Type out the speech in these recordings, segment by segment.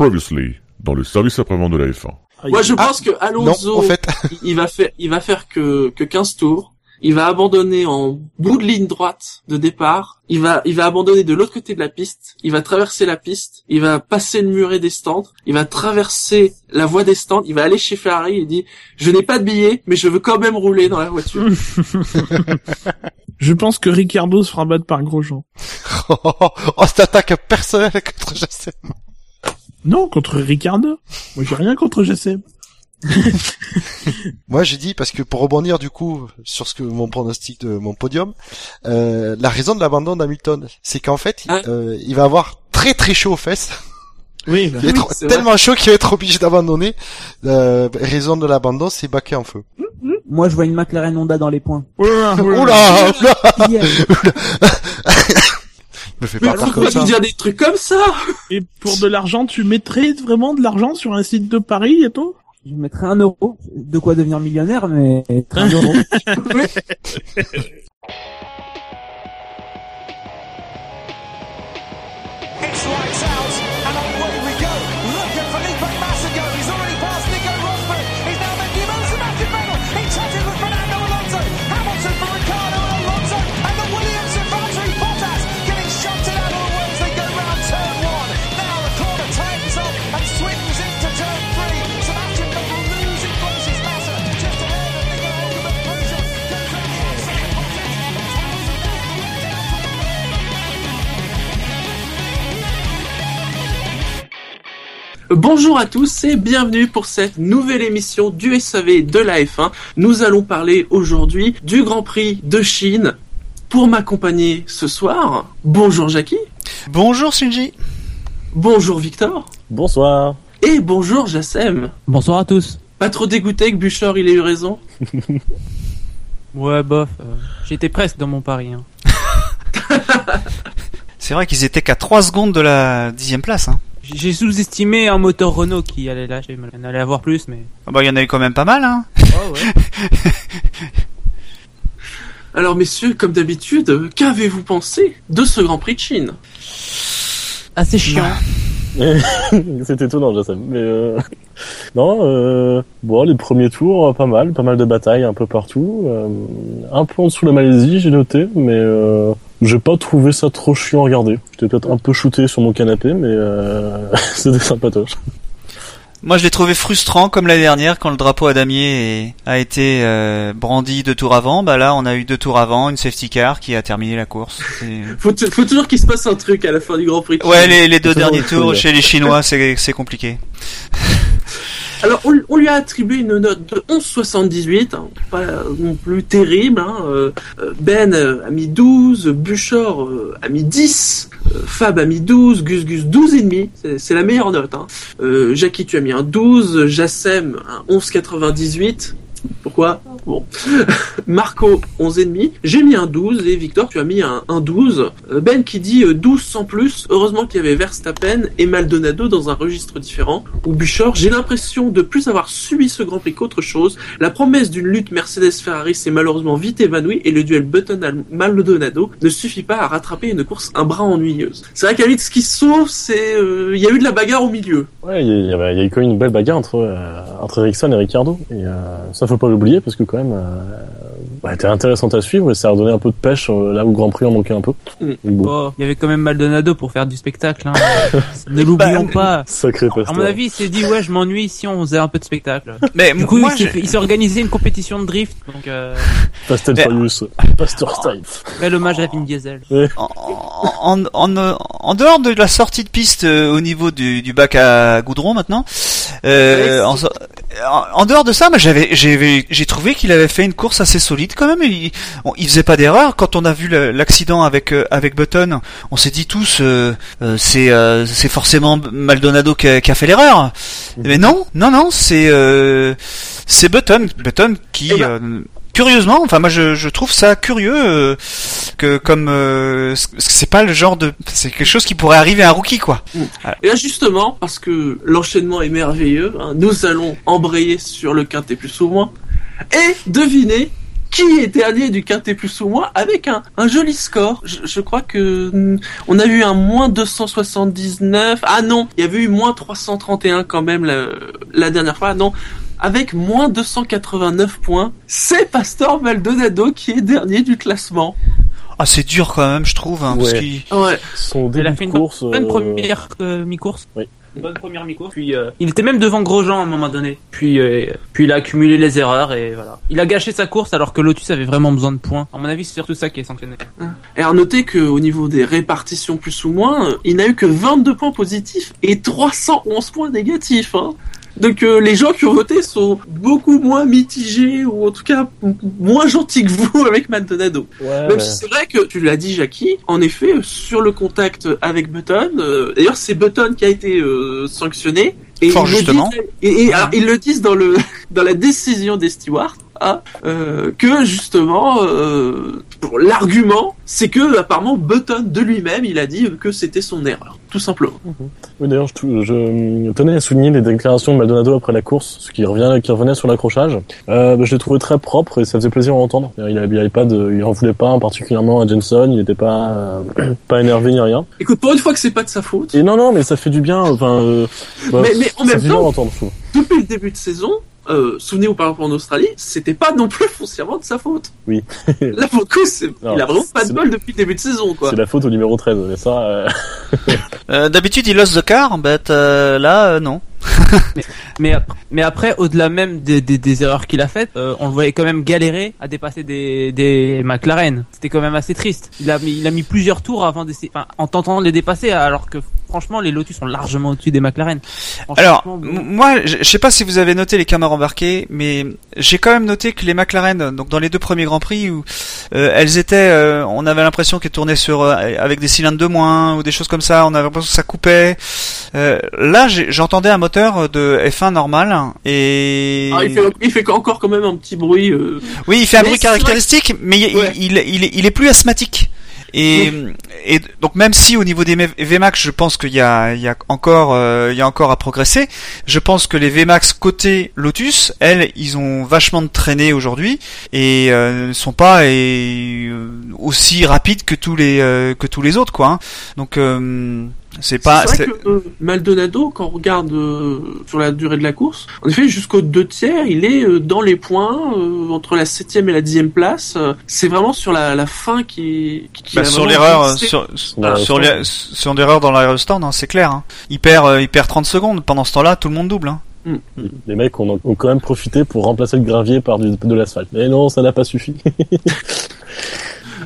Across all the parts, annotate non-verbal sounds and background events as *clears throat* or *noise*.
Previously, dans le service après-vente de la F1. Moi, je pense que Alonso, Non, en fait. il va faire, il va faire que, que 15 tours. Il va abandonner en bout de ligne droite de départ. Il va, il va abandonner de l'autre côté de la piste. Il va traverser la piste. Il va passer le muret des stands. Il va traverser la voie des stands. Il va aller chez Ferrari et dit, je n'ai pas de billet, mais je veux quand même rouler dans la voiture. *laughs* *laughs* Je pense que Ricardo se fera battre par Grosjean. oh, *laughs* oh, cette attaque personnelle contre Jacem. Non, contre Ricardo. Moi, j'ai rien contre Jacem. *laughs* Moi, j'ai dit parce que pour rebondir du coup sur ce que mon pronostic de mon podium, euh, la raison de l'abandon d'Hamilton, c'est qu'en fait, il, Ah. euh, il va avoir très très chaud aux fesses. Oui, bah, *laughs* Il va être c'est tellement chaud qu'il va être obligé d'abandonner. Euh, raison de l'abandon, c'est baquet en feu. Moi, je vois une McLaren Honda dans les points. Oula, oula. Oula, oula Qui est- Me fais Mais pas peur pourquoi comme tu ça. dire des trucs comme ça Et pour de l'argent, tu mettrais vraiment de l'argent sur un site de Paris et tout? Je mettrais un euro. De quoi devenir millionnaire, mais un *laughs* euro. *laughs* Bonjour à tous et bienvenue pour cette nouvelle émission du SAV de la F1. Nous allons parler aujourd'hui du Grand Prix de Chine. Pour m'accompagner ce soir, bonjour Jackie, Bonjour Shinji. bonjour Victor Bonsoir. et bonjour Jassem. Bonsoir à tous. Pas trop dégoûté que Bouchard il ait eu raison? *laughs* Ouais, bof. euh, J'étais presque dans mon pari. Hein. *laughs* C'est vrai qu'ils étaient qu'à 3 secondes de la dixième place. Hein. J'ai sous-estimé un moteur Renault qui allait lâcher. Il allait avoir plus, mais. Ah bah il y en a eu quand même pas mal. Hein. Oh ouais. *laughs* Alors messieurs, comme d'habitude, qu'avez-vous pensé de ce Grand Prix de Chine? Assez chiant. *laughs* C'est étonnant, je sais. Mais euh... non, euh... bon, les premiers tours, pas mal, pas mal de batailles un peu partout. Euh... Un peu en dessous de la Malaisie, j'ai noté, mais euh... j'ai pas trouvé ça trop chiant à regarder. J'étais peut-être un peu shooté sur mon canapé, mais euh... *laughs* c'était sympatoche. Moi je l'ai trouvé frustrant comme l'année dernière quand le drapeau à damier a été euh, brandi deux tours avant. Bah là on a eu deux tours avant, une safety car qui a terminé la course. C'est- *laughs* faut, toujours qu'il se passe un truc à la fin du Grand Prix. Ouais les, les deux derniers tours chez les Chinois c'est compliqué. *laughs* Alors, on, lui a attribué une note de 11,78, hein, pas non plus terrible. Hein. euh, euh, Ben euh, a mis 12, Buchor a mis 10, euh, Fab a mis 12, Gus Gus 12,5, c'est- c'est la meilleure note. Hein. Jackie, tu as mis un 12, Jassem un 11,98. Pourquoi Bon. *laughs* Marco, 11,5. J'ai mis un 12 et Victor, tu as mis un, un 12. Euh, Ben qui dit euh, 12 sans plus. Heureusement qu'il y avait Verstappen et Maldonado dans un registre différent. Ou Buchor, j'ai l'impression de plus avoir subi ce Grand Prix qu'autre chose. La promesse d'une lutte Mercedes-Ferrari s'est malheureusement vite évanouie et le duel Button-Maldonado ne suffit pas à rattraper une course un bras ennuyeuse. C'est vrai qu'à ce qui sauve, c'est euh, il y a eu de la bagarre au milieu. Ouais, il y, a eu quand même une belle bagarre entre, euh, entre Ericsson et Ricardo. Et euh, faut pas l'oublier, parce que quand même, euh, bah, était intéressante à suivre et ça a redonné un peu de pêche euh, là où le Grand Prix en manquait un peu. Mm. Bon, Bon, il y avait quand même Maldonado pour faire du spectacle. Hein. *laughs* ne l'oublions pas. sacré À mon avis, il s'est dit ouais, je m'ennuie si on faisait un peu de spectacle. Mais Du coup, moi il s'est organisé une compétition de drift. Donc, euh, Fast and Mais- Furious, Pasteur Style. bel hommage à Vin Diesel. en, en, en, en dehors de la sortie de piste euh, au niveau du, du bac à goudron maintenant, euh, en dehors de ça, moi j'avais j'ai j'ai trouvé qu'il avait fait une course assez solide quand même. Il, on- il faisait pas d'erreur. Quand on a vu l'accident avec euh, avec Button, on s'est dit tous euh, euh, c'est c'est forcément Maldonado qui a, qui a fait l'erreur. Mais non, non, non, c'est c'est Button, Button qui Eh ben- curieusement, enfin moi je, je trouve ça curieux euh, que comme euh, c'est pas le genre de c'est quelque chose qui pourrait arriver à un rookie quoi. Et là justement, parce que l'enchaînement est merveilleux, hein, nous allons embrayer sur le quintet plus ou moins. Et devinez qui est dernier du quintet plus ou moins avec un, un joli score. Je, je crois que hmm, on a eu un moins 279. Ah non, il y avait eu moins 331 quand même la, la dernière fois. Non, avec moins 289 points, c'est Pastor Maldonado qui est dernier du classement. Ah, c'est dur quand même, je trouve. Hein, parce Ouais. qu'il- Ouais. Son Il a début fait de une course. bonne euh, première euh, mi-course. Oui. Une bonne première mi-course. Puis euh, il était même devant Grosjean à un moment donné. Puis euh, puis il a accumulé les erreurs et voilà. Il a gâché sa course alors que Lotus avait vraiment besoin de points. À mon avis, c'est surtout ça qui est sanctionné. Et à noter qu'au niveau des répartitions plus ou moins, il n'a eu que 22 points positifs et 311 points négatifs. Hein. Donc euh, les gens qui ont voté sont beaucoup moins mitigés ou en tout cas moins gentils que vous *laughs* avec Maldonado. Ouais, Même si c'est vrai que tu l'as dit, Jackie, en effet, sur le contact avec Button, euh, d'ailleurs c'est Button qui a été euh, sanctionné. Et Fort ils le justement. disent- et, et alors, ils le disent dans le *laughs* dans la décision des stewards. Hein, euh, que justement euh, l'argument c'est que apparemment Button de lui-même il a dit que c'était son erreur tout simplement Oui, d'ailleurs, je, euh, tenais à souligner les déclarations de Maldonado après la course, ce qui revient, qui revenait sur l'accrochage. Euh, bah, je l'ai trouvé très propre et ça faisait plaisir à entendre. Il avait, pas de, il en voulait pas particulièrement à Jenson, il n'était pas, *clears throat* pas énervé ni rien. écoute pour une fois que c'est pas de sa faute Et non, non, mais ça fait du bien. Enfin, bah, Mais- mais en ça même temps- entendre, je trouve. depuis le début de saison euh, souvenez-vous par exemple en Australie c'était pas non plus *laughs* foncièrement de sa faute Oui. là pour le coup Non, il a vraiment pas de bol depuis le début de saison quoi C'est la faute au numéro 13, mais ça, euh, *laughs* Euh, D'habitude, il lost the car, euh, là, euh, non. *laughs* Mais ap- mais après, au-delà même des, des, des erreurs qu'il a faites, euh, on le voyait quand même galérer à dépasser des, des McLaren. C'était quand même assez triste. Il a mis, il a mis plusieurs tours avant d'essayer, enfin, en tentant de les dépasser, alors que franchement, les Lotus sont largement au-dessus des McLaren. Alors, moi, je sais pas si vous avez noté les caméras embarquées, mais j'ai quand même noté que les McLaren, donc dans les deux premiers grands prix, où euh, elles étaient, euh, on avait l'impression qu'elles tournaient sur euh, avec des cylindres de moins ou des choses comme ça. On avait l'impression que ça coupait. Euh, là, j'entendais un moteur de F1 normal et Ah, il, fait, il fait encore quand même un petit bruit euh, oui, il fait un Mais bruit caractéristique, mais il, Ouais. il, il, est- il est plus asthmatique. Et, et donc même si au niveau des VMAX, je pense qu'il y a, il y a encore, euh, il y a encore à progresser. Je pense que les VMAX côté Lotus, elles, ils ont vachement de traîné aujourd'hui et euh, ne sont pas et, euh, aussi rapides que tous les euh, que tous les autres, quoi. hein. Donc euh, c'est pas. c'est c'est- vrai que euh, Maldonado, quand on regarde euh, sur la durée de la course, en effet, jusqu'aux deux tiers, il est euh, dans les points, euh, entre la septième et la dixième place. Euh, c'est vraiment sur la, la fin qui, qui, qui Bah, a sur l'erreur, sur, Dans sur, les- sur l'erreur dans l'aérostand, hein, c'est clair. Hein. Il perd, euh, il perd 30 secondes. Pendant ce temps-là, tout le monde double. Hein. les mecs ont, ont quand même profité pour remplacer le gravier par du, de l'asphalte. Mais non, ça n'a pas suffi. *laughs*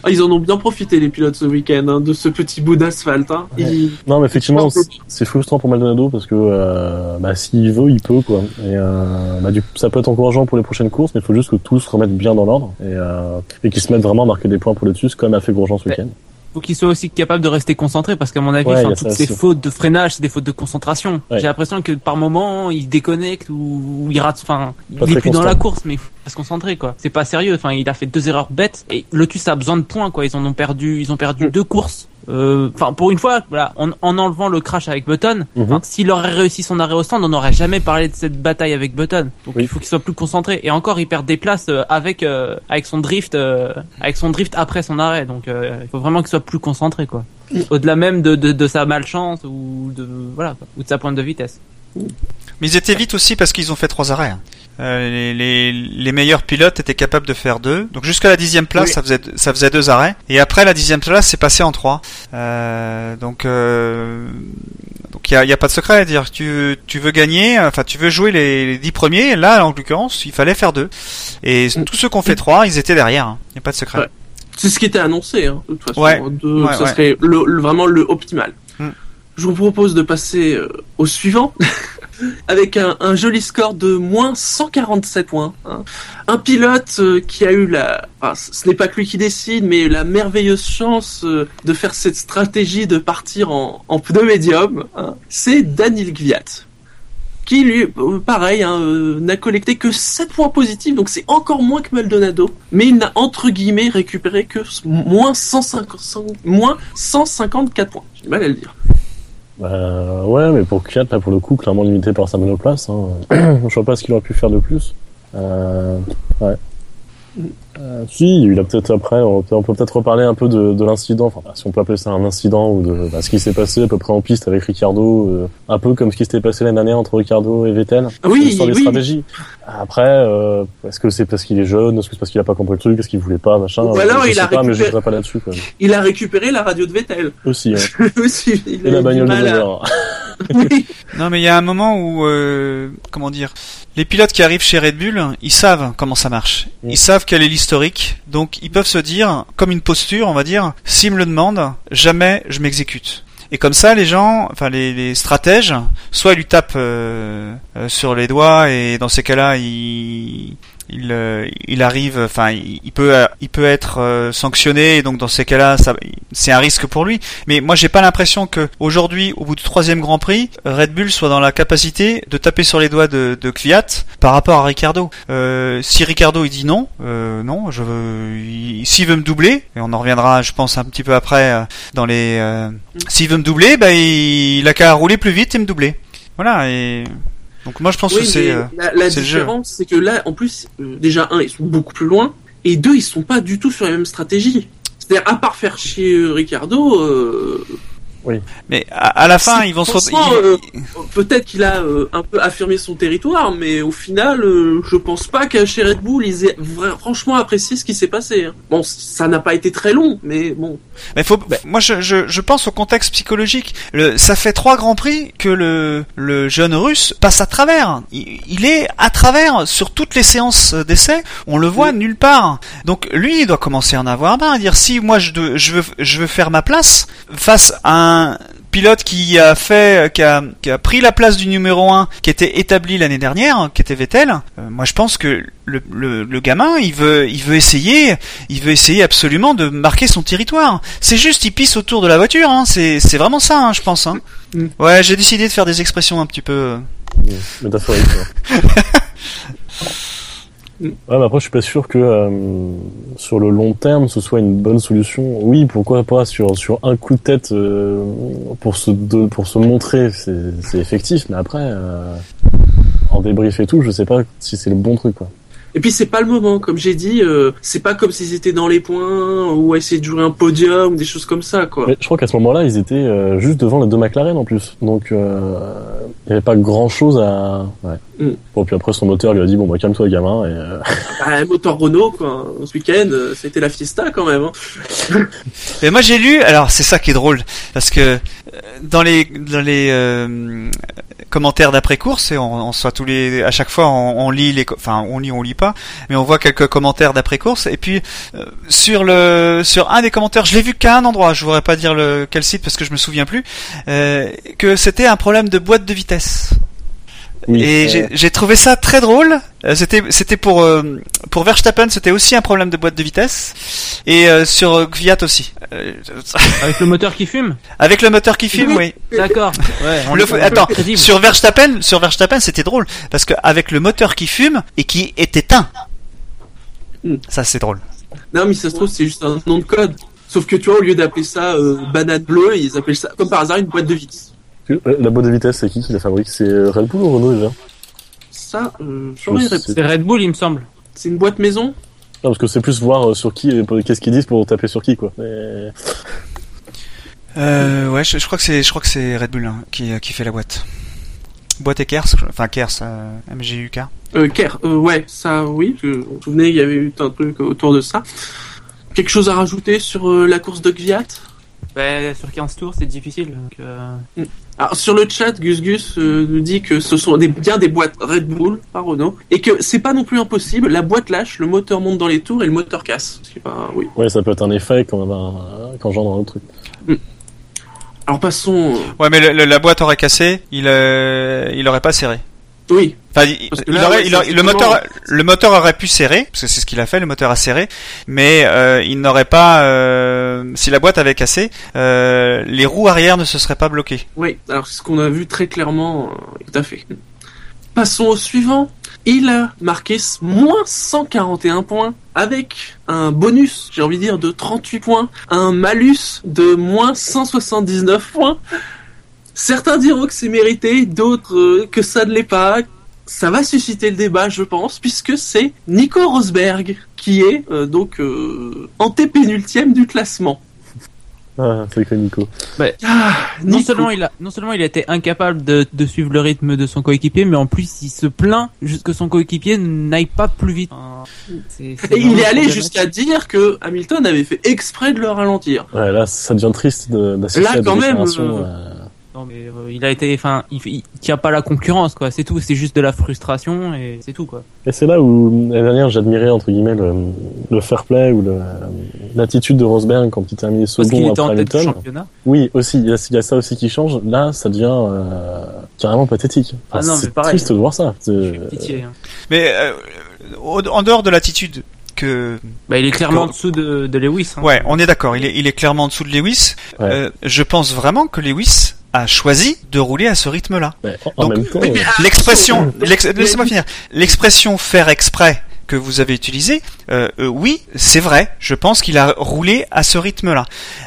Ah, ils en ont bien profité, les pilotes, ce week-end, hein, de ce petit bout d'asphalte. Hein. Ouais. Ils- Non, mais effectivement, c'est- frustrant pour Maldonado parce que euh, bah, s'il veut, il peut quoi. Et euh, bah, du coup, ça peut être encourageant pour les prochaines courses, mais il faut juste que tous se remettent bien dans l'ordre et, euh, et qu'ils se mettent vraiment à marquer des points pour le dessus, comme a fait Grosjean ce week-end. Faut qu'il soit aussi capable de rester concentré parce qu'à mon avis, Ouais, enfin, toutes ces fautes de freinage, c'est des fautes de concentration. Ouais. J'ai l'impression que par moment, il déconnecte ou, ou il rate, enfin, il est plus dans la course, mais il faut se concentrer, quoi. C'est pas sérieux. Enfin, il a fait deux erreurs bêtes et Lotus a besoin de points, quoi. Ils en ont perdu, ils ont perdu deux courses. Euh, Enfin, pour une fois, voilà, en, en enlevant le crash avec Button, Mhm. s'il aurait réussi son arrêt au stand, on n'aurait jamais parlé de cette bataille avec Button. Donc, Oui. il faut qu'il soit plus concentré. Et encore, il perd des places euh, avec euh, avec son drift, euh, avec son drift après son arrêt. Donc, euh, il faut vraiment qu'il soit plus concentré, quoi. Au-delà même de, de, de sa malchance ou de voilà ou de sa pointe de vitesse. Mais ils étaient vite aussi parce qu'ils ont fait trois arrêts. Hein. Euh, les, les, les meilleurs pilotes étaient capables de faire deux. Donc jusqu'à la dixième place, Oui. ça faisait ça faisait deux arrêts. Et après la dixième place, c'est passé en trois. Euh, donc euh, donc il y a, y a pas de secret à dire. Tu tu veux gagner, enfin tu veux jouer les, les dix premiers. Là, en l'occurrence, il fallait faire deux. Et Mm. tous ceux qui ont fait trois, ils étaient derrière. Il y a pas de secret. Ouais. C'est ce qui était annoncé, hein, de toute façon. Ouais. De, Ouais, ça serait le, le- vraiment le optimal. Hmm. Je vous propose de passer euh, au suivant. *laughs* Avec un, joli score de moins 147 points. hein. Un pilote euh, qui a eu la... ce n'est pas que lui qui décide, mais la merveilleuse chance euh, de faire cette stratégie de partir en, en pneu médium. hein. C'est Daniel Gviat qui lui, euh, pareil, hein, n'a collecté que 7 points positifs, donc c'est encore moins que Maldonado, mais il n'a entre guillemets récupéré que moins 150, cent- moins 154 points. J'ai du mal à le dire. Bah, ouais, mais pour Kiat, là, pour le coup, clairement limité par sa monoplace. Hein. *clears throat* Je vois pas ce qu'il aurait pu faire de plus. Euh, ouais. Euh, si, il a peut-être après, on peut, peut-être reparler un peu de, de l'incident, enfin si on peut appeler ça un incident ou de bah, ce qui s'est passé à peu près en piste avec Ricardo, euh, un peu comme ce qui s'était passé l'année dernière entre Ricardo et Vettel. Oui, sur les oui. stratégies. Après, euh, est-ce que c'est parce qu'il est jeune, est-ce que c'est parce qu'il a pas compris le truc, est-ce qu'il voulait pas, machin. Ou alors je il sais a pas, mais je récupéré- pas là-dessus. Il a récupéré la radio de Vettel. *laughs* Aussi, hein. *laughs* Aussi, il Et a la bagnole de à-. *laughs* Oui. Non, mais il y a un moment où, euh, comment dire, les pilotes qui arrivent chez Red Bull, ils savent comment ça marche. Ils savent quel est l'historique, donc ils peuvent se dire, comme une posture, on va dire, s'ils me le demandent, jamais je m'exécute. Et comme ça, les gens, enfin les, les stratèges, soit ils lui tapent euh, euh, sur les doigts et dans ces cas-là, il, il, euh, il arrive, enfin il, peut, euh, il peut être euh, sanctionné. Donc dans ces cas-là, c'est un risque pour lui. Mais moi, j'ai pas l'impression que aujourd'hui, au bout du troisième Grand Prix, Red Bull soit dans la capacité de taper sur les doigts de, de Kvyat par rapport à Ricardo. Euh, si Ricardo il dit non, euh, non, je veux, il- s'il veut me doubler, et on en reviendra, je pense un petit peu après euh, dans les, s'il veut me doubler, bah il, il a qu'à rouler plus vite et me doubler. Voilà. Et donc moi, je pense Oui, que c'est. euh, la, la différence, c'est que là, en plus, euh, déjà, un, ils sont beaucoup plus loin, et deux, ils sont pas du tout sur la même stratégie. C'est-à-dire, à part faire chier euh, Ricardo, euh, Mais à, à la fin, ils vont se euh, peut-être qu'il a euh, un peu affirmé son territoire, mais au final, euh, je pense pas qu'à chez Red Bull, ils aient vra- franchement apprécié ce qui s'est passé. hein. Bon, ça n'a pas été très long, mais bon. Mais faut, moi, je, je, je pense au contexte psychologique. Le, ça fait trois grands prix que le, le jeune russe passe à travers. Il, il est à travers sur toutes les séances d'essai. On le voit nulle part. Donc lui, il doit commencer à en avoir marre, dire si moi je, dois- je veux, je veux faire ma place face à un pilote qui a fait, qui a, qui a pris la place du numéro 1 qui était établi l'année dernière, qui était Vettel. euh, moi, je pense que le, le, le gamin, il veut, il veut essayer, il veut essayer absolument de marquer son territoire. C'est juste, il pisse autour de la voiture. Hein. C'est, c'est vraiment ça, hein, je pense. Hein. Mm. Ouais, j'ai décidé de faire des expressions un petit peu. euh. *laughs* Ouais, mais après, je suis pas sûr que euh, sur le long terme, ce soit une bonne solution. Oui, pourquoi pas sur sur un coup de tête euh, pour se de- pour se montrer, c'est effectif. Mais après, euh, en débrief et tout, je sais pas si c'est le bon truc. Quoi. Et puis c'est pas le moment, comme j'ai dit, c'est pas comme s'ils étaient dans les points ou à essayer de jouer un podium, des choses comme ça, quoi. Mais je crois qu'à ce moment-là, ils étaient juste devant les deux McLaren en plus. Donc, il y avait pas grand chose à. Ouais. Mm. Bon, puis après, son moteur lui a dit bon, bah calme-toi, gamin. Et, euh, *laughs* Bah, moteur Renault, quoi. Ce week-end, euh, c'était la fiesta quand même. Hein. *laughs* Mais moi j'ai lu, alors c'est ça qui est drôle, parce que euh, dans les dans les euh, commentaires d'après course, et on, on soit tous les à chaque fois on, on lit les, enfin on lit on lit pas, mais on voit quelques commentaires d'après course, et puis euh, sur le sur un des commentaires, je l'ai vu qu'à un endroit, je voudrais pas dire le quel site parce que je me souviens plus, euh, que c'était un problème de boîte de vitesse. Oui, Et euh, j'ai- j'ai trouvé ça très drôle. Euh, C'était c'était pour euh, pour Verstappen, c'était aussi un problème de boîte de vitesse et euh, sur Kvyat aussi. Euh, *laughs* Avec le moteur qui fume avec le moteur qui filme, oui. D'accord. Ouais, on Le, attends, sur Verstappen, sur Verstappen, c'était drôle parce que avec le moteur qui fume et qui est éteint. Ça c'est drôle. Non, mais ça se trouve, c'est juste un nom de code. Sauf que tu vois, au lieu d'appeler ça euh, banane bleue, ils appellent ça, comme par hasard, une boîte de vitesse. Euh, la boîte de vitesse, c'est qui qui la fabrique? C'est euh, Red Bull ou Renault déjà? Ça, euh, j'aurais Je. C'est Red Bull, il me semble. C'est une boîte maison? Non, parce que c'est plus voir euh, sur qui, et qu'est-ce qu'ils disent pour taper sur qui, quoi. Mais... Euh, ouais, je, je crois que c'est je crois que c'est Red Bull hein, qui qui fait la boîte. Boîte et Kers, je- enfin Kers, euh, MGUK. Euh, Kerr, euh, ouais, ça, oui. que, Vous vous souvenez, il y avait eu un truc autour de ça. Quelque chose à rajouter sur euh, la course de Gviat Bah, sur 15 tours, c'est difficile. Donc, euh... Alors sur le chat, Gus Gus euh, nous dit que ce sont des, bien des boîtes Red Bull, pas Renault, et que c'est pas non plus impossible. La boîte lâche, le moteur monte dans les tours et le moteur casse. Pas, oui. Ouais, ça peut être un effet quand même, un- quand genre dans le truc. Alors passons. euh, Ouais, mais le- le- la boîte aurait cassé, il euh, il aurait pas serré. Oui, Enfin, il, Parce que il là, aurait, ouais, il aurait- c'est le moteur, le moteur aurait pu serrer, parce que c'est ce qu'il a fait, le moteur a serré, mais euh, il n'aurait pas, euh, si la boîte avait cassé, euh, les roues arrière ne se seraient pas bloquées. oui. Alors c'est ce qu'on a vu très clairement, tout à fait. Passons au suivant. Il a marqué moins 141 points avec un bonus, j'ai envie de dire, de 38 points, un malus de moins 179 points. Certains diront que c'est mérité, d'autres euh, que ça ne l'est pas. ça va susciter le débat, je pense, puisque c'est Nico Rosberg qui est euh, donc euh, antépénultième du classement. Ah, c'est que Nico. Ah, Non Nico. seulement il a, non seulement il a été incapable de, de suivre le rythme de son coéquipier, mais en plus il se plaint juste que son coéquipier n'aille pas plus vite. C'est Et il est allé jusqu'à dire que Hamilton avait fait exprès de le ralentir. Ouais, là, ça devient triste de- d'assister Là, à des quand même, euh, euh, Non, mais euh, il a été, enfin, il, il tient pas la concurrence, quoi. C'est tout. C'est juste de la frustration et c'est tout, quoi. Et c'est là où, l'année dernière, j'admirais, entre guillemets, le, le fair play ou l'attitude de Rosberg quand il terminait Parce qu'il second était après en tête du Hamilton. championnat. Oui, aussi, il y, a, il y a ça aussi qui change. Là, ça devient euh, carrément pathétique. Ah non, mais c'est pareil. triste de voir ça. C'est- Pitié. hein. Mais euh, en dehors de l'attitude que Bah, il est clairement en dessous de, de Lewis. Hein. Ouais, on est d'accord. Il est, il est clairement en dessous de Lewis. Ouais. Euh, je pense vraiment que Lewis a choisi de rouler à ce rythme-là. Donc, oui, euh, L'expression, *laughs* l'ex- laissez-moi finir. L'expression faire exprès que vous avez utilisée, euh, euh, oui, c'est vrai. Je pense qu'il a roulé à ce rythme-là.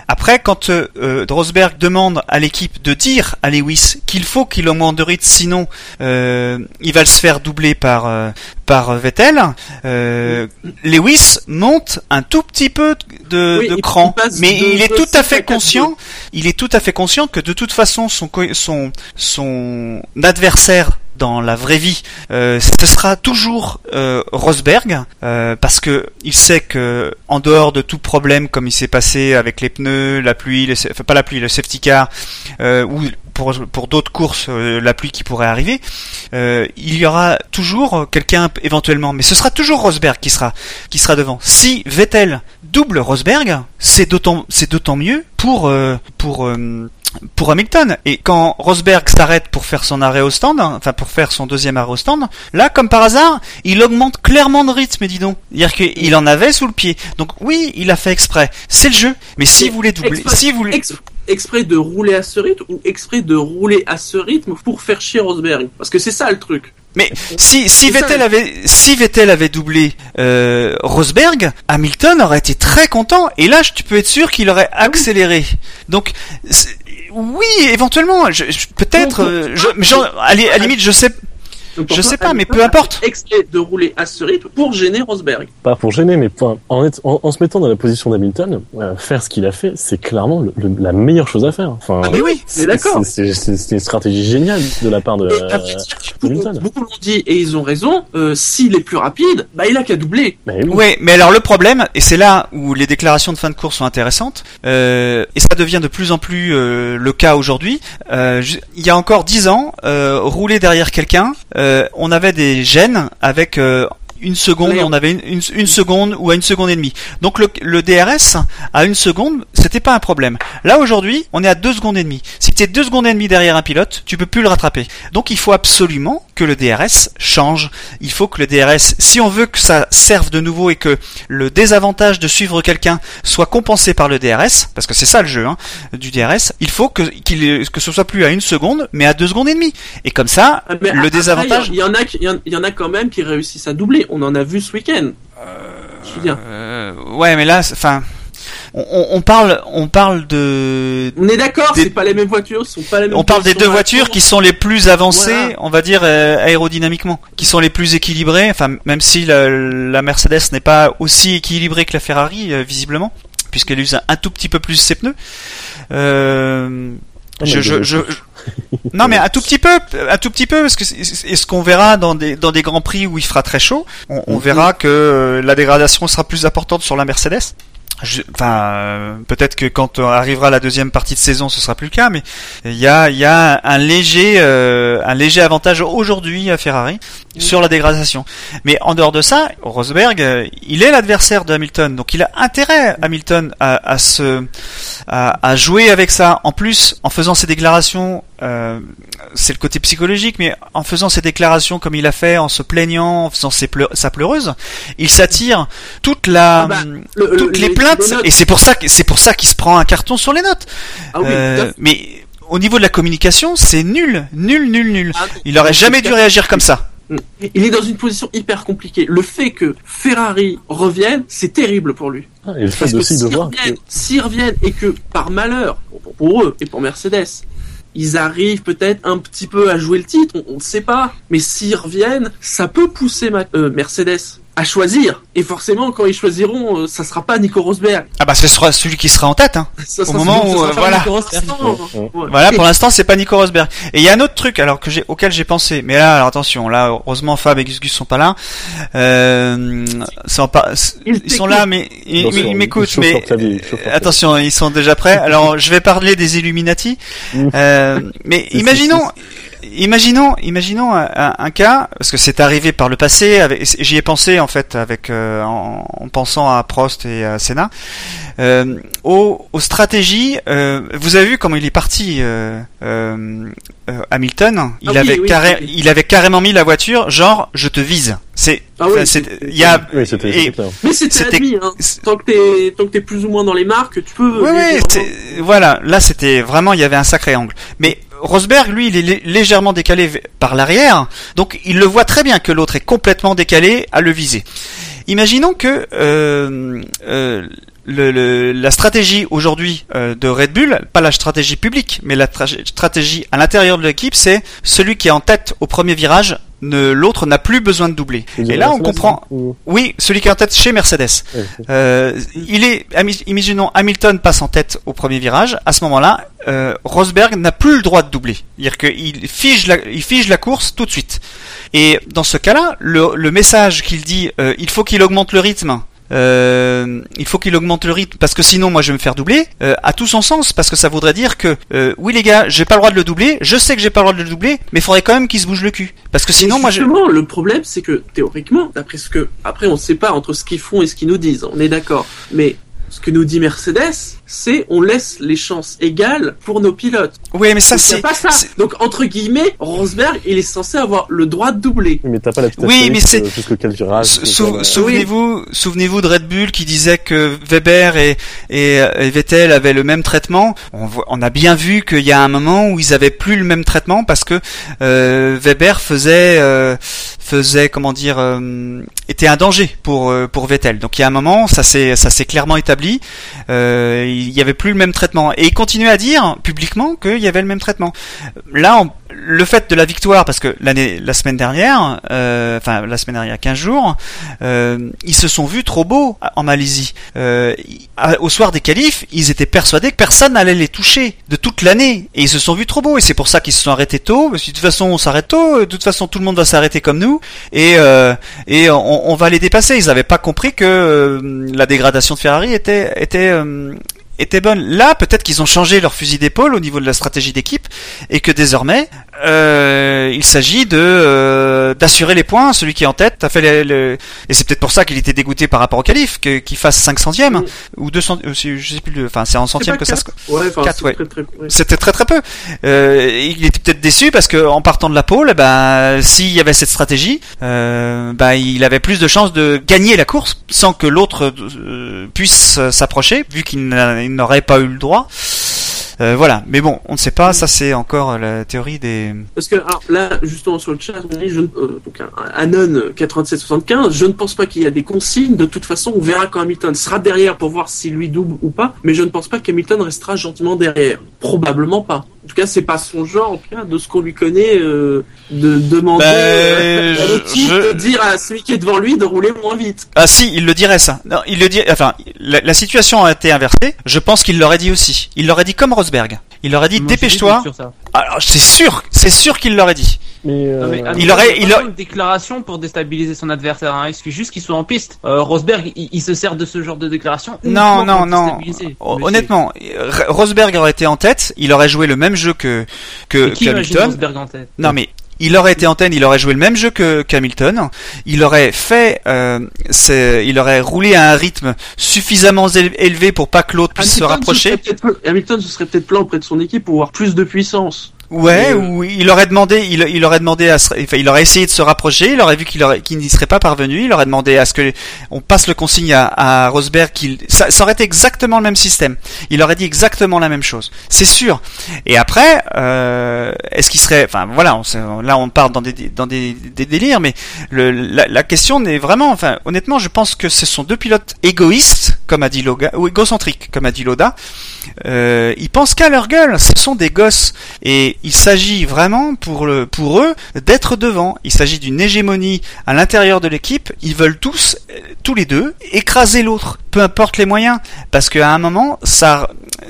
Après, quand euh, euh, Rosberg demande à l'équipe de dire à Lewis qu'il faut qu'il augmente de rythme, sinon euh, il va se faire doubler par euh, par Vettel, euh, Lewis monte un tout petit peu de, Oui, de cran, il mais de- il est tout à 6 fait à 4 conscient. Il est tout à fait conscient que de toute façon son son son adversaire dans la vraie vie, euh, ce sera toujours euh, Rosberg euh, parce que il sait que en dehors de tout problème comme il s'est passé avec les pneus, la pluie, le, enfin pas la pluie, le safety car euh, ou pour pour d'autres courses euh, la pluie qui pourrait arriver, euh, il y aura toujours quelqu'un éventuellement, mais ce sera toujours Rosberg qui sera qui sera devant. Si Vettel double Rosberg, c'est d'autant c'est d'autant mieux pour pour pour Hamilton. Et quand Rosberg s'arrête pour faire son arrêt au stand, hein, enfin pour faire son deuxième arrêt au stand, là, comme par hasard, il augmente clairement de rythme, dis donc. C'est-à-dire qu'il en avait sous le pied. Donc oui, il a fait exprès. C'est le jeu. Mais si Mais vous voulez doubler, exprès- si vous voulez... Ex- exprès de rouler à ce rythme ou exprès de rouler à ce rythme pour faire chier Rosberg Parce que c'est ça le truc. Mais si, si ça, Vettel avait si Vettel avait doublé euh, Rosberg, Hamilton aurait été très content et là tu peux être sûr qu'il aurait accéléré. Donc oui, éventuellement, je, je- peut-être euh, je, la- à la limite je sais Donc, Je sais pas, mais peu importe. de rouler à ce rythme pour gêner Rosberg. pas pour gêner, mais pour- en, être- en, en se mettant dans la position d'Hamilton, euh, faire ce qu'il a fait, c'est clairement le- le- la meilleure chose à faire. Enfin, Ah, mais oui, c'est- d'accord. c'est- C'est c'est une stratégie géniale de la part de. Euh, Hamilton. beaucoup l'ont dit et ils ont raison. euh, S'il est plus rapide, bah il a qu'à doubler. mais oui. Ouais, mais alors le problème, et c'est là où les déclarations de fin de course sont intéressantes, euh, et ça devient de plus en plus euh, le cas aujourd'hui. euh, il y a encore dix ans, euh, rouler derrière quelqu'un, euh, on avait des gènes avec euh, une seconde, on avait une, une, une seconde ou à une seconde et demie. Donc le, le DRS à une seconde, c'était pas un problème. Là aujourd'hui, on est à deux secondes et demie. Si tu es deux secondes et demie derrière un pilote, tu peux plus le rattraper. Donc il faut absolument que le DRS change. Il faut que le DRS, si on veut que ça serve de nouveau et que le désavantage de suivre quelqu'un soit compensé par le DRS, parce que c'est ça le jeu hein, du DRS, il faut que, qu'il, que ce soit plus à une seconde, mais à deux secondes et demie. Et comme ça, Ah, le après, désavantage. Il y, en a, il y y en a quand même qui réussissent à doubler. On en a vu ce week-end. Je veux dire. Euh, ouais, mais là, enfin, on, on- on parle, on parle de, On est d'accord, Des- c'est pas les mêmes voitures, ce sont pas les mêmes. on parle des deux voitures qui sont les plus avancées, Voilà. on va dire euh, aérodynamiquement, qui sont les plus équilibrées. Enfin, même si la, la Mercedes n'est pas aussi équilibrée que la Ferrari, euh, visiblement, puisqu'elle use un, un tout petit peu plus ses pneus. Euh, je, je, de- je, *laughs* non mais un tout petit peu, un tout petit peu, parce que c'est- c'est- est-ce qu'on verra dans des dans des grands prix où il fera très chaud, on, on Mhm. verra que euh, la dégradation sera plus importante sur la Mercedes. Je- Enfin, euh, peut-être que quand euh, arrivera la deuxième partie de saison, ce sera plus le cas, mais il y a il y a un léger euh, un léger avantage aujourd'hui à Ferrari sur la dégradation. Mais en dehors de ça, Rosberg, euh, il est l'adversaire de Hamilton, donc il a intérêt Hamilton à, à se à, à jouer avec ça. En plus, en faisant ses déclarations, euh, c'est le côté psychologique, mais en faisant ses déclarations comme il a fait, en se plaignant, en faisant ses pleu- sa pleureuse, il s'attire toute la Ah bah, le- le- toutes les les- plaintes, les et c'est pour ça que c'est pour ça qu'il se prend un carton sur les notes. Ah oui, Euh, mais au niveau de la communication, c'est nul, nul, nul, nul. Ah, Il aurait jamais dû réagir comme ça. Il est dans une position hyper compliquée. Le fait que Ferrari revienne, c'est terrible pour lui. Ah, et le fait aussi de s'ils voir que reviennent, s'ils reviennent et que par malheur, pour eux et pour Mercedes, ils arrivent peut-être un petit peu à jouer le titre, on, ne sait pas. Mais s'ils reviennent, ça peut pousser euh, Mercedes à choisir. Et forcément, quand ils choisiront, euh, ça sera pas Nico Rosberg. Ah bah ce sera celui qui sera en tête. Hein. Ça Au moment celui- où, euh, voilà. Ouais. Voilà, pour l'instant, c'est pas Nico Rosberg. Et il y a un autre truc, alors que j'ai, auquel j'ai pensé. Mais là, alors attention, là, heureusement, Fab et Gus Gus sont pas là. Euh, sont pas, Ils ils sont là, mais ils, m'écoutent. Mais clavier, attention, ils sont déjà prêts. Alors, je vais parler des Illuminati. Mm. Euh, mais imaginons, imaginons, imaginons un, cas, parce que c'est arrivé par le passé. J'y ai pensé en fait, avec euh, en, en pensant à Prost et à Senna. Euh, aux, aux stratégies, euh, vous avez vu comment il est parti, euh, euh, euh, Hamilton. Il Ah oui, avait oui, carré- oui. il avait carrément mis la voiture, genre je te vise. C'est, Ah il y a, et-. Mais c'était admis, hein. c'est- Tant que t'es, tant que t'es plus ou moins dans les marques, tu peux. Oui, oui, c'est- voilà, là c'était vraiment, il y avait un sacré angle. Mais Rosberg, lui, il est lé- légèrement décalé par l'arrière, donc il le voit très bien que l'autre est complètement décalé à le viser. Imaginons que euh, euh, le, le- la stratégie aujourd'hui euh, de Red Bull, pas la stratégie publique, mais la tra- stratégie à l'intérieur de l'équipe, c'est celui qui est en tête au premier virage, ne- l'autre n'a plus besoin de doubler. Et là, on comprend. ou- Oui, celui qui est en tête chez Mercedes. Euh, il est, imaginons Hamilton passe en tête au premier virage. À ce moment-là, euh, Rosberg n'a plus le droit de doubler. C'est-à-dire qu'il fige la, il fige la course tout de suite. Et dans ce cas-là, le, le message qu'il dit, euh, il faut qu'il augmente le rythme. Euh, il faut qu'il augmente le rythme parce que sinon moi je vais me faire doubler euh, a tout son sens parce que ça voudrait dire que euh, oui les gars j'ai pas le droit de le doubler je sais que j'ai pas le droit de le doubler mais il faudrait quand même qu'il se bouge le cul parce que sinon moi je justement, le problème, c'est que théoriquement, d'après ce que, après, on ne sait pas entre ce qu'ils font et ce qu'ils nous disent. On est d'accord. Mais ce que nous dit Mercedes, c'est on laisse les chances égales pour nos pilotes. oui mais ça c'est pas ça. Donc entre guillemets, Rosberg, il est censé avoir le droit de doubler. Oui, mais t'as pas la Oui, mais c'est- euh, Sou- quel- Souvenez-vous, souvenez-vous de Red Bull qui disait que Weber et, et, euh, et Vettel avaient le même traitement. On, voit- on a bien vu qu'il y a un moment où ils avaient plus le même traitement parce que euh, Weber faisait euh, faisait comment dire euh, était un danger pour euh, pour Vettel. Donc il y a un moment, ça s'est ça s'est clairement établi. Euh, il y avait plus le même traitement et il continuait à dire publiquement qu'il y avait le même traitement. Là, on- le fait de la victoire, parce que l'année, la semaine dernière, euh, enfin la semaine dernière, il y a 15 jours, euh, ils se sont vus trop beaux en Malaisie. Euh, au soir des qualifs, ils étaient persuadés que personne n'allait les toucher de toute l'année, et ils se sont vus trop beaux. Et c'est pour ça qu'ils se sont arrêtés tôt. Parce que de toute façon, on s'arrête tôt. De toute façon, tout le monde va s'arrêter comme nous, et euh, on, va les dépasser. Ils n'avaient pas compris que euh, la dégradation de Ferrari était était euh, était bonne. Là, peut-être qu'ils ont changé leur fusil d'épaule au niveau de la stratégie d'équipe et que désormais, euh, il s'agit de euh, d'assurer les points. Celui qui est en tête a fait les, le- et c'est peut-être pour ça qu'il était dégoûté par rapport au qualif, que- qu'il fasse 5 centièmes Mm. ou 200, euh, je sais plus, le- enfin c'est en pas que ça se. quatre Ouais, enfin, Quatre, c'est ouais. très, très- ouais. C'était très très peu. Euh, il était peut-être déçu parce que en partant de la pole, eh ben s'il y avait cette stratégie, euh, ben il avait plus de chances de gagner la course sans que l'autre euh, puisse s'approcher, vu qu'il n'a- il n'aurait pas eu le droit. Euh, voilà, mais bon, on ne sait pas. Ça, c'est encore la théorie des. Parce que là, justement sur le chat, je, euh, Anon 8775, je ne pense pas qu'il y a des consignes. De toute façon, on verra quand Hamilton sera derrière pour voir s'il lui double ou pas. Mais je ne pense pas qu'Hamilton restera gentiment derrière. Probablement pas. En tout cas, c'est pas son genre, en tout cas, de ce qu'on lui connaît, euh, de demander Ben, euh, à je- de dire à celui qui est devant lui de rouler moins vite. Ah si, il le dirait ça. Non, il le dit. Enfin, la, la situation a été inversée. Je pense qu'il l'aurait dit aussi. Il l'aurait dit comme Rosberg. Il aurait dit Moi, j'ai des dépêche-toi. Alors c'est sûr, c'est sûr qu'il l'aurait dit. Mais, euh, Non, mais, Il aurait- Hamilton il a- une déclaration pour déstabiliser son adversaire. Hein. Il suffit juste qu'il soit en piste. Euh, Rosberg, il, il se sert de ce genre de déclaration. Non, non, non. Honnêtement, Rosberg aurait été en tête. Il aurait joué le même jeu que que Mais qui imagine qu'Hamilton. Rosberg en tête? Non mais il aurait été en tête, il aurait joué le même jeu que qu'Hamilton. Il aurait fait, euh, c'est- il aurait roulé à un rythme suffisamment éle- élevé pour pas que l'autre puisse se Hamilton rapprocher. Hamilton se serait peut-être plan auprès de son équipe pour avoir plus de puissance. Ouais, euh, ou il aurait demandé, il, il aurait demandé à, se- enfin, il aurait essayé de se rapprocher, il aurait vu qu'il aurait, qu'il n'y serait pas parvenu, il aurait demandé à ce que on passe le consigne à, à Rosberg qu'il, ça, ça aurait été exactement le même système. Il aurait dit exactement la même chose, c'est sûr. Et après, euh, est-ce qu'il serait, enfin voilà, on, là on part dans des, dans des, des délires, mais le, la, la question n'est vraiment, enfin honnêtement, je pense que ce sont deux pilotes égoïstes, comme a dit Loga, ou égocentriques, comme a dit Loda. Euh, ils pensent qu'à leur gueule. Ce sont des gosses. Et il s'agit vraiment pour, le, pour eux d'être devant. Il s'agit d'une hégémonie à l'intérieur de l'équipe. Ils veulent tous, euh, tous les deux, écraser l'autre. Peu importe les moyens. Parce qu'à un moment, ça, euh,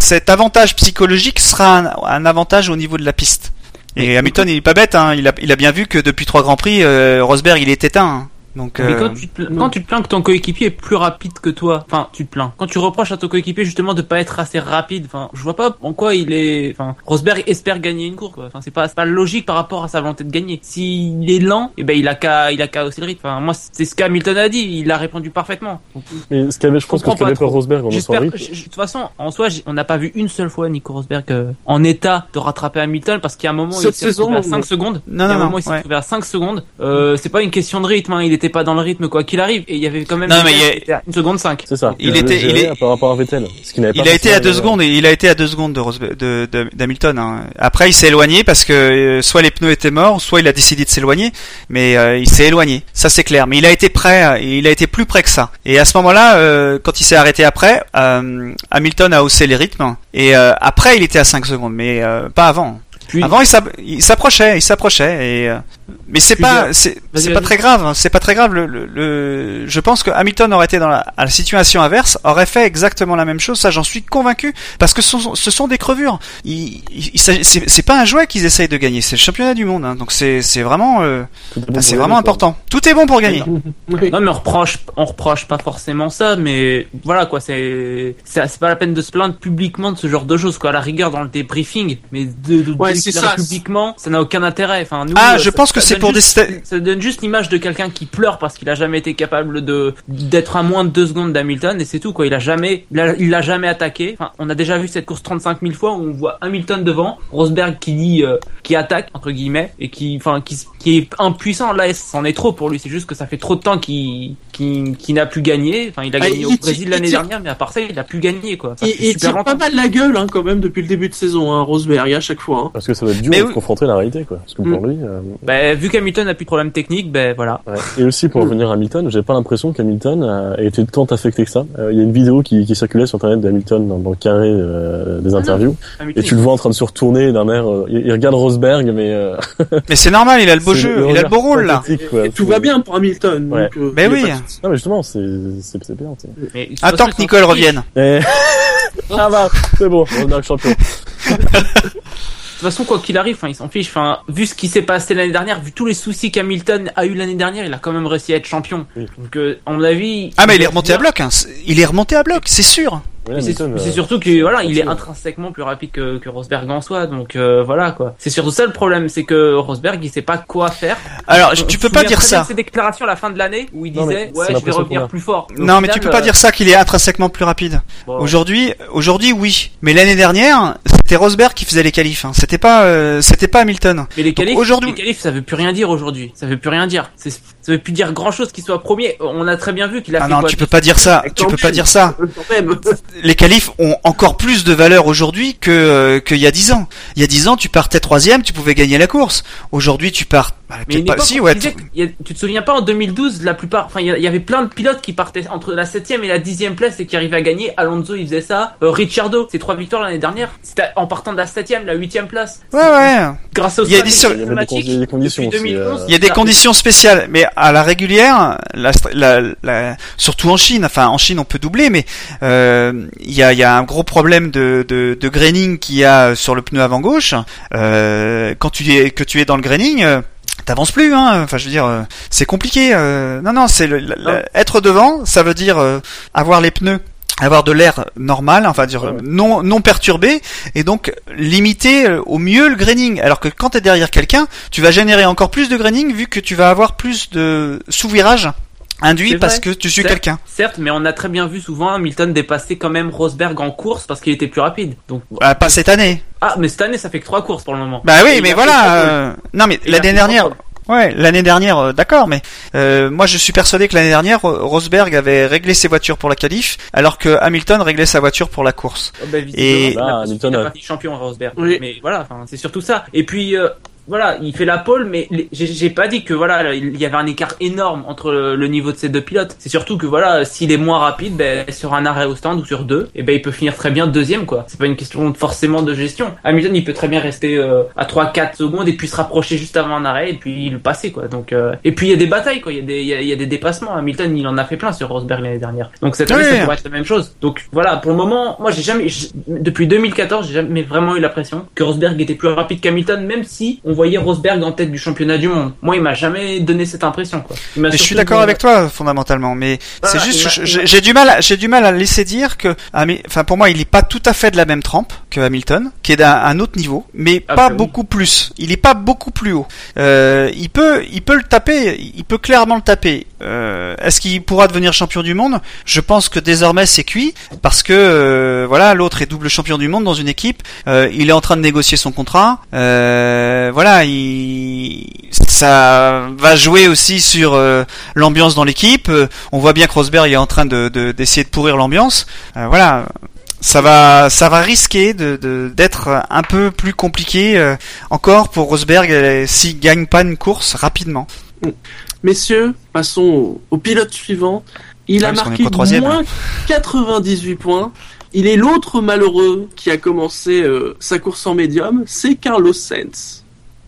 cet avantage psychologique sera un, un avantage au niveau de la piste. Et Hamilton, il est pas bête. Hein. Il, a, il a bien vu que depuis trois grands prix, euh, Rosberg, il est éteint. hein. Donc, Mais euh, quand tu, te, plains- quand tu te plains que ton coéquipier est plus rapide que toi, enfin, tu te plains. Quand tu reproches à ton coéquipier justement de pas être assez rapide, enfin, je vois pas en quoi il est, enfin, Rosberg espère gagner une course, quoi. Enfin, c'est pas, c'est pas logique par rapport à sa volonté de gagner. S'il est lent, eh ben, il a qu'à, il a qu'à hausser le rythme. Enfin, moi, c'est ce qu'Hamilton a dit, il a répondu parfaitement. Donc, Mais ce qu'avait, je pense que comprends ce trop. Rosberg en de toute façon, en soi, j'ai- on n'a pas vu une seule fois Nico Rosberg euh, en état de rattraper Hamilton parce qu'il y a un moment, Cette il s'est retrouvé à non. 5 secondes. Non, non, un non, moment, il s'est ouais. retrouvé à 5 secondes. Euh, c'est pas une question de rythme, hein, il était pas dans le rythme quoi qu'il arrive. Et il y avait quand même Non, mais il y a- une seconde 5. c'est ça. Il était- gérer il est- par rapport à Vettel. Ce qu'il n'avait pas Il a été à deux secondes et il a été à deux secondes de, de- d'Hamilton. hein. Après, il s'est éloigné parce que euh, soit les pneus étaient morts, soit il a décidé de s'éloigner. Mais euh, il s'est éloigné, ça c'est clair. Mais il a été prêt, il a été plus près que ça. Et à ce moment-là, euh, quand il s'est arrêté après, euh, Hamilton a haussé les rythmes. Et euh, après, il était à 5 secondes, mais euh, pas avant. Puis, Avant, il s'app- il s'approchait, il s'approchait. Et euh, mais c'est pas, euh, c'est, pas très grave. hein. C'est pas très grave. Le, le, le- je pense que Hamilton aurait été dans la, à la situation inverse, aurait fait exactement la même chose. Ça, j'en suis convaincu, parce que ce sont, ce sont des crevures. Il, il- c'est, pas un jouet qu'ils essayent de gagner. C'est le championnat du monde. hein. Donc c'est, c'est vraiment, euh, bah, c'est vraiment lui, quoi. important. Tout est bon pour gagner. Oui. Non mais on reproche, on reproche pas forcément ça, mais voilà quoi, c'est c'est c'est pas la peine de se plaindre publiquement de ce genre de choses quoi. À la rigueur dans le débriefing, mais de, de, Ouais, de ça. publiquement, ça n'a aucun intérêt. Enfin nous, Ah, euh, je pense que ça c'est donne pour juste- Ça donne juste l'image de quelqu'un qui pleure parce qu'il a jamais été capable de d'être à moins de deux secondes d'Hamilton et c'est tout quoi. Il a jamais, il a, il jamais attaqué. Enfin, on a déjà vu cette course 35 000 fois où on voit Hamilton devant, Rosberg qui dit, euh, qui attaque entre guillemets et qui, enfin, qui, qui est impuissant. Là, c'en est trop pour lui. C'est juste que ça fait trop de temps qu'il, qu'il, qu'il n'a plus gagné. Enfin, il a Ah, gagné il au Brésil il l'année tire- dernière, mais à part ça, il a plus gagné quoi. Il, il tire longtemps. pas mal la gueule hein, quand même depuis le début de saison, hein, Rosberg à chaque fois. hein. Parce que ça va être dur Mais de oui. se confronter à la réalité, quoi. Parce que pour lui, euh, Ben, vu qu'Hamilton n'a plus de problème technique, ben voilà. Ouais. Et aussi pour *laughs* revenir à Hamilton, j'ai pas l'impression qu'Hamilton a été tant affecté que ça. Euh, Il y a une vidéo qui, qui circulait sur internet d'Hamilton dans, dans le carré euh, des interviews, Hamilton, et tu le vois en train de se retourner d'un air. euh, il, regarde Rosberg, mais euh, Mais c'est normal. Il a le beau *laughs* jeu, il a le beau rôle là. pathétique, quoi. Et tout C'est- va bien pour Hamilton. Ouais. donc, euh, Mais oui. Non mais justement, c'est bien. mais Attends que Nicole revienne. Et... ah bah, c'est bon, Rosberg champion. De toute façon, quoi qu'il arrive, enfin, il s'en fiche. Enfin, vu ce qui s'est passé l'année dernière, vu tous les soucis qu'Hamilton a eu l'année dernière, il a quand même réussi à être champion. Oui. Donc, euh, à mon avis. Ah mais il est remonté à bloc. Hein. Il est remonté à bloc, c'est sûr. Ouais, c'est euh, surtout que voilà, il est continue. intrinsèquement plus rapide que, que Rosberg en soi, donc euh, voilà quoi. C'est surtout ça le problème, c'est que Rosberg il sait pas quoi faire. Alors tu peux pas dire ça. ses déclarations à la fin de l'année où il Non, mais disait ouais je vais revenir plus fort. Au Non mais tu peux pas euh, dire ça qu'il est intrinsèquement plus rapide. bon, Aujourd'hui, aujourd'hui oui. Mais l'année dernière, c'était Rosberg qui faisait les qualifs. Hein. C'était pas, euh, c'était pas Hamilton. Mais les qualifs, aujourd'hui- les qualifs, ça veut plus rien dire aujourd'hui. Ça veut plus rien dire. C'est- Ça veut plus dire grand chose qu'il soit premier. On a très bien vu qu'il a Ah fait non, quoi, tu peux pas dire ça. Tu peux pas dire ça. Euh. *laughs* Les qualifs ont encore plus de valeur aujourd'hui que euh, qu'il y a 10 ans. Il y a 10 ans, tu partais troisième, tu pouvais gagner la course. Aujourd'hui, tu pars. Bah, Mais peut-être une pas. époque, Si, ouais. y a- tu te souviens pas en 2012, la plupart, enfin, il y avait plein de pilotes qui partaient entre la 7ème et la 10ème place et qui arrivaient à gagner. Alonso, il faisait ça. Euh, Ricciardo, ses trois victoires l'année dernière, c'était en partant de la 7ème, la 8ème place. Ouais, ouais. Grâce aux Il y a des stratégies sur- il y avait des a des conditions depuis aussi, 2011, euh. Il y a des conditions spéciales, mais à la régulière, la, la, la- surtout en Chine, enfin en Chine on peut doubler, mais euh, il y, a, il y a un gros problème de, de, de graining qu'il y a sur le pneu avant gauche. Euh, quand tu es que tu es dans le graining, euh, t'avances plus. Hein. Enfin je veux dire, euh, c'est compliqué. euh. non non, c'est le, être devant, ça veut dire euh, avoir les pneus avoir de l'air normal, enfin dire Ouais, non non perturbé et donc limiter au mieux le graining. Alors que quand tu es derrière quelqu'un, tu vas générer encore plus de graining vu que tu vas avoir plus de sous-virage induit parce que tu suis quelqu'un. Certes, mais on a très bien vu souvent Hamilton dépasser quand même Rosberg en course parce qu'il était plus rapide. Donc Bah, pas cette année. ah, mais cette année ça fait que trois courses pour le moment. Bah oui, Et mais voilà. euh, Non, mais l'année dernière. Ouais, l'année dernière, euh, d'accord, mais euh, moi je suis persuadé que l'année dernière, Ro- Rosberg avait réglé ses voitures pour la qualif, alors que Hamilton réglait sa voiture pour la course. Oh, bah, Et- il a Là, pas- Hamilton il a champion Rosberg. Oui. Mais voilà, c'est surtout ça. Et puis euh, voilà, il fait la pole, mais j'ai pas dit que voilà, il y avait un écart énorme entre le, le niveau de ces deux pilotes. C'est surtout que voilà, s'il est moins rapide, ben, sur un arrêt au stand ou sur deux, et ben il peut finir très bien deuxième quoi. C'est pas une question forcément de gestion. Hamilton, il peut très bien rester euh, à 3-4 secondes et puis se rapprocher juste avant un arrêt et puis le passer quoi. Donc euh, et puis il y a des batailles quoi, il y a des il y a, il y a des dépassements. Hamilton, il en a fait plein sur Rosberg l'année dernière. Donc cette année, Oui. ça pourrait être la même chose. Donc voilà, pour le moment, moi j'ai jamais, depuis 2014, j'ai jamais vraiment eu l'impression que Rosberg était plus rapide qu'Hamilton, même si on voyait Rosberg en tête du championnat du monde. Moi, il m'a jamais donné cette impression. Quoi. Mais je suis d'accord donné- avec toi fondamentalement, mais c'est Voilà, juste j'ai du mal, à- j'ai du mal à laisser dire que, Hami- enfin pour moi il est pas tout à fait de la même trempe que Hamilton, qui est d'un un autre niveau, mais Ah, pas bah oui. beaucoup plus. Il est pas beaucoup plus haut. Euh, il peut, il peut le taper, il peut clairement le taper. Euh, Est-ce qu'il pourra devenir champion du monde? Je pense que désormais c'est cuit parce que euh, voilà l'autre est double champion du monde dans une équipe. Euh, il est en train de négocier son contrat. Euh, voilà, il ça va jouer aussi sur euh, l'ambiance dans l'équipe. Euh, on voit bien que Rosberg est en train de de- d'essayer de, pourrir l'ambiance. Euh, voilà, ça va ça va risquer de de- d'être un peu plus compliqué euh, encore pour Rosberg s'il gagne pas une course rapidement. Messieurs, passons au, au pilote suivant. Il Ah, a est marqué moins 98 points. Il est l'autre malheureux qui a commencé sa course en médium, c'est Carlos Sainz.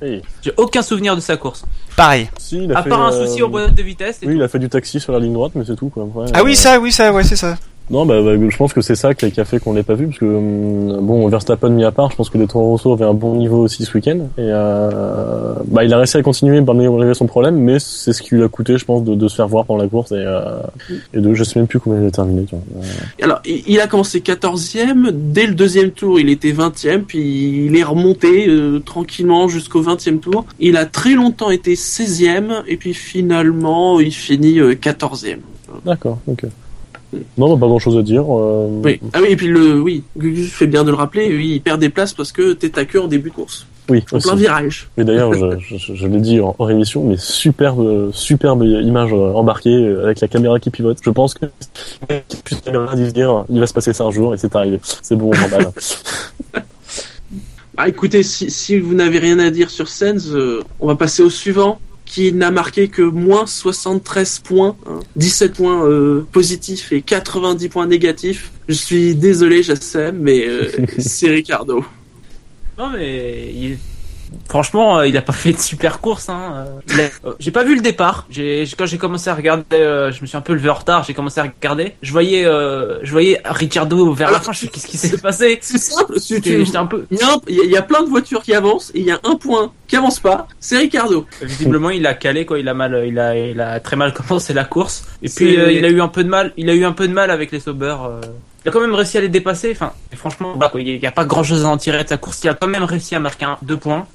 Hey. J'ai aucun souvenir de sa course. Pareil. Si, il a À fait, part un euh, souci au boîte de vitesse. et Oui, tout. il a fait du taxi sur la ligne droite, mais c'est tout quoi. Ouais, Ah oui ça oui ça ouais c'est ça. Non, bah, bah, je pense que c'est ça qui a, qui a fait qu'on l'ait pas vu, parce que hum, bon, Verstappen mis à part, je pense que les Toro Rosso avaient un bon niveau aussi ce week-end, et euh, bah, il a réussi à continuer malgré malgré son problème, mais c'est ce qui lui a coûté, je pense, de, de se faire voir pendant la course et, euh, et de, je sais même plus combien il a terminé. Tu vois. Euh, Alors, il a commencé 14e, dès le deuxième tour, il était 20e, puis il est remonté euh, tranquillement jusqu'au 20e tour. Il a très longtemps été 16e, et puis finalement, il finit euh, 14e. D'accord, ok. Non, bah, pas grand chose à dire. euh, Oui. Ah oui, et puis le, oui, Gugus fait bien de le rappeler, oui, il perd des places parce que t'es à queue en début de course. oui, En aussi. plein virage. Et d'ailleurs, je, je, je l'ai dit en, en émission, mais superbe, superbe image euh, embarquée euh, avec la caméra qui pivote. Je pense que plus la caméra dire, il va se passer ça un jour et c'est arrivé. C'est bon, on emballe. Ah, écoutez, si, si vous n'avez rien à dire sur Sens, euh, on va passer au suivant, qui n'a marqué que moins 73 points, hein, 17 points euh, positifs et 90 points négatifs. Je suis désolé, Jassem, mais euh, *laughs* c'est Ricardo. Non mais il- franchement, euh, il a pas *laughs* fait de super course. Hein. euh. Euh, J'ai pas vu le départ. Quand j'ai commencé à regarder, je me suis un peu levé en retard. J'ai commencé à regarder. Je voyais, euh, je voyais Ricardo vers la fin. Je sais qu'est-ce qui s'est passé? *laughs* C'est simple, J'étais un peu. il y, a un- il y a- il y a plein de voitures qui avancent et il y a un point qui avance pas, c'est Ricardo. Visiblement, il a calé quoi. Il a mal, il a, il a très mal *laughs* commencé la course. Et puis, euh, il a eu un peu de mal. Il a eu un peu de mal avec les Sauber. euh. Il a quand même réussi à les dépasser. Enfin, franchement, bah, il y a pas grand chose à en tirer de sa course. Il a quand même réussi à marquer un, deux points.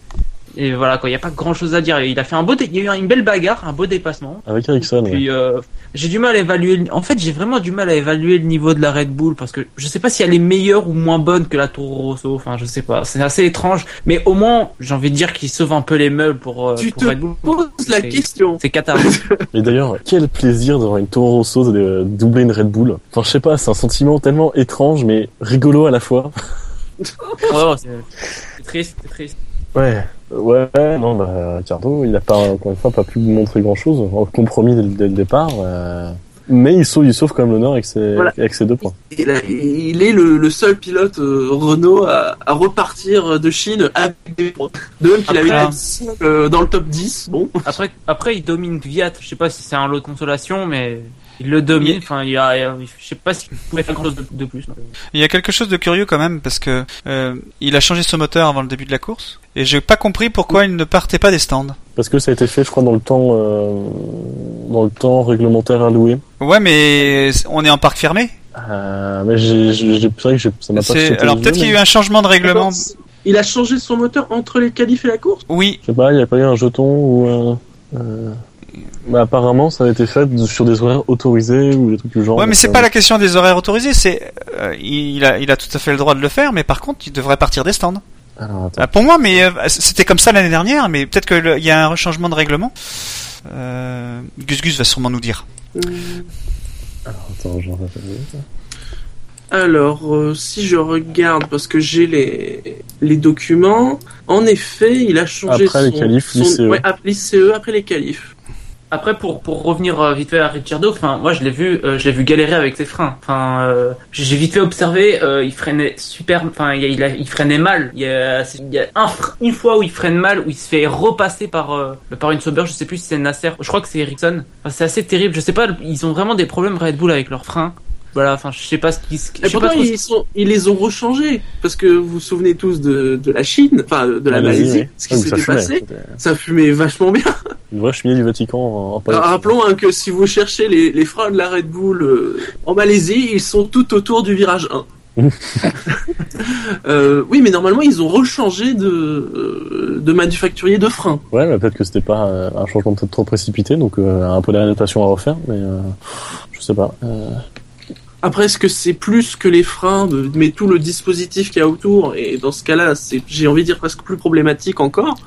Et voilà quoi, il y a pas grand chose à dire. Il a fait un beau, il y a eu une belle bagarre, un beau dépassement. Avec Ericsson, ouais. Puis euh, j'ai du mal à évaluer. En fait, j'ai vraiment du mal à évaluer le niveau de la Red Bull parce que je sais pas si elle est meilleure ou moins bonne que la Toro Rosso. Enfin, je sais pas. C'est assez étrange. Mais au moins, j'ai envie de dire qu'il sauve un peu les meubles pour, euh, tu pour te Red Bull. poses la question. C'est Qatar. Et *laughs* d'ailleurs, quel plaisir d'avoir une Toro Rosso de doubler une Red Bull. Enfin, je sais pas, c'est un sentiment tellement étrange, mais rigolo à la fois. *laughs* C'est c'est triste, c'est triste. Ouais. Ouais, non, bah, Ricardo, il a pas, encore une fois, pas pu montrer grand chose, compromis dès, le- dès le départ, euh, mais il sauve, il sauve quand même l'honneur avec ses, Voilà. avec ses deux points. Il, a- il est le, le seul pilote euh, Renault à, à repartir de Chine avec des points. De même qu'il avait été euh, dans le top 10. Bon, Après, après, il domine Viat. Je sais pas si c'est un lot de consolation, mais il le domine. Enfin, il y a, il y a- je sais pas s'il pouvait faire quelque chose de, de plus. Il y a quelque chose de curieux quand même parce que euh, il a changé son moteur avant le début de la course et j'ai pas compris pourquoi il ne partait pas des stands. Parce que ça a été fait, je crois, dans le temps, euh, dans le temps réglementaire alloué. Ouais, mais on est en parc fermé. Euh, mais c'est vrai que ça m'a pas Alors peut-être qu'il y a eu un changement de règlement. il a changé son moteur entre les qualifs et la course. Oui, Je sais pas, il y a pas eu un jeton ou, euh, euh, Bah, apparemment, ça a été fait sur des horaires autorisés ou des trucs du genre. Ouais, mais c'est euh, pas la question des horaires autorisés. C'est euh, il a il a tout à fait le droit de le faire, mais par contre, il devrait partir des stands. Alors, attends. Ah, pour moi, mais euh, c'était comme ça l'année dernière, mais peut-être qu'il y a un changement de règlement. Euh, Gus Gus va sûrement nous dire. Attends, j'en rappelle. Alors, euh, si je regarde, parce que j'ai les, les documents, en effet, il a changé Après les son, qualifs, son- lycée. ouais, ap- lycée, après les qualifs. Après, pour, pour revenir euh, vite fait à Ricciardo, enfin, moi, je l'ai vu, euh, je l'ai vu galérer avec ses freins. Enfin, euh, j'ai vite fait observer, euh, il freinait super, enfin, il, a- il, freinait mal. Il y a, il y a un une fois où il freine mal, où il se fait repasser par, euh, par une Sauber, je sais plus si c'est Nasser, je crois que c'est Ericsson. Enfin, c'est assez terrible, je sais pas, ils ont vraiment des problèmes Red Bull avec leurs freins. Voilà, enfin, je sais pas ce qui, Et pourtant, ils, sont, ils les ont rechangés? Parce que vous vous souvenez tous de, de la Chine, enfin, de la Malaisie, oui. ce qui Ah, s'était passé. c'était Ça fumait vachement bien. Une vraie cheminée du Vatican en, rappelons hein, que si vous cherchez les, les freins de la Red Bull euh, en Malaisie, ils sont tout autour du virage 1. *laughs* Euh, oui, mais normalement, ils ont rechangé de, euh, de manufacturier de freins. Ouais, mais peut-être que c'était pas euh, un changement peut-être trop précipité, donc euh, un peu d'adaptation à refaire, mais je sais pas. Après, est-ce que c'est plus que les freins, mais tout le dispositif qu'il y a autour Et dans ce cas-là, c'est, j'ai envie de dire presque plus problématique encore.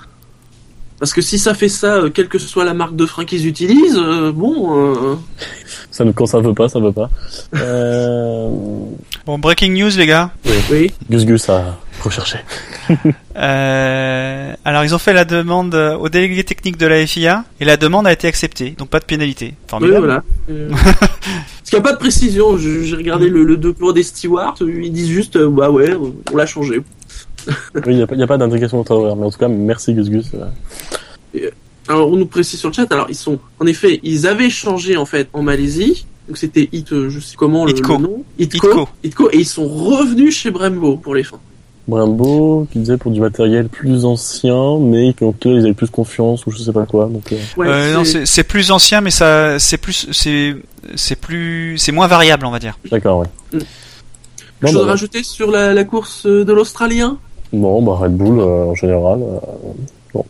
Parce que si ça fait ça, euh, quelle que soit la marque de frein qu'ils utilisent, euh, bon, euh, ça ne, quand ça veut pas, ça veut pas. *laughs* Euh, Bon, breaking news, les gars. oui. Gus Gus a recherché. *laughs* Euh, alors, ils ont fait la demande au délégué technique de la FIA et la demande a été acceptée, donc pas de pénalité. Oui, Formidable. voilà. Euh, Parce qu'il n'y a pas de précision. J'ai regardé le, le document des stewards, ils disent juste, bah ouais, on l'a changé. *laughs* Oui, il n'y a, pas- il y a pas d'indication au travers, mais en tout cas, merci Gus Gus. euh. Alors on nous précise sur le chat. Alors ils sont, en effet, ils avaient changé en fait en Malaisie. Donc c'était Hit, euh, je sais comment le, Hitco. le nom. Hitco. Hitco. Hitco. Et ils sont revenus chez Brembo pour les fins. Brembo, qui disait pour du matériel plus ancien, mais qui auquel ils avaient plus confiance, ou je sais pas quoi. Donc, euh, Ouais, Euh, non, c'est- plus ancien, mais ça, c'est plus, c'est, c'est plus, c'est moins variable, on va dire. d'accord, ouais. Mm. Quelque chose bah, à rajouter sur la, la course euh, de l'Australien? Non, bah Red Bull euh, en général. euh,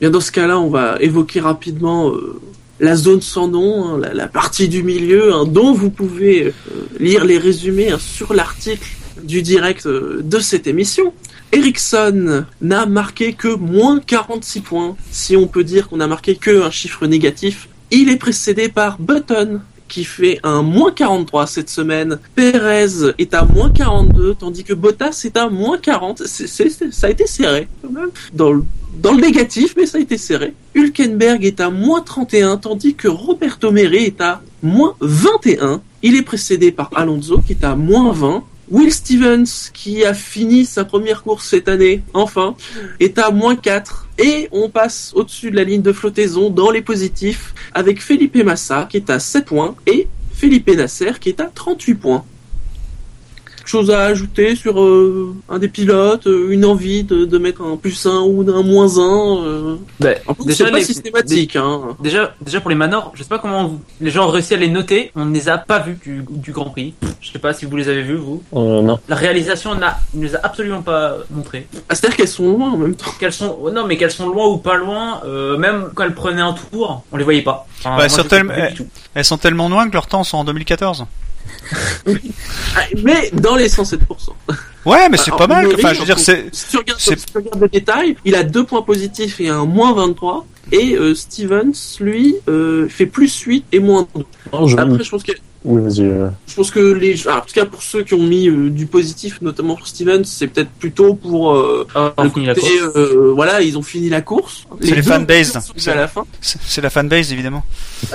Bien dans ce cas-là, on va évoquer rapidement euh, la zone sans nom, hein, la, partie du milieu, hein, dont vous pouvez lire les résumés hein, sur l'article du direct de cette émission. Ericsson n'a marqué que moins 46 points, si on peut dire qu'on a marqué que un chiffre négatif. Il est précédé par Button, qui fait un moins 43 cette semaine. Perez est à moins 42, tandis que Bottas est à moins 40. C'est- c'est- c'est- ça a été serré, quand même. Dans le, dans le négatif, mais ça a été serré. Hülkenberg est à moins 31, tandis que Roberto Meri est à moins 21. Il est précédé par Alonso, qui est à moins 20. Will Stevens, qui a fini sa première course cette année, enfin, est à moins 4. Et on passe au-dessus de la ligne de flottaison dans les positifs avec Felipe Massa qui est à 7 points et Felipe Nasser qui est à 38 points. Chose à ajouter sur euh, un des pilotes, euh, une envie de, de mettre un plus 1 ou un moins 1. Euh... Ben, En plus, déjà, c'est pas les- systématique. Hein. Déjà, déjà pour les manors, je sais pas comment vous- les gens ont réussi à les noter. On ne les a pas vus du, du Grand Prix. Je sais pas si vous les avez vus vous. euh, non. La réalisation n'a, ne les a absolument pas montré. Ah, C'est-à-dire qu'elles sont loin en même temps. Qu'elles sont, oh non mais qu'elles sont loin ou pas loin, euh, même quand elles prenaient un tour, on les voyait pas. Enfin, Ouais, moi, sur je tel- les voyais pas du tout. Elles sont tellement loin que leurs temps sont en 2014. Ah, mais dans les 107%. Ouais, mais c'est pas mal. Enfin, je veux dire, c'est, Si tu regardes, c'est- si tu regardes le détail, il a deux points positifs et un moins 23. Et euh, Stevens, lui, euh, fait plus 8 et moins 2. Non, je... Après, je pense que Oui, vas-y. euh. Je pense que les, alors, en tout cas pour ceux qui ont mis euh, du positif, notamment pour Stevens, c'est peut-être plutôt pour euh, Ah, on la côté, course. euh, voilà, ils ont fini la course. C'est les deux sont arrivés à la fin. c'est c'est la fanbase évidemment.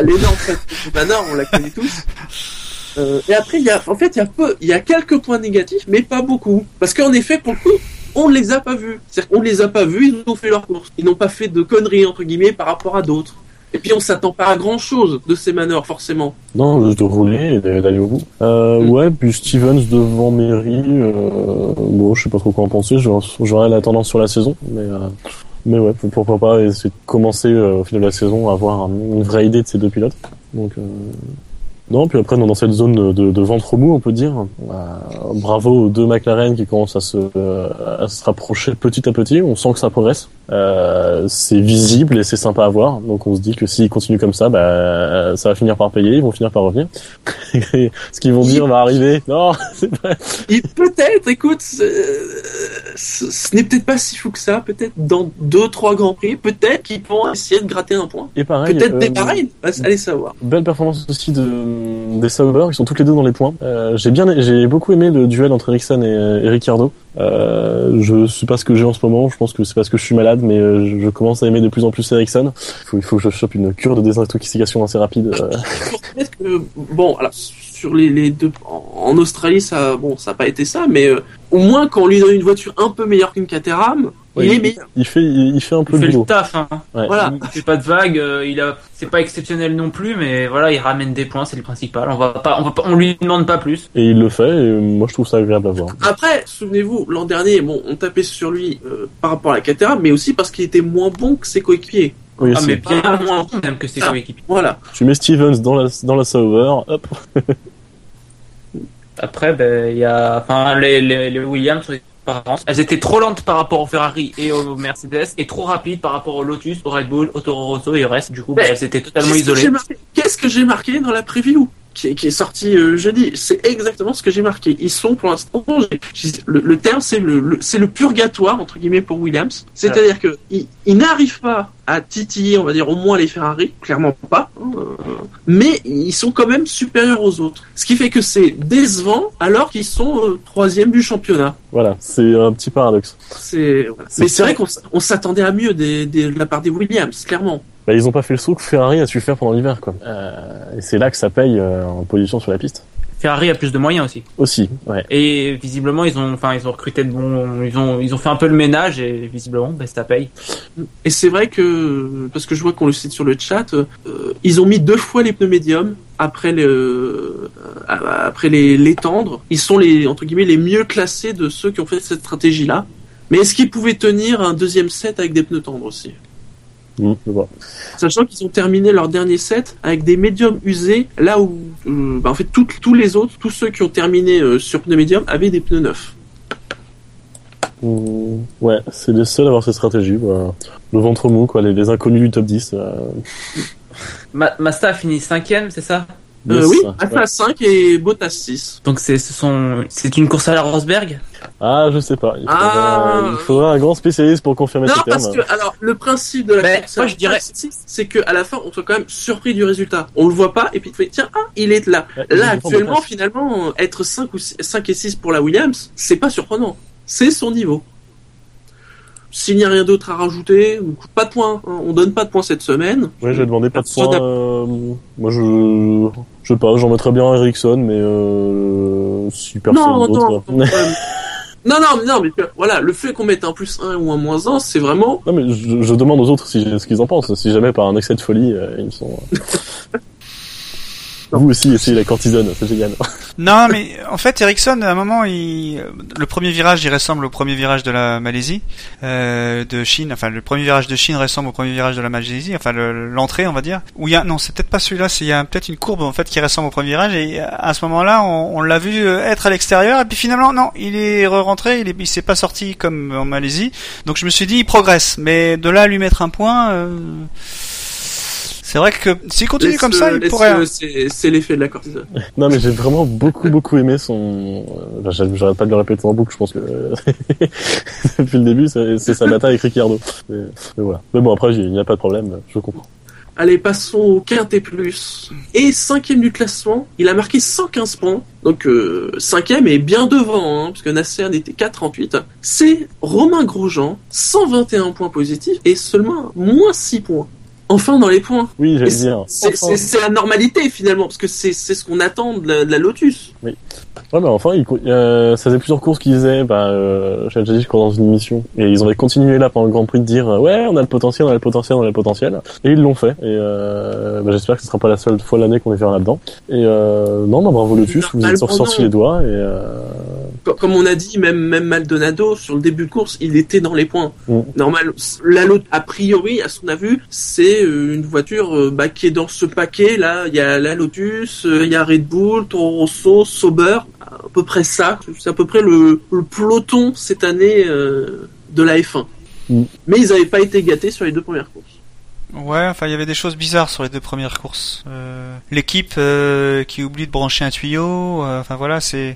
L'énorme fête de Banner, on la connaît tous. *laughs* Euh, et après, il y a, en fait, il y a peu, il y a quelques points négatifs, mais pas beaucoup. Parce qu'en effet, pour le coup, on ne les a pas vus. C'est-à-dire qu'on ne les a pas vus, ils ont fait leur course. Ils n'ont pas fait de conneries, entre guillemets, par rapport à d'autres. Et puis, on s'attend pas à grand chose de ces manœuvres, forcément. Non, juste de rouler et d'aller au bout. Euh, Mm. Ouais, puis Stevens devant Mary, euh, bon, je sais pas trop quoi en penser, j'aurais la tendance sur la saison, mais euh, mais ouais, pourquoi pas essayer de commencer euh, au fil de la saison à avoir un- une vraie idée de ces deux pilotes. Donc euh, non, puis après dans cette zone de, de, ventre mou, on peut dire, euh, bravo aux deux McLaren qui commencent à se euh, à se rapprocher petit à petit. On sent que ça progresse. Euh, c'est visible et c'est sympa à voir. Donc on se dit que s'ils continuent comme ça, bah, ça va finir par payer, ils vont finir par revenir. *laughs* Ce qu'ils vont dire va arriver. Non, *laughs* c'est pas... Et peut-être, écoute, euh, ce, ce n'est peut-être pas si fou que ça. Peut-être dans deux, trois grands prix, peut-être qu'ils vont essayer de gratter un point. Et pareil. Peut-être des euh, pareils. Allez savoir. Belle performance aussi de des Sauber, ils sont toutes les deux dans les points. Euh, j'ai bien, j'ai beaucoup aimé le duel entre Ericsson et, euh, et Ricciardo. Euh, je sais pas ce que j'ai en ce moment. Je pense que c'est parce que je suis malade, mais euh, je, commence à aimer de plus en plus Ericsson. Il faut, il faut que je chope une cure de désintoxication assez rapide. euh. Bon, alors, sur les, deux, en, Australie, ça, bon, ça n'a pas été ça, mais au moins quand on lui donne une voiture un peu meilleure qu'une Caterham, Ouais, il est meilleur. il fait, il, il fait un peu Il fait le boulot. taf, hein. Ouais. Voilà. Il fait pas de vagues, euh, il a, c'est pas exceptionnel non plus, mais voilà, il ramène des points, c'est le principal. On va pas, on va pas, on lui demande pas plus. Et il le fait. Et moi, je trouve ça agréable à voir. Après, souvenez-vous, l'an dernier, bon, on tapait sur lui euh, par rapport à la Caterham, mais aussi parce qu'il était moins bon que ses coéquipiers. Oui, Ah, mais bien moins bon même que ses Ah. coéquipiers. Voilà. Tu mets Stevens dans la dans la Sauber, hop. Après, ben, il y a, enfin, les, les, les Williams, elles étaient trop lentes par rapport au Ferrari et au Mercedes, et trop rapides par rapport au Lotus, au Red Bull, au Toro Rosso et au reste. Du coup, Mais elles étaient totalement isolées. Qu'est-ce que j'ai marqué dans la preview? Qui est, qui est sortie euh, jeudi C'est exactement ce que j'ai marqué. Ils sont pour l'instant, le, le terme c'est le, le- c'est le purgatoire entre guillemets pour Williams. C'est-à-dire que ils, ils n'arrivent pas à titiller, on va dire au moins les Ferrari, clairement pas, euh, mais ils sont quand même supérieurs aux autres. Ce qui fait que c'est décevant alors qu'ils sont euh, troisième du championnat. Voilà, c'est un petit paradoxe. C'est, mais c'est vrai qu'on s'attendait à mieux des, des- de la part des Williams, clairement. Bah, ils ont pas fait le saut que Ferrari a su faire pendant l'hiver, quoi. Euh, et c'est là que ça paye euh, en position sur la piste. Ferrari a plus de moyens aussi. Aussi, ouais. Et visiblement, ils ont, enfin, ils ont recruté de bons, ils ont, ils ont fait un peu le ménage et visiblement, ben, ça paye. Et c'est vrai que, parce que je vois qu'on le cite sur le chat, euh, ils ont mis deux fois les pneus médiums après, le, euh, après les, les tendres. Ils sont les, entre guillemets, les mieux classés de ceux qui ont fait cette stratégie-là. Mais est-ce qu'ils pouvaient tenir un deuxième set avec des pneus tendres aussi? Mmh, je vois. Sachant qu'ils ont terminé leur dernier set avec des médiums usés, là où, euh, bah, en fait, tous les autres, tous ceux qui ont terminé euh, sur pneus médiums avaient des pneus neufs. Mmh, ouais, c'est les seuls à avoir cette stratégie. Voilà. Le ventre mou, quoi, les, les inconnus du top 10. euh, Ma Masta a fini cinquième, c'est ça? Euh, yes. oui, Ouais. Atlas 5 et Bottas 6. Donc c'est, ce sont, c'est une course à la Rosberg? Ah, je sais pas. Il faudra, Ah. il faudra un grand spécialiste pour confirmer Non, ces termes. parce que alors le principe de la Ben, course moi, à je dirais- c'est que à la fin on soit quand même surpris du résultat. On le voit pas et puis tu fais tiens ah il est là. Ouais, Là actuellement finalement être 5 ou 6, 5 et 6 pour la Williams, c'est pas surprenant. C'est son niveau. S'il n'y a rien d'autre à rajouter, pas de points. hein. On donne pas de points cette semaine. Ouais, j'ai demandé pas de points. euh, moi, je, je sais pas, j'en mettrais bien Ericsson, mais euh, si personne Non, d'autre. non, non, euh, non, non, mais non, mais euh, voilà, le fait qu'on mette un plus 1 ou un moins 1, c'est vraiment Non, mais je, je demande aux autres si, ce qu'ils en pensent. Si jamais par un excès de folie, euh, ils sont. *laughs* Vous aussi essayez la cortisone, c'est génial. Non, mais en fait, Ericsson, à un moment, il... le premier virage, il ressemble au premier virage de la Malaisie, euh, de Chine. Enfin, le premier virage de Chine ressemble au premier virage de la Malaisie. Enfin, le- l'entrée, on va dire. Où il y a, non, c'est peut-être pas celui-là. C'est il y a peut-être une courbe en fait qui ressemble au premier virage. Et à ce moment-là, on, l'a vu euh, être à l'extérieur. Et puis finalement, non, il est re-rentré. Il, est, s'est pas sorti comme en Malaisie. Donc je me suis dit, il progresse. Mais de là à lui mettre un point. euh, C'est vrai que s'il continue laisse- comme ça, il pourrait. C'est c'est l'effet de la cortisone? Non, mais j'ai vraiment beaucoup, beaucoup aimé son. euh, j'a- J'arrête pas de le répéter en boucle, je pense que. *laughs* Depuis le début, c'est sa bataille avec Ricciardo. Mais, mais voilà. Mais bon, après, il n'y a pas de problème, je comprends. Allez, passons au Quintet Plus. Et cinquième du classement, il a marqué 115 points. Donc euh, cinquième est bien devant, hein, puisque Nasser en était 4,38. C'est Romain Grosjean, 121 points positifs et seulement moins 6 points. Enfin dans les points. Oui, j'allais C'est dire. c'est- Enfin. c'est- c'est la normalité finalement, parce que c'est c'est ce qu'on attend de la, de la Lotus. Ouais, bah enfin, il, euh, ça faisait plusieurs courses qu'ils faisaient, bah, euh, j'avais déjà dit, je crois, dans une émission. Et ils avaient continué là pendant le Grand Prix de dire, euh, ouais, on a le potentiel, on a le potentiel, on a le potentiel. Et ils l'ont fait. Et euh, bah, j'espère que ce sera pas la seule fois l'année qu'on les verra là-dedans. Et euh, non, bah, bravo Lotus, vous êtes ressorti les doigts. Et euh, Co- Comme on a dit, même, même Maldonado, sur le début de course, il était dans les points. Mm. Normal, la Lot- a priori, à son avis, c'est euh, une voiture bah, qui est dans ce paquet. Là, il y a la Lotus, il y a Red Bull, Toro Rosso, Sauber, à peu près ça. C'est à peu près le, le peloton cette année euh, de la F1. Mm. Mais ils n'avaient pas été gâtés sur les deux premières courses. Ouais, enfin il y avait des choses bizarres sur les deux premières courses. Euh, L'équipe euh, qui oublie de brancher un tuyau, euh, enfin voilà, c'est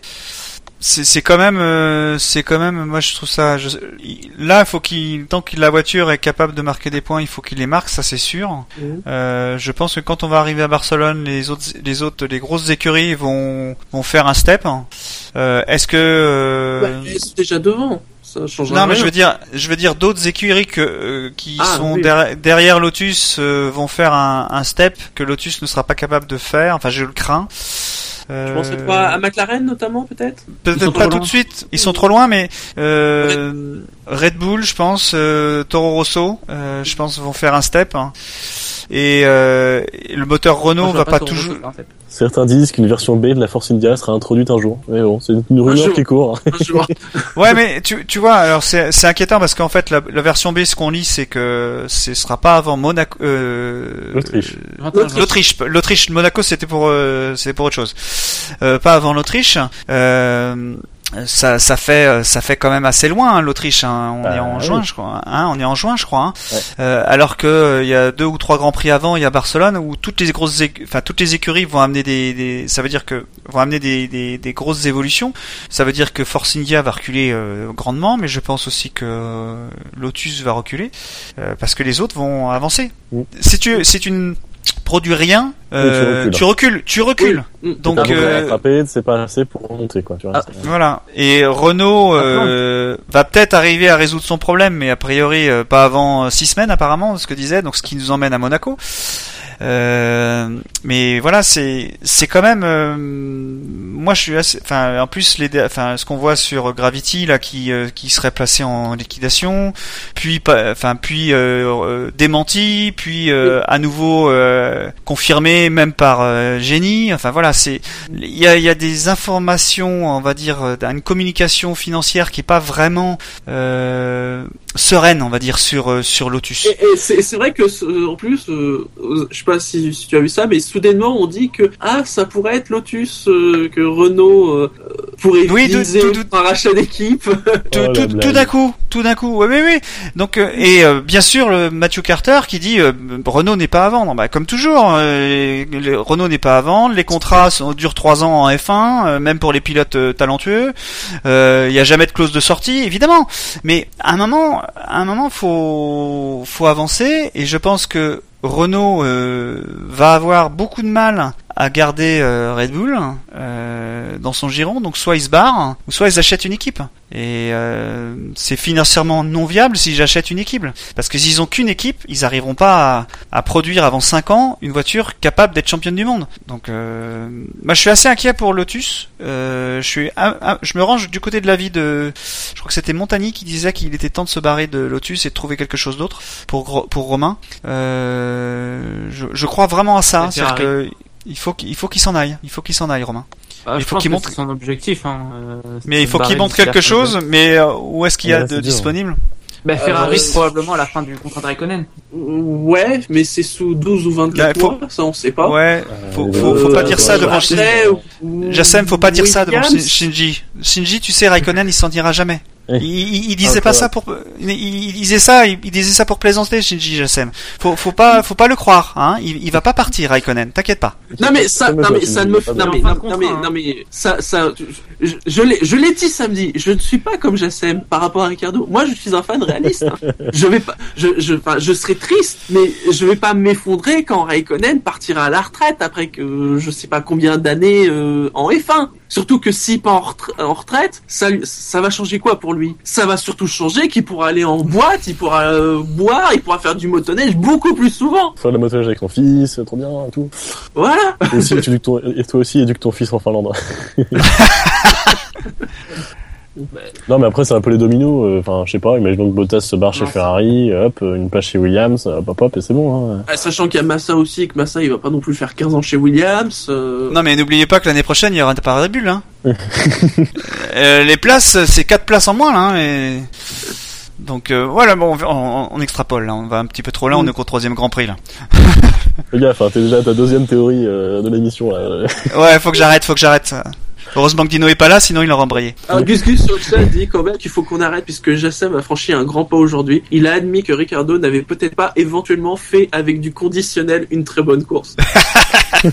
c'est quand même euh, c'est quand même moi je trouve ça je- là il faut qu'il tant que la voiture est capable de marquer des points il faut qu'il les marque ça c'est sûr Mhm. Euh, je pense que quand on va arriver à Barcelone les autres les autres les grosses écuries vont vont faire un step Euh, est-ce que euh, Bah, ils sont déjà devant. Ça non, mais je veux dire, je veux dire d'autres écuries que euh, qui Ah, sont oui. der- derrière Lotus euh, vont faire un, un step que Lotus ne sera pas capable de faire. Enfin, je le crains. Je pensais pas à McLaren notamment, peut-être Peut-être pas tout de suite. Ils sont trop loin, mais euh, Red Bull, je pense, euh, Toro Rosso, euh, je pense, vont faire un step. hein. Et, euh, le moteur Renault Moi, va pas toujours. Rosso, en fait. Certains disent qu'une version B de la Force India sera introduite un jour. Mais bon, c'est une rumeur qui court. *laughs* Ouais, mais tu, tu vois, alors c'est c'est inquiétant parce qu'en fait la, la version B, ce qu'on lit, c'est que ce sera pas avant Monaco. Euh, L'Autriche. euh, 21 jours. L'Autriche, l'Autriche, Monaco, c'était pour, euh, c'est pour autre chose. Euh, pas avant l'Autriche. Euh, ça, ça fait, ça fait quand même assez loin hein, l'Autriche. hein. On Bah, est en oui. juin, je crois. Hein, on est en juin, je crois. Ouais. Alors que euh, il y a deux ou trois grands prix avant, il y a Barcelone où toutes les grosses, enfin toutes les écuries vont amener des, des- ça veut dire que vont amener des, des, des grosses évolutions. Ça veut dire que Force India va reculer euh, grandement, mais je pense aussi que Lotus va reculer euh, parce que les autres vont avancer. Mm. Si tu, si tu ne produis rien, euh, Oui, tu tu recules, tu recules. Donc, euh, rattraper, c'est pas assez pour remonter, quoi. Tu vois, Ah. c'est- Voilà. Et Renault euh, va peut-être arriver à résoudre son problème, mais a priori euh, pas avant euh, six semaines apparemment, ce que disait. Donc ce qui nous emmène à Monaco. Euh, mais voilà, c'est c'est quand même. euh, moi, je suis assez. Enfin, en plus, les, enfin, ce qu'on voit sur Gravity là, qui euh, qui serait placé en liquidation, puis enfin, puis démenti, puis à nouveau confirmé, même par Génie. Enfin voilà, c'est il y a, il y a des informations, on va dire, une communication financière qui est pas vraiment euh, sereine, on va dire, sur sur Lotus. Et, et c'est vrai que en plus, euh, je pas si, si tu as vu ça, mais soudainement on dit que ah ça pourrait être Lotus euh, que Renault euh, pourrait Oui, viser tout- tout- un rachat d'équipe. *laughs* tout, Oh, d'un coup, tout d'un coup, oui, oui, oui. Donc euh, et euh, bien sûr le Matthew Carter qui dit euh, Renault n'est pas à vendre. Bah, comme toujours, euh, le- Renault n'est pas à vendre. Les contrats sont, durent trois ans en F1, euh, même pour les pilotes euh, talentueux. Euh, Il y a jamais de clause de sortie, évidemment. Mais à un moment, à un moment, faut faut avancer. Et je pense que Renault euh, va avoir beaucoup de mal à garder euh, Red Bull euh, dans son giron. Donc soit ils se barrent, ou soit ils achètent une équipe. Et euh, c'est financièrement non viable si j'achète une équipe. Parce que s'ils ont qu'une équipe, ils n'arriveront pas à, à produire avant 5 ans une voiture capable d'être championne du monde. Donc euh, moi je suis assez inquiet pour Lotus. Euh, je suis, je me range du côté de l'avis de, je crois que c'était Montagny qui disait qu'il était temps de se barrer de Lotus et de trouver quelque chose d'autre pour pour Romain. Euh, je, je crois vraiment à ça. C'est-à-dire que il faut qu'il il faut qu'il s'en aille. Il faut qu'il s'en aille, Romain. Ah, Il faut qu'il montre- son objectif. Hein, euh, Mais il faut qu'il montre quelque chose. Mais euh, où est-ce qu'il y a de disponible? Bah, Ferrari Euh, probablement à la fin du contrat de Raikkonen. ouais, mais c'est sous 12 ou 24 Bah, faut- mois, ça on sait pas. Ouais. Faut, Euh, faut, faut pas dire ça devant Shinji. ou- Jassem, faut pas dire ça devant. Shinji. Shinji, tu sais, Raikkonen, il s'en dira jamais. Il, il, il disait Ah, pas ça pour, il, il disait ça, il, il disait ça pour plaisanter, Shinji Jassem. Faut, faut pas, faut pas le croire, hein. Il, il va pas partir, Raikkonen. T'inquiète pas. Non mais ça, non mais ça ne me, non mais, non, non, mais, contrat, hein. non mais, ça, ça, je, je l'ai, je l'ai dit samedi. Je ne suis pas comme Jassem par rapport à Ricardo. Moi, je suis un fan réaliste. hein. Je vais pas, je, je, enfin, je serai triste, mais je vais pas m'effondrer quand Raikkonen partira à la retraite après que je sais pas combien d'années euh, en F1. Surtout que s'il part en, retra- en retraite, ça, lui- ça va changer quoi pour lui? Ça va surtout changer qu'il pourra aller en boîte, il pourra euh, boire, il pourra faire du motoneige beaucoup plus souvent. Faire le motoneige avec ton fils, trop bien et tout. Voilà. Et, aussi, tu éduques ton, et toi aussi, éduque ton fils en Finlande. *laughs* non, mais après, c'est un peu les dominos. euh, Enfin, je sais pas, imaginons que Bottas se barre chez Non. Ferrari, hop, euh, une place chez Williams, hop, hop, hop, et c'est bon. Hein. Ah, Sachant qu'il y a Massa aussi, que Massa il va pas non plus faire 15 ans chez Williams. euh, Non mais n'oubliez pas que l'année prochaine, il y aura Red Bull, hein. *laughs* Euh, les places, c'est quatre places en moins, là, hein, et... Donc euh, voilà, bon, on, on, on extrapole, là. on va un petit peu trop là, on est qu'au troisième Grand Prix là. Fais gaffe, hein, t'es déjà à ta deuxième théorie euh, de l'émission. là. *laughs* Ouais, faut que j'arrête, faut que j'arrête. Heureusement que Dino est pas là, sinon il aurait embrayé. Alors Gus Gus sur le chat dit quand même qu'il faut qu'on arrête puisque Jassem a franchi un grand pas aujourd'hui. Il a admis que Ricardo n'avait peut-être pas éventuellement fait avec du conditionnel une très bonne course. *laughs*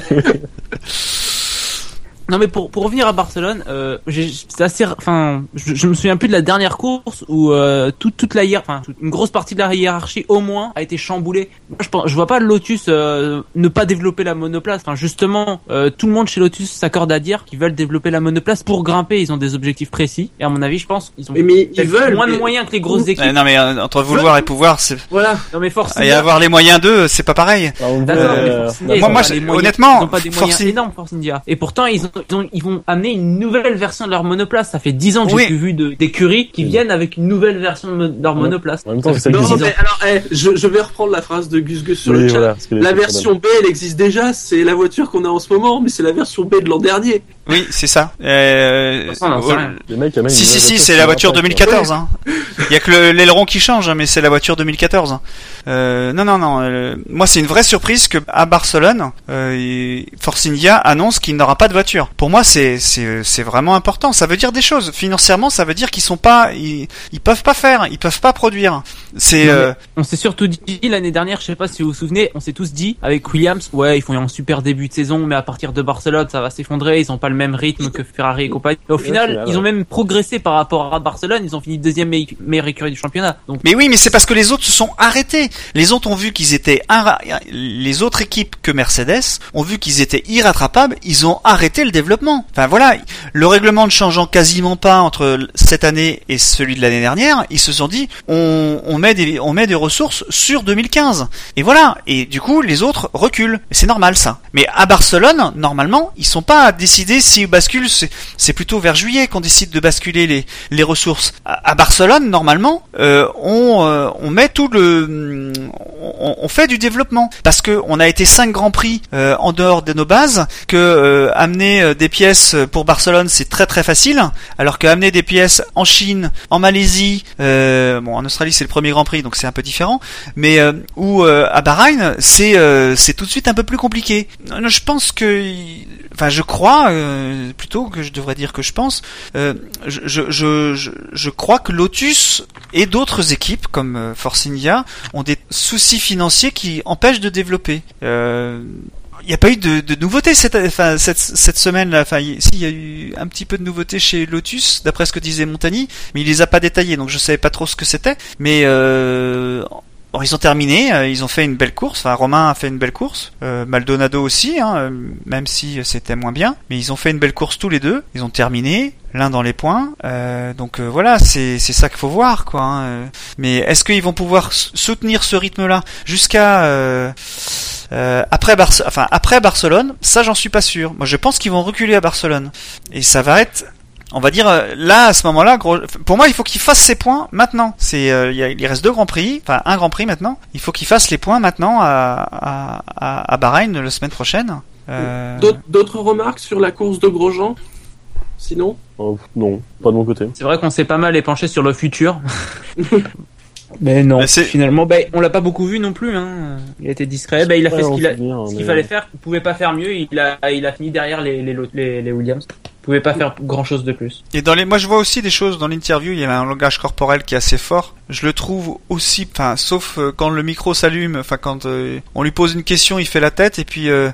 Non mais pour pour revenir à Barcelone, euh, j'ai- c'est assez, enfin, je, je me souviens plus de la dernière course où euh, toute toute la hiér- enfin une grosse partie de la hiérarchie au moins a été chamboulée. Moi, je pense, je vois pas Lotus euh, ne pas développer la monoplace. Enfin justement, euh, tout le monde chez Lotus s'accorde à dire qu'ils veulent développer la monoplace pour grimper. Ils ont des objectifs précis et à mon avis, je pense ils ont Mais, mais ils veulent. moins de moyens que les grosses équipes. Non mais euh, entre vouloir et pouvoir, c'est Voilà. Non mais force. et avoir les moyens d'eux, c'est pas pareil. Ah, mais euh, Force India, moi, moi, honnêtement, ils ont pas des moyens énormes, Force India. Et pourtant, ils, ont, ils, ont- ils vont amener une nouvelle version de leur monoplace. Ça fait 10 ans que Oui. j'ai plus vu de- d'écuries qui Oui. viennent avec une nouvelle version de leur Ouais. monoplace. En même temps, c'est celle Non, qu'ils ont. mais alors, eh, je, je vais reprendre la phrase de Gus Gus sur Oui, le chat. voilà, La version B, elle existe déjà. C'est la voiture qu'on a en ce moment, mais c'est la version B de l'an dernier. Oui, c'est ça. Euh, amènent Si si si, c'est la voiture pas, quoi. 2014. Hein. Il y a que le- l'aileron qui change, hein, mais c'est la voiture 2014. hein. Euh, non non non. euh, moi, c'est une vraie surprise que à Barcelone, euh, Force India annonce qu'il n'aura pas de voiture. Pour moi, c'est c'est c'est vraiment important. Ça veut dire des choses. Financièrement, ça veut dire qu'ils sont pas, ils, ils peuvent pas faire, ils peuvent pas produire. C'est euh, On s'est surtout dit l'année dernière, je sais pas si vous vous souvenez, on s'est tous dit avec Williams, ouais, ils font un super début de saison, mais à partir de Barcelone, ça va s'effondrer. Ils ont pas le même rythme que Ferrari et compagnie. Et au final, ils ont même progressé par rapport à Barcelone. Ils ont fini deuxième meille- meilleure écurie du championnat. Donc Mais oui, mais c'est parce que les autres se sont arrêtés. Les autres ont vu qu'ils étaient inra- les autres équipes que Mercedes ont vu qu'ils étaient irrattrapables. Ils ont arrêté le développement. Enfin voilà, le règlement ne changeant quasiment pas entre cette année et celui de l'année dernière, ils se sont dit on, on met des on met des ressources sur 2015. Et voilà. Et du coup, les autres reculent. C'est normal ça. Mais à Barcelone, normalement, ils sont pas décidés s'ils basculent. C'est plutôt vers juillet qu'on décide de basculer les les ressources. À, Barcelone, normalement, euh, on, euh, on met tout le, on, on fait du développement parce que on a été cinq grands prix euh, en dehors de nos bases. Que euh, amener euh, des pièces pour Barcelone, c'est très très facile, alors qu'amener des pièces en Chine, en Malaisie, euh, bon en Australie c'est le premier Grand Prix, donc c'est un peu différent, mais ou à Bahreïn, c'est c'est tout de suite un peu plus compliqué. Je pense que, enfin je crois euh, plutôt que je devrais dire que je pense. Euh, je, je, je, je, crois que Lotus et d'autres équipes comme euh, Force India ont des soucis financiers qui empêchent de développer. Euh, il n'y a pas eu de, de nouveautés cette, enfin, cette, cette semaine là. Enfin, il- il y a eu un petit peu de nouveautés chez Lotus, d'après ce que disait Montagny, mais il les a pas détaillés, donc je savais pas trop ce que c'était. Mais Bon, ils ont terminé, euh, ils ont fait une belle course. Enfin, Romain a fait une belle course, euh, Maldonado aussi, hein, euh, même si c'était moins bien. Mais ils ont fait une belle course tous les deux. Ils ont terminé, l'un dans les points. Euh, donc euh, voilà, c'est c'est ça qu'il faut voir, quoi. hein, euh. Mais est-ce qu'ils vont pouvoir soutenir ce rythme-là jusqu'à euh, après Barce enfin après Barcelone? Ça, j'en suis pas sûr. Moi, je pense qu'ils vont reculer à Barcelone et ça va être on va dire euh, là à ce moment-là, pour moi, il faut qu'il fasse ses points maintenant. C'est, euh, il, reste deux grands prix, enfin un grand prix maintenant. Il faut qu'il fasse les points maintenant à à, à, Bahreïn la semaine prochaine. Euh, D'autres- remarques sur la course de Grosjean? Sinon? Oh, non, pas de mon côté. c'est vrai qu'on s'est pas mal épanché sur le futur. *laughs* Mais non, Mais finalement, bah, on l'a pas beaucoup vu non plus. Hein. Il a été discret. Bah, il a fait Ouais, ce qu'il mais- fallait faire. Il pouvait pas faire mieux. Il a, il a fini derrière les, les, les, les Williams. Pouvait pas faire grand chose de plus. Et dans les, moi je vois aussi des choses dans l'interview. Il y a un langage corporel qui est assez fort. Je le trouve aussi, enfin, sauf euh, quand le micro s'allume, enfin quand euh, on lui pose une question, il fait la tête et puis euh,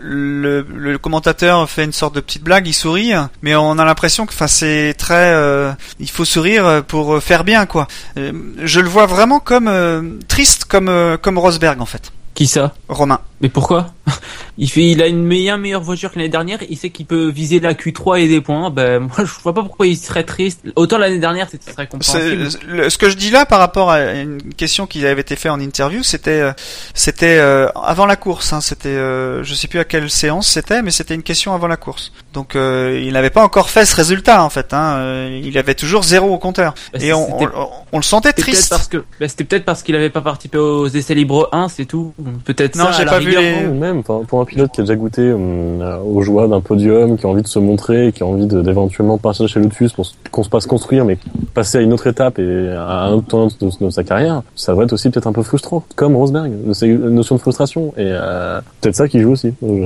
le, le commentateur fait une sorte de petite blague, il sourit, mais on a l'impression que, enfin, c'est très, euh, il faut sourire pour faire bien, quoi. Je le vois vraiment comme triste, comme comme Rosberg en fait. Qui ça? Romain. Mais pourquoi *laughs* Il fait, il a une meilleure, meilleure voiture que l'année dernière. Il sait qu'il peut viser la Q3 et des points. Ben *laughs* moi, je vois pas pourquoi il serait triste. Autant l'année dernière, c'était très compréhensible. Ce que je dis là par rapport à une question qui avait été faite en interview, c'était euh, c'était euh, avant la course. Hein, c'était euh, je sais plus à quelle séance c'était, mais c'était une question avant la course. Donc euh, il n'avait pas encore fait ce résultat en fait. Hein, euh, il avait toujours zéro au compteur Bah, et on, on, on le sentait triste. parce que, ben, c'était peut-être parce qu'il avait pas participé aux essais libres 1, c'est tout. Peut-être Non, ça. j'ai à la pas vu les- même pour un pilote qui a déjà goûté hum, euh, aux joies d'un podium, qui a envie de se montrer, qui a envie de- d'éventuellement partir chez Lotus pour qu'on se passe construire, mais passer à une autre étape et à un autre temps de, de sa carrière, ça va être aussi peut-être un peu frustrant, comme Rosberg. C'est une notion de frustration et euh, peut-être ça qui joue aussi. Donc,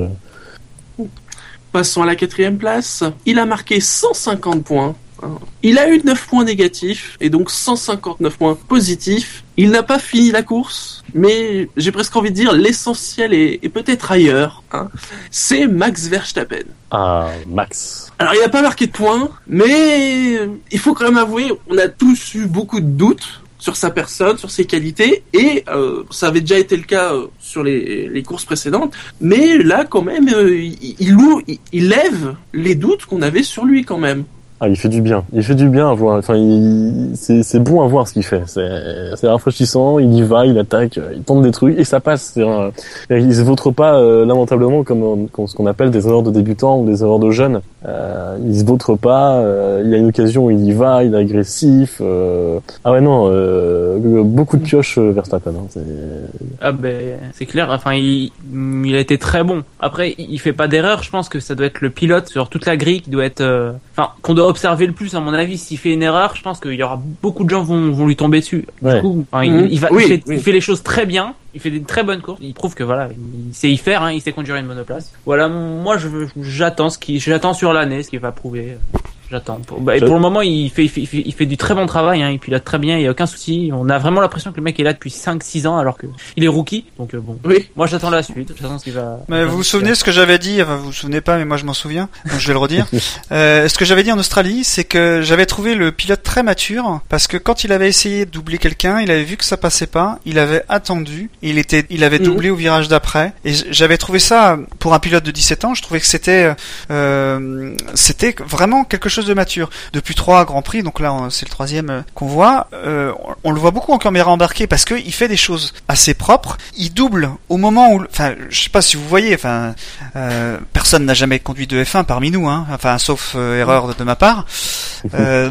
je- Passons à la quatrième place. Il a marqué 150 points. Il a eu 9 points négatifs et donc 159 points positifs. Il n'a pas fini la course, mais j'ai presque envie de dire l'essentiel est, est peut-être ailleurs. hein. C'est Max Verstappen. Ah, Max. Alors il n'a pas marqué de points, mais il faut quand même avouer, on a tous eu beaucoup de doutes sur sa personne, sur ses qualités, et euh, ça avait déjà été le cas euh, sur les, les courses précédentes, mais là quand même, euh, il- il lève les doutes qu'on avait sur lui quand même. Ah, il fait du bien. Il fait du bien à voir. Enfin, il... c'est bon à voir ce qu'il fait. C'est rafraîchissant. Il y va, il attaque, euh, il tente des trucs et ça passe. Un- Il se vautre pas euh, lamentablement comme, comme ce qu'on appelle des erreurs de débutants ou des erreurs de jeunes. Euh, il se vautre pas. euh, il a une occasion, il y va, il est agressif. euh. Ah ouais non, euh, beaucoup de pioches euh, Verstappen. Hein. Ah ben c'est clair. Enfin il, il a été très bon. Après il fait pas d'erreur. Je pense que ça doit être le pilote sur toute la grille qui doit être. euh, Enfin qu'on doit observer le plus à mon avis. S'il fait une erreur, je pense qu'il y aura beaucoup de gens vont vont lui tomber dessus. Ouais. Du coup, enfin, il- il, va, Oui, il, fait, oui. il fait les choses très bien. Il fait des très bonnes courses. Il prouve que voilà, il sait y faire. Hein, il sait conduire une monoplace. Voilà, moi je veux- j'attends ce qui j'attends sur l'année ce qu'il va prouver. J'attends. Pour, bah, et pour le moment, il fait, il fait, il fait, il fait du très bon travail. Hein, il pilote très bien. Il y a aucun souci. On a vraiment l'impression que le mec est là depuis 5-6 ans alors que il est rookie. Donc euh, bon. Oui. Moi, j'attends la suite. J'attends ce qu'il va. Mais vous vous souvenez ce que j'avais dit? Enfin, vous vous souvenez pas, mais moi je m'en souviens. Donc je vais le redire. *laughs* Euh, ce que j'avais dit en Australie, c'est que j'avais trouvé le pilote très mature parce que quand il avait essayé de doubler quelqu'un, il avait vu que ça passait pas, il avait attendu, il était, il avait Mhm. doublé au virage d'après. Et j'avais trouvé ça pour un pilote de 17 ans, je trouvais que c'était, euh, c'était vraiment quelque chose de mature. Depuis trois grands prix, donc là c'est le troisième euh, qu'on voit, euh, on, le voit beaucoup en caméra embarquée parce que il fait des choses assez propres. Il double au moment où, enfin, je sais pas si vous voyez, enfin. Euh, personne n'a jamais conduit de F1 parmi nous, hein, enfin sauf euh, erreur de, de ma part. *laughs* Euh,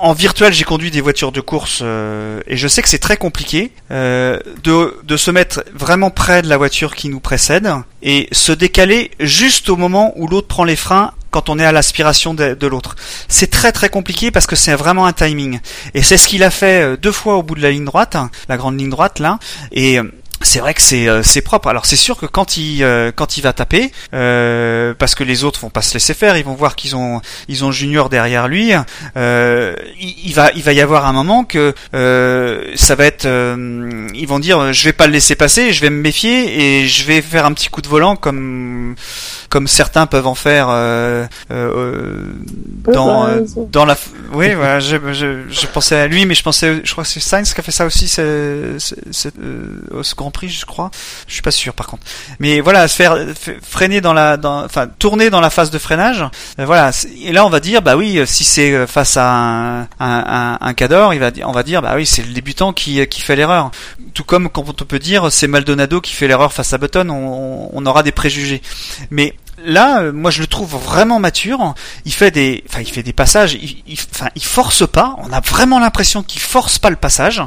en virtuel, j'ai conduit des voitures de course euh, et je sais que c'est très compliqué euh, de, de se mettre vraiment près de la voiture qui nous précède et se décaler juste au moment où l'autre prend les freins quand on est à l'aspiration de, l'autre. C'est très très compliqué parce que c'est vraiment un timing. Et c'est ce qu'il a fait euh, deux fois au bout de la ligne droite, hein, la grande ligne droite là. Et euh, c'est vrai que c'est euh, c'est propre. Alors c'est sûr que quand il euh, quand il va taper, euh, parce que les autres vont pas se laisser faire, ils vont voir qu'ils ont ils ont Junior derrière lui. Euh, il, il va il va y avoir un moment que euh, ça va être euh, ils vont dire je vais pas le laisser passer, je vais me méfier et je vais faire un petit coup de volant comme comme certains peuvent en faire euh, euh, dans euh, dans la oui voilà je, je, je pensais à lui mais je pensais je crois que c'est Sainz qui a fait ça aussi c'est euh, Grand Je crois. Je suis pas sûr par contre. Mais voilà se faire freiner dans la dans enfin tourner dans la phase de freinage euh, voilà et là on va dire bah oui euh, si c'est euh, face à un un, cador on va dire bah oui c'est le débutant qui qui fait l'erreur. Tout comme quand on peut dire c'est Maldonado qui fait l'erreur face à Button on, on aura des préjugés. Mais là, euh, moi je le trouve vraiment mature. Il fait des, enfin il fait des passages. Il, il- enfin il force pas. On a vraiment l'impression qu'il force pas le passage.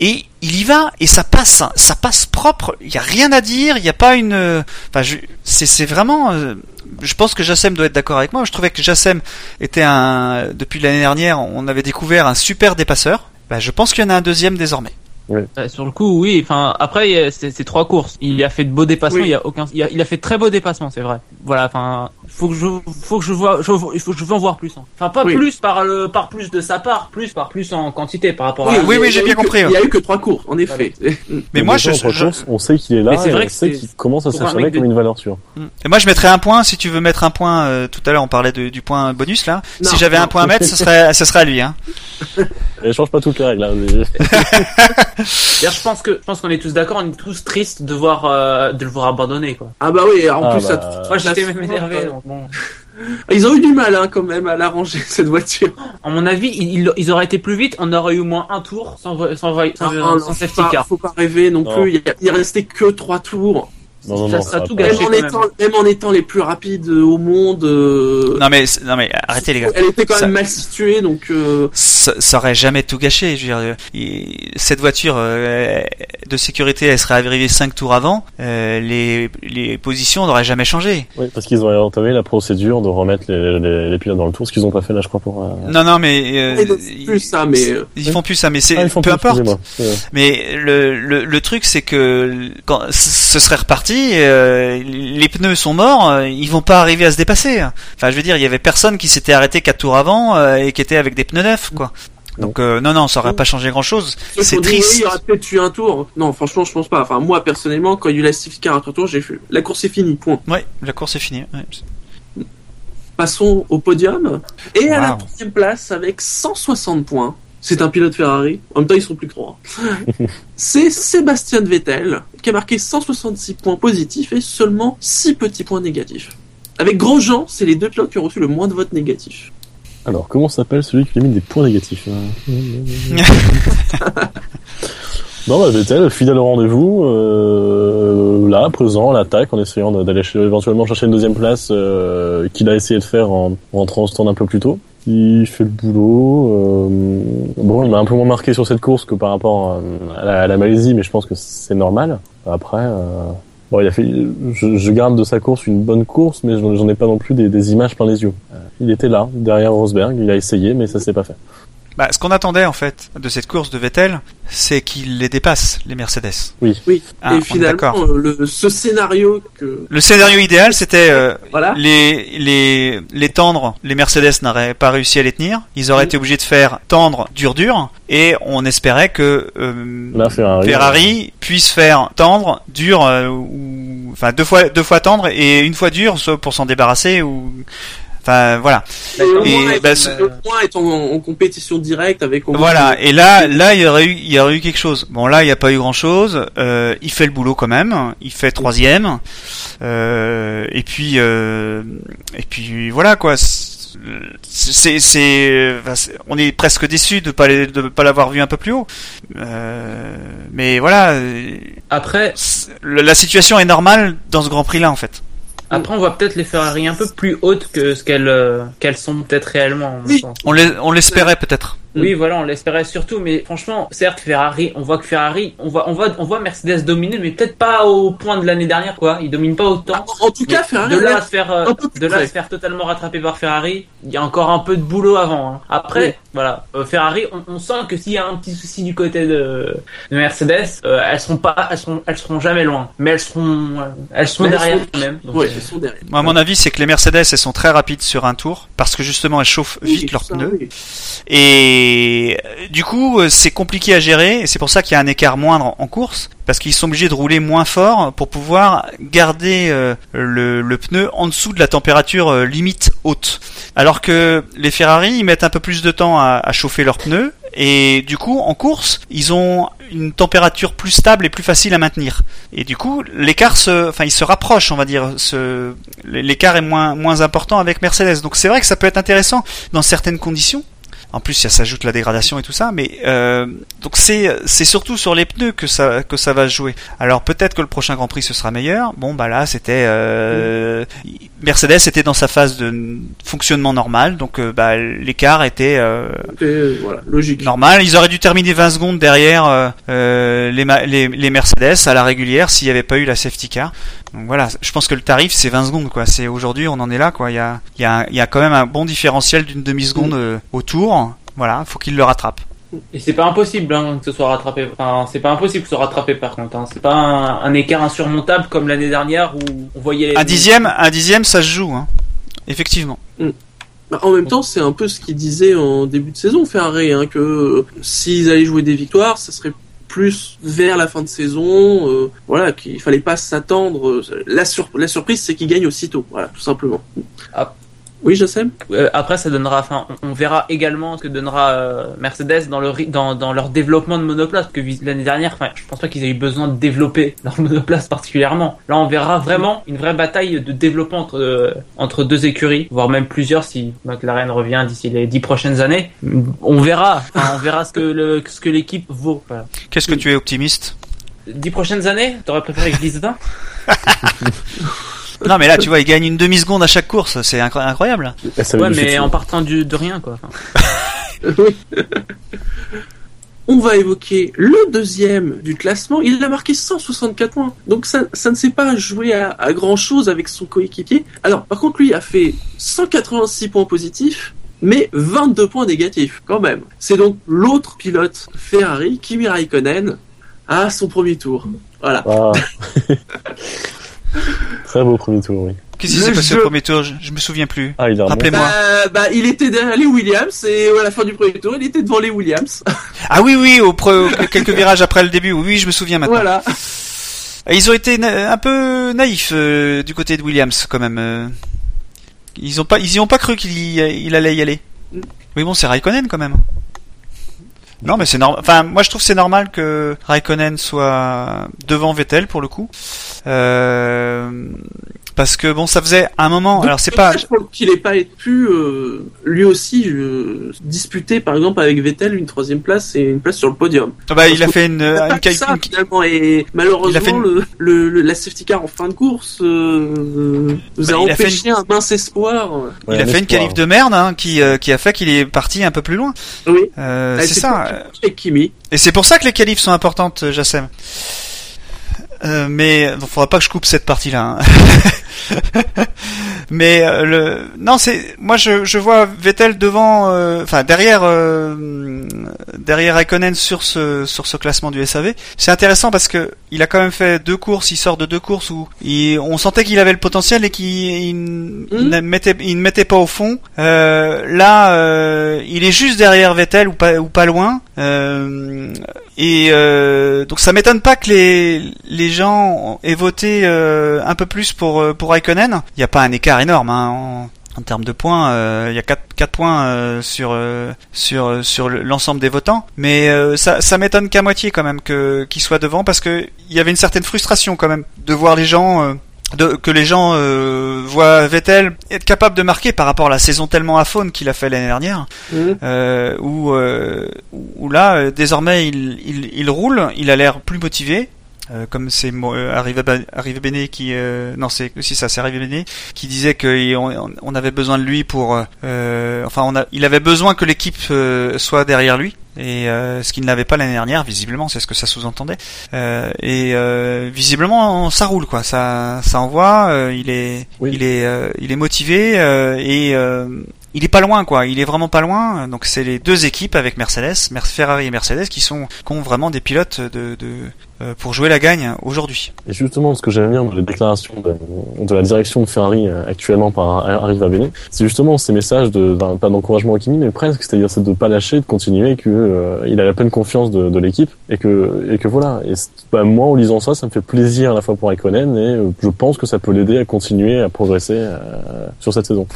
Et il y va et ça passe, ça passe propre. Il y a rien à dire. Il n'y a pas une, euh, enfin je- c'est c'est vraiment. euh, je pense que Jassem doit être d'accord avec moi. Je trouvais que Jassem était un, depuis l'année dernière, on avait découvert un super dépasseur. Bah, je pense qu'il y en a un deuxième désormais. Euh, sur le coup, oui. Enfin, après, il y a- c'est c'est trois courses. Il a fait de beaux dépassements. Oui. Il y a aucun. Il a, il a fait de très beaux dépassements, c'est vrai. Voilà. Enfin, faut que je, faut que je vois. Je, il faut que je veux en voir plus. hein. Enfin, pas Oui. plus par le, par plus de sa part, plus par plus en quantité par rapport à. oui, a- oui, y j'ai bien compris, Il y a eu que trois cours, en effet. *laughs* Mais moi, je, courses, on sait qu'il est là, c'est et vrai on sait qu'il commence à s'affirmer comme une valeur sûre. Et moi, je mettrais un point. Si tu veux mettre un point, euh, tout à l'heure, on parlait de- du point bonus là. Non, si j'avais un point à mettre, ce serait, ce serait à lui. Hein. *laughs* Et change pas toutes les règles. Hein. mais- *laughs* D'ailleurs, je pense que, je pense qu'on est tous d'accord. On est tous tristes de voir, euh, de le voir abandonner, quoi. Ah bah oui, en Ah plus, bah, ça, Moi, j'étais même énervé. donc bon. Ils ont eu du mal, hein, quand même, à l'arranger, *laughs* cette voiture. À mon avis, ils, ils auraient été plus vite. On aurait eu au moins un tour sans, sans, sans, Ah, non, sans faut safety pas- car. Faut pas rêver non Non. plus. Il, il restait que trois tours. Non, non, ça, non, ça ça a va tout pas. Même gâché. en, étant, même en étant les plus rapides au monde, euh, Non mais, non mais, arrêtez les gars. elle était quand Ça- même mal située, donc euh, Ça, ça aurait jamais tout gâché. Je veux dire, euh, il- cette voiture euh, de sécurité, elle serait arrivée cinq tours avant. euh, les, les positions n'auraient jamais changé. Oui, parce qu'ils ont entamé la procédure de remettre les, les, les pilotes dans le tour, ce qu'ils ont pas fait là, je crois, pour. euh, Non, non, mais euh, donc, c'est plus ça, mais euh, ils font plus ça. Mais c'est Ah, ils font peu plus, importe. Euh, Mais le, le, le truc, c'est que quand ce serait reparti, euh, les pneus sont morts, euh, ils vont pas arriver à se dépasser. Enfin, je veux dire, il y avait personne qui s'était arrêté quatre tours avant euh, et qui était avec des pneus neufs, quoi. Donc non, non, ça aurait pas changé grand-chose. C'est ont dit, oui, triste. il aurait peut-être eu un tour. Non, franchement, je pense pas. Enfin, moi, personnellement, quand il y a eu la safety car à trois tours, j'ai fait. La course est finie, point. Ouais, la course est finie. ouais. Passons au podium. Et à la troisième place, avec 160 points, c'est un pilote Ferrari. En même temps, ils sont plus que trois. *laughs* c'est Sébastien Vettel, qui a marqué 166 points positifs et seulement 6 petits points négatifs. Avec Grosjean, c'est les deux pilotes qui ont reçu le moins de votes négatifs. Alors, comment s'appelle celui qui a mis des points négatifs hein *laughs* Non, bah, Vettel, fidèle au rendez-vous, euh, là, présent, à l'attaque, en essayant d'aller éventuellement chercher une deuxième place, euh, qu'il a essayé de faire en, en rentrant au stand un peu plus tôt. Il fait le boulot. euh, bon, il m'a un peu moins marqué sur cette course que par rapport à, à la, à la Malaisie, mais je pense que c'est normal. Après, euh, bon, il a fait. Je, garde de sa course une bonne course, mais j'en ai pas non plus des, images plein les yeux. Euh, il était là, derrière Rosberg, il a essayé, mais ça s'est pas fait. Bah, ce qu'on attendait en fait de cette course de Vettel, c'est qu'il les dépasse, les Mercedes. Oui. Ah, on et finalement, d'accord. euh, le, ce scénario que. Le scénario idéal, c'était euh, Voilà. les les les tendre. Les Mercedes n'auraient pas réussi à les tenir. Ils auraient été obligés de faire tendre dur dur, et on espérait que euh, Là, Ferrari. Ferrari puisse faire tendre dur euh, ou enfin deux fois deux fois tendre et une fois dur soit pour s'en débarrasser ou enfin voilà. Le Et, bah, ce- le moins est en, en compétition directe avec. Voilà, et là, là, il y aurait eu, il y aurait eu quelque chose. Bon, là, il n'y a pas eu grand chose. Euh, il fait le boulot quand même. Il fait troisième. Euh, et puis, euh, et puis voilà quoi. C'est, c'est, enfin, on est presque déçu de pas les- de pas l'avoir vu un peu plus haut. Euh, mais voilà, euh, Après, la situation est normale dans ce Grand Prix là en fait. Après, on voit peut-être les Ferrari un peu plus hautes que ce qu'elles euh, qu'elles sont peut-être réellement. Oui. pense. On les- on l'espérait peut-être. Oui, voilà, on l'espérait surtout, mais franchement, certes, Ferrari, on voit que Ferrari, on voit, on voit, on voit Mercedes dominer, mais peut-être pas au point de l'année dernière, quoi. Ils dominent pas autant. En tout cas, Ferrari. de là à se faire, euh, de là à se faire totalement rattraper par Ferrari, il y a encore un peu de boulot avant. hein. Après, Oui. voilà, euh, Ferrari, on, on sent que s'il y a un petit souci du côté de, de Mercedes, euh, elles seront pas, elles seront, elles seront jamais loin, mais elles seront, euh, elles Mais elles derrière sont- quand même. Donc, sont derrière. Moi, à mon avis, c'est que les Mercedes, elles sont très rapides sur un tour parce que justement, elles chauffent vite Oui, leurs pneus. oui. Et euh, du coup, euh, c'est compliqué à gérer et c'est pour ça qu'il y a un écart moindre en course parce qu'ils sont obligés de rouler moins fort pour pouvoir garder euh, le, pneu en dessous de la température limite haute. Alors que les Ferrari, ils mettent un peu plus de temps à, chauffer leurs pneus et du coup, en course, ils ont une température plus stable et plus facile à maintenir. Et du coup, l'écart se, enfin, il se rapproche, on va dire. L'écart est moins important avec Mercedes. Donc c'est vrai que ça peut être intéressant dans certaines conditions. En plus, ça s'ajoute la dégradation et tout ça, mais euh, donc c'est c'est surtout sur les pneus que ça que ça va se jouer. Alors peut-être que le prochain Grand Prix ce sera meilleur. Bon bah là c'était euh, Mercedes était dans sa phase de fonctionnement normal, donc euh, bah, l'écart était euh, Et, voilà, logique. normal. Ils auraient dû terminer 20 secondes derrière les, les, les Mercedes à la régulière s'il n'y avait pas eu la safety car. Donc voilà, je pense que le tarif c'est 20 secondes quoi. C'est aujourd'hui on en est là quoi. Il y a, il y a, il y a quand même un bon différentiel d'une demi seconde euh, au tour. Voilà, faut qu'il le rattrape. Et c'est pas impossible hein, que ce soit rattrapé. Enfin, c'est pas impossible que ce soit rattrapé par contre. Hein. C'est pas un, un écart insurmontable comme l'année dernière où on voyait. Un dixième, un dixième ça se joue. Hein. Effectivement. Bah, en même temps, c'est un peu ce qu'ils disaient en début de saison, Ferrari, hein, que euh, s'ils allaient jouer des victoires, ça serait plus vers la fin de saison. euh, voilà, qu'il fallait pas s'attendre. euh, la, sur- la surprise, c'est qu'ils gagnent aussitôt. Voilà, tout simplement. Ah. Oui, je sais. Euh, après, ça donnera. Enfin, on, on verra également ce que donnera euh, Mercedes dans, le, dans, dans leur développement de monoplace. Parce que l'année dernière, enfin, je pense pas qu'ils aient eu besoin de développer *laughs* leur monoplace particulièrement. Là, on verra vraiment une vraie bataille de développement entre, euh, entre deux écuries, voire même plusieurs si McLaren revient d'ici les dix prochaines années. On verra. Enfin, on verra ce que le, ce que l'équipe vaut. Voilà. Qu'est-ce que tu es optimiste? Dix prochaines années T'aurais préféré que je dise 20 *laughs* Non mais là tu vois, il gagne une demi seconde à chaque course. C'est incro- incroyable. Ça Ouais, mais en partant du, de rien, quoi. Enfin, *laughs* Oui. On va évoquer le deuxième du classement. Il a marqué 164 points. Donc ça, ça ne s'est pas joué à, à grand chose avec son coéquipier. Alors, par contre, lui a fait 186 points positifs, mais 22 points négatifs, quand même. C'est donc l'autre pilote Ferrari, Kimi Raikkonen, à son premier tour. Voilà. Ah. *laughs* Très beau premier tour, oui. Qu'est-ce qui s'est passé jeu- au premier tour je, je me souviens plus. Ah, il. Rappelez-moi. Bah, bah, il était derrière les Williams et à la fin du premier tour, il était devant les Williams. *laughs* Ah oui, oui, au pre- quelques virages après le début. Oui, je me souviens maintenant. voilà. Ils ont été un peu naïfs euh, du côté de Williams quand même. euh. Ils ont pas, ils y ont pas cru qu'il y- il allait y aller. Oui bon, c'est Raikkonen quand même. Non mais c'est normal. Enfin, moi je trouve c'est normal que Raikkonen soit devant Vettel pour le coup. Euh, Parce que bon, ça faisait un moment. Alors c'est pas. Qu'il ait pas pu euh, lui aussi euh, disputer par exemple avec Vettel une troisième place et une place sur le podium. Ah Bah, il a fait une, Il a une, ça finalement et malheureusement Il a fait une- le, le, le- la safety car en fin de course euh, nous Bah, a il a fait empêché un mince espoir. il a un fait une qualif de merde hein, qui euh, qui a fait qu'il est parti un peu plus loin. Oui. Euh, Ah, c'est ça. Kimi. Et c'est pour ça que les qualifs sont importantes, euh, Jassem. Euh, mais il faudra pas que je coupe cette partie-là. hein. *laughs* *laughs* mais euh, le non, c'est moi je, je vois Vettel devant, euh, enfin derrière euh, derrière Raikkonen sur ce sur ce classement du SAV. C'est intéressant parce que il a quand même fait deux courses, il sort de deux courses où il- on sentait qu'il avait le potentiel et qu'il il, il ne mettait il ne mettait pas au fond. Euh, là, euh, il est juste derrière Vettel ou pas ou pas loin. Euh, et euh, donc ça m'étonne pas que les les gens aient voté euh, un peu plus pour euh, pour Raikkonen. Il n'y a pas un écart énorme hein, en, en termes de points. euh, Il y a 4, quatre points euh, sur euh, sur sur le- l'ensemble des votants. Mais ça ça m'étonne qu'à moitié quand même qu'il soit devant parce que il y avait une certaine frustration quand même de voir les gens. de, que les gens euh, voient Vettel être capable de marquer par rapport à la saison tellement aphone qu'il a fait l'année dernière Mhm. euh, où, euh, où là désormais il, il, il roule, il a l'air plus motivé. Euh, comme c'est euh, Arrivé Ba- Arrivé Bene qui euh, non c'est aussi ça c'est Arrivé Bene qui disait qu'on on avait besoin de lui pour euh, enfin on a il avait besoin que l'équipe euh, soit derrière lui et euh, ce qu'il n'avait pas l'année dernière visiblement c'est ce que ça sous-entendait euh, et euh, visiblement ça roule quoi ça ça envoie euh, il est Oui. il est euh, il est motivé euh, et euh, il est pas loin quoi, il est vraiment pas loin. Donc c'est les deux équipes avec Mercedes, Mer- Ferrari et Mercedes qui sont qui ont vraiment des pilotes de, de euh, pour jouer la gagne aujourd'hui. Et justement, ce que j'aime bien dans les déclarations de, la direction de Ferrari euh, actuellement par Arriva Bene, c'est justement ces messages de, d'un- pas d'encouragement à Kimi, mais presque, c'est-à-dire c'est de pas lâcher, de continuer, que euh, il a la pleine confiance de, de l'équipe et que et que voilà. Et bah, moi, en lisant ça, ça me fait plaisir à la fois pour Raikkonen et euh, je pense que ça peut l'aider à continuer à progresser euh, sur cette saison.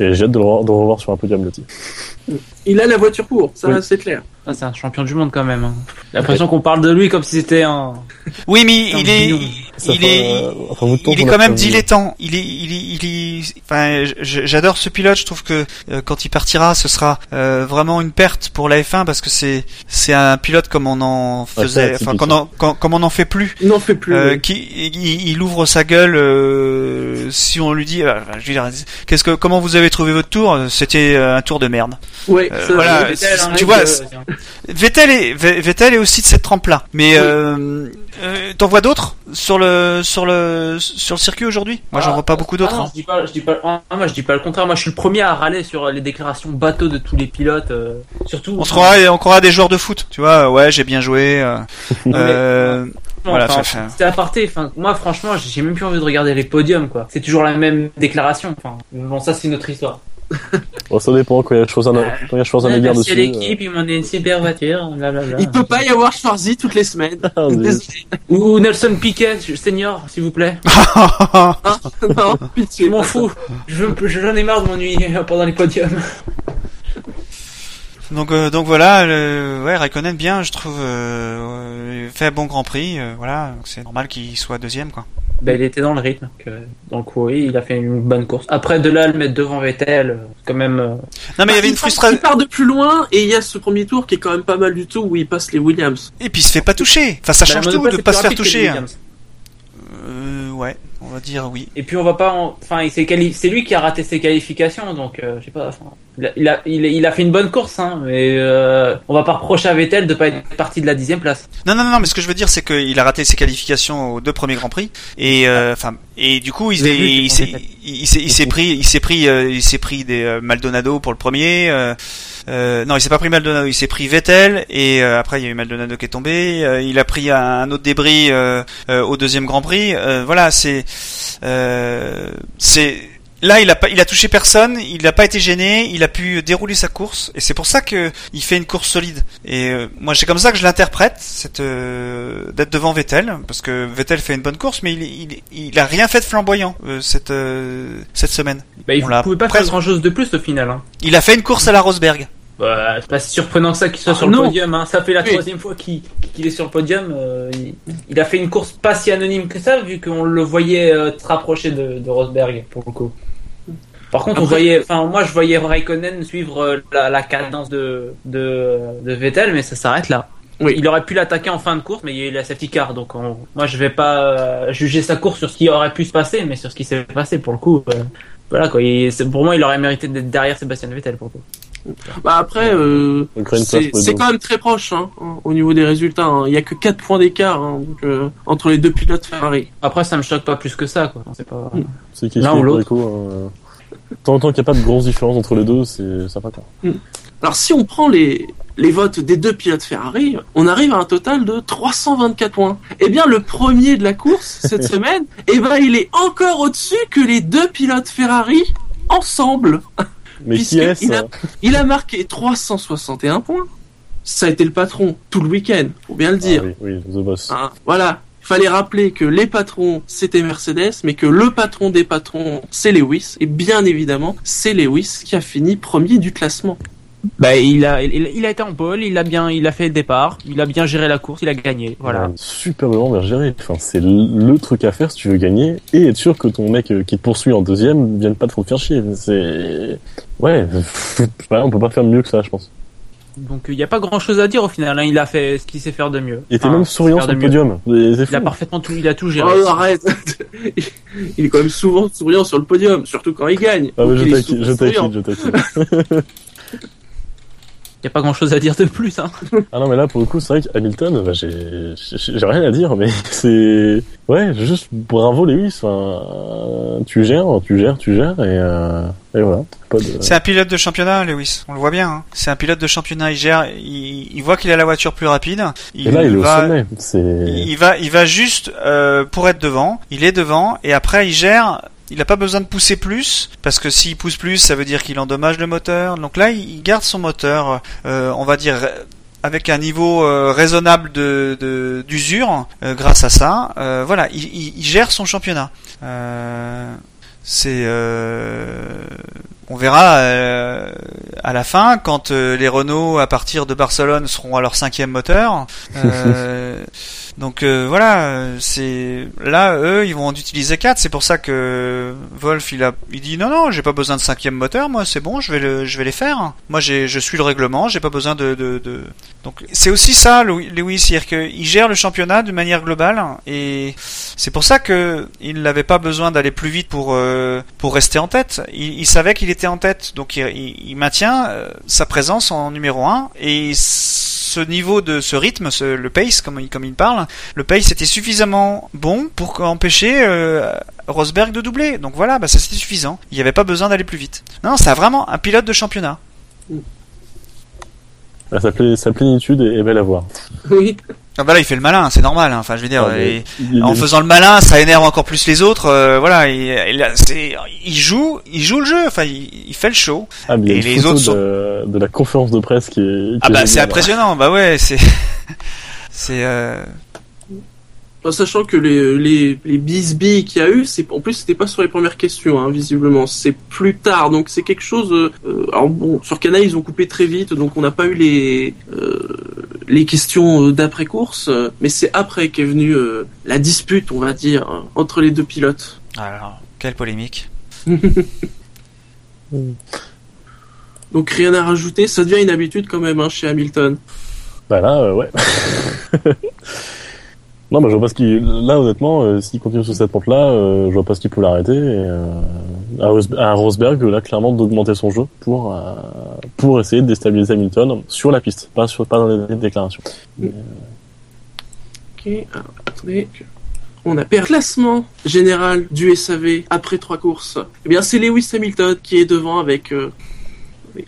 Et j'ai hâte de le, revoir, sur un podium type. Il a la voiture pour, ça Oui. c'est clair. Ah, c'est un champion du monde quand même. hein. J'ai l'impression qu'on parle de lui comme si c'était un. *laughs* Oui, mais Un il est. Ça il fait, est euh, enfin, il est quand même dilettant. Il est, il est, il est. Enfin, j'adore ce pilote. Je trouve que euh, quand il partira, ce sera euh, vraiment une perte pour la F1 parce que c'est, c'est un pilote comme on en c'est faisait, enfin, qu'on en- quand- comme on en fait plus. Il n'en fait plus. Euh, oui. qui il, il ouvre sa gueule euh, si on lui dit euh, je veux dire, qu'est-ce que comment vous avez trouvé votre tour? C'était euh, un tour de merde Ouais, euh, ça, voilà, oui. Vettel, tu hein, vois, que- c'est- Vettel est Ve- Vettel est aussi de cette trempe là mais Oui. euh, euh, t'en vois d'autres sur le sur le sur le circuit aujourd'hui? Moi j'en Ah, vois pas beaucoup d'autres ah hein. je dis pas, je dis pas, ah, moi je dis pas le contraire. Moi je suis le premier à râler sur les déclarations bateau de tous les pilotes, euh, surtout. on se croirait on croirait des joueurs de foot tu vois ouais j'ai bien joué euh, *laughs* euh, voilà, Enfin, C'était aparté. Enfin, moi franchement, j'ai même plus envie de regarder les podiums quoi. C'est toujours la même déclaration. Enfin, bon ça c'est une autre histoire. Bon, ça dépend quand il y a à, quand il y a à dessus. l'équipe, ils m'ont donné une super voiture. blablabla. Il peut pas y avoir Schwarzy toutes les semaines. *laughs* Ah, zut. Ou Nelson Piquet senior, s'il vous plaît. *laughs* Hein non, *laughs* pitié. Je m'en fous. Je J'en ai marre de m'ennuyer pendant les podiums. donc euh, donc voilà le, ouais Raikkonen bien je trouve euh, euh, fait un bon Grand Prix euh, voilà donc c'est normal qu'il soit deuxième quoi Ben, il était dans le rythme. Donc, oui, il a fait une bonne course. Après, de là, le mettre devant Vettel, euh, quand même. euh, non mais il y avait Bah, une part- frustration Il part de plus loin et il y a ce premier tour qui est quand même pas mal du tout où il passe les Williams. Et puis il se fait pas toucher. Enfin, ça bah, change tout de pas se faire toucher. hein. Euh, ouais, on va dire oui. Et puis on va pas, en- enfin, quali- c'est lui qui a raté ses qualifications, donc euh, je sais pas. enfin, il, a, il, a, il, fait une bonne course, hein, mais euh, on va pas reprocher à Vettel de pas être parti de la dixième place. Non, non, non, mais ce que je veux dire, c'est qu'il a raté ses qualifications aux deux premiers grands prix, et euh, enfin, et du coup, s'est, s'est, il s'est, il s'est pris, il s'est pris, euh, il s'est pris des euh, Maldonado pour le premier. Euh, non, il s'est pas pris Maldonado, il s'est pris Vettel et euh, après il y a eu Maldonado qui est tombé. Euh, il a pris un, un autre débris euh, euh, au deuxième Grand Prix. Euh, voilà, c'est euh, c'est là il a pas il a touché personne, il n'a pas été gêné, il a pu dérouler sa course et c'est pour ça que il fait une course solide. Et euh, moi c'est comme ça que je l'interprète, cette euh, d'être devant Vettel parce que Vettel fait une bonne course mais il il, il a rien fait de flamboyant euh, cette euh, cette semaine. Bah, il l'a pouvait pas presque- faire grand chose de plus au final. Hein. Il a fait une course à la Rosberg. Bah, c'est pas si surprenant que ça qu'il soit Ah, sur non. le podium. Hein. Ça fait la Oui. troisième fois qu'il est sur le podium. euh, il, il a fait une course pas si anonyme que ça, vu qu'on le voyait euh, se rapprocher de, de Rosberg pour le coup. Par contre, on voyait, enfin moi je voyais Raikkonen suivre euh, la, la cadence de, de de Vettel, mais ça s'arrête là. Oui. Il aurait pu l'attaquer en fin de course, mais il y a eu la safety car, donc on- moi je vais pas euh, juger sa course sur ce qui aurait pu se passer, mais sur ce qui s'est passé pour le coup. voilà quoi. Il- pour moi, il aurait mérité d'être derrière Sébastien Vettel pour le coup. Bah après, euh, c'est quand même très proche hein, au niveau des résultats. hein. Il y a que 4 points d'écart hein, euh, entre les deux pilotes Ferrari. Après, ça me choque pas plus que ça, quoi. C'est pas. Mm. Qui qui ou l'autre. Hein. Tant, tant qu'il n'y a pas de grosse différence entre les deux, c'est va quoi. Alors si on prend les, les votes des deux pilotes Ferrari, on arrive à un total de 324 points. Eh bien le premier de la course *laughs* cette semaine, eh ben il est encore au-dessus que les deux pilotes Ferrari ensemble. Mais qui il a- Il a marqué 361 points. Ça a été le patron tout le week-end, faut bien le dire. Ah oui, oui, The Boss. Hein, voilà. Il fallait rappeler que les patrons, c'était Mercedes, mais que le patron des patrons, c'est Lewis. Et bien évidemment, c'est Lewis qui a fini premier du classement. Bah, il a, il, il a été en pole, il a bien, il a fait le départ, il a bien géré la course, il a gagné. Voilà. Superbement bien géré. Enfin, c'est le truc à faire si tu veux gagner et être sûr que ton mec euh, qui te poursuit en deuxième vienne pas te faire chier. C'est ouais, on peut pas faire mieux que ça, je pense. Donc, il n'y a pas grand chose à dire au final. hein. Il a fait ce qu'il sait faire de mieux. Il était Enfin, même souriant sur le podium. Il a parfaitement tout, il a tout géré. Oh, arrête *laughs* Il est quand même souvent souriant sur le podium, surtout quand il gagne. Ah Donc je taquine, je souriant. taquine, je taquine. *laughs* Il n'y a pas grand chose à dire de plus. Hein. *laughs* Ah non mais là pour le coup c'est vrai qu'Hamilton, bah, j'ai rien à dire mais *laughs* c'est ouais juste bravo Lewis. Enfin, tu gères, tu gères, tu gères et, euh, et voilà. Pas de... C'est un pilote de championnat, Lewis. On le voit bien. hein. C'est un pilote de championnat. Il gère. Il, il voit qu'il a la voiture plus rapide. Il Et là il est au va. sommet. C'est il va, il va juste euh, pour être devant. Il est devant et après il gère. Il n'a pas besoin de pousser plus parce que s'il pousse plus, ça veut dire qu'il endommage le moteur. Donc là, il garde son moteur, euh, on va dire avec un niveau euh, raisonnable de de- d'usure. euh, grâce à ça, Euh, voilà, il, il- il gère son championnat. Euh, c'est euh, on verra euh, à la fin quand euh, les Renault à partir de Barcelone seront à leur cinquième moteur. Euh, *laughs* donc euh, voilà, c'est là eux ils vont en utiliser quatre. C'est pour ça que Wolf il a il dit non non j'ai pas besoin de cinquième moteur moi c'est bon je vais le je vais les faire. Moi j'ai je suis le règlement j'ai pas besoin de de, de... donc c'est aussi ça Louis- Lewis c'est-à-dire qu'il gère le championnat de manière globale et c'est pour ça que il n'avait pas besoin d'aller plus vite pour euh, pour rester en tête. Il, il savait qu'il était en tête donc il, il- il maintient euh, sa présence en numéro un et ce niveau de ce rythme, ce, le pace comme il, comme il parle, le pace était suffisamment bon pour empêcher euh, Rosberg de doubler. Donc voilà, bah, ça c'était suffisant. Il n'y avait pas besoin d'aller plus vite. Non, c'est vraiment un pilote de championnat. Sa, plénitude est belle à voir. Oui. Ah bah là, il fait le malin, c'est normal. hein. Enfin, je veux dire, Ah, mais il- en faisant le malin, ça énerve encore plus les autres. euh, voilà, il, il, il joue, il joue le jeu. Enfin, il, fait le show. ah, mais et les autres sont- de, de la conférence de presse qui est. qui Ah bah c'est impressionnant. Bah ouais, c'est, *laughs* c'est. euh, En sachant que les, les, les bisbilles qu'il y a eu, c'est, en plus, c'était pas sur les premières questions, hein, visiblement. C'est plus tard. Donc, c'est quelque chose, euh, euh, alors bon, sur Canal, ils ont coupé très vite, donc on n'a pas eu les, euh, les questions euh, d'après-course, euh, mais c'est après qu'est venue euh, la dispute, on va dire, hein, entre les deux pilotes. Alors, quelle polémique. *laughs* Donc, rien à rajouter. Ça devient une habitude quand même, hein, chez Hamilton. Bah là, euh, ouais. *laughs* non, bah je vois pas ce qu'il. Là, honnêtement, euh, s'il continue sur cette pente-là, euh, je vois pas ce qu'il peut l'arrêter. Euh, à, Ros- à Rosberg, là, clairement, d'augmenter son jeu pour euh, pour essayer de déstabiliser Hamilton sur la piste, pas sur pas dans les déclarations. Ok, alors, attendez. On a perdu classement général du SAV après trois courses. Eh bien, c'est Lewis Hamilton qui est devant avec avec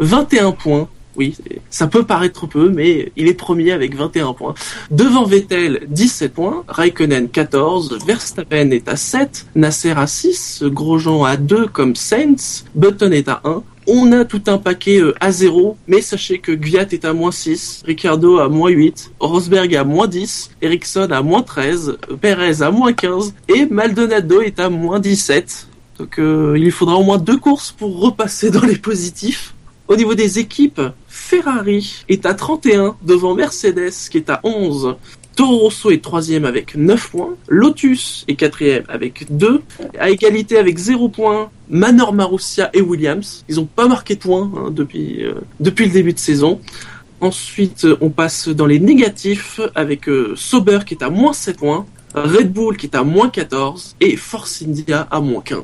21 points. Oui, ça peut paraître peu, mais il est premier avec 21 points. Devant Vettel, 17 points. Raikkonen, 14. Verstappen est à 7. Nasser à 6. Grosjean à 2 comme Sainz. Button est à 1. On a tout un paquet euh, à 0, mais sachez que Gviat est à moins 6, Ricardo à moins 8, Rosberg à moins 10, Ericsson à moins 13, euh, Perez à moins 15, et Maldonado est à moins 17. Donc euh, il faudra au moins deux courses pour repasser dans les positifs. Au niveau des équipes, Ferrari est à 31 devant Mercedes qui est à 11. Toro Rosso est troisième avec 9 points. Lotus est quatrième avec 2. À égalité avec 0 points, Manor Marussia et Williams. Ils n'ont pas marqué de points hein, depuis, euh, depuis le début de saison. Ensuite, euh, on passe dans les négatifs avec euh, Sauber qui est à moins 7 points, Red Bull qui est à moins 14 et Force India à moins 15.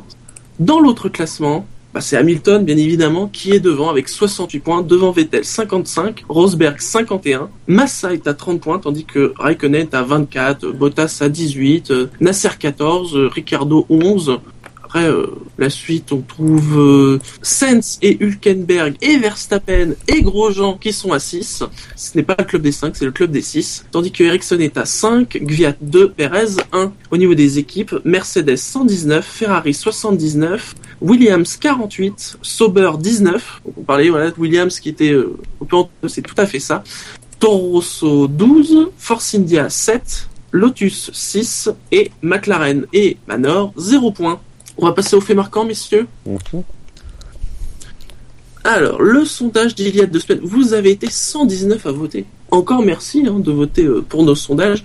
Dans l'autre classement, bah, c'est Hamilton, bien évidemment, qui est devant avec 68 points, devant Vettel 55, Rosberg 51, Massa est à 30 points, tandis que Raikkonen est à 24, Bottas à 18, euh, Nasser 14, euh, Ricardo 11. Après, euh, la suite, on trouve euh, Sainz et Hülkenberg et Verstappen et Grosjean qui sont à 6. Ce n'est pas le club des 5, c'est le club des 6. Tandis que Ericsson est à 5, Gviat 2, Perez 1. Au niveau des équipes, Mercedes 119, Ferrari 79, Williams 48, Sauber 19. Donc, on parlait voilà, de Williams qui était euh, c'est tout à fait ça. Toro Rosso 12, Force India 7, Lotus 6 et McLaren et Manor 0 points. On va passer au fait marquant, messieurs. Alors, le sondage d'il y a deux semaines, vous avez été 119 à voter. Encore merci hein, de voter euh, pour nos sondages.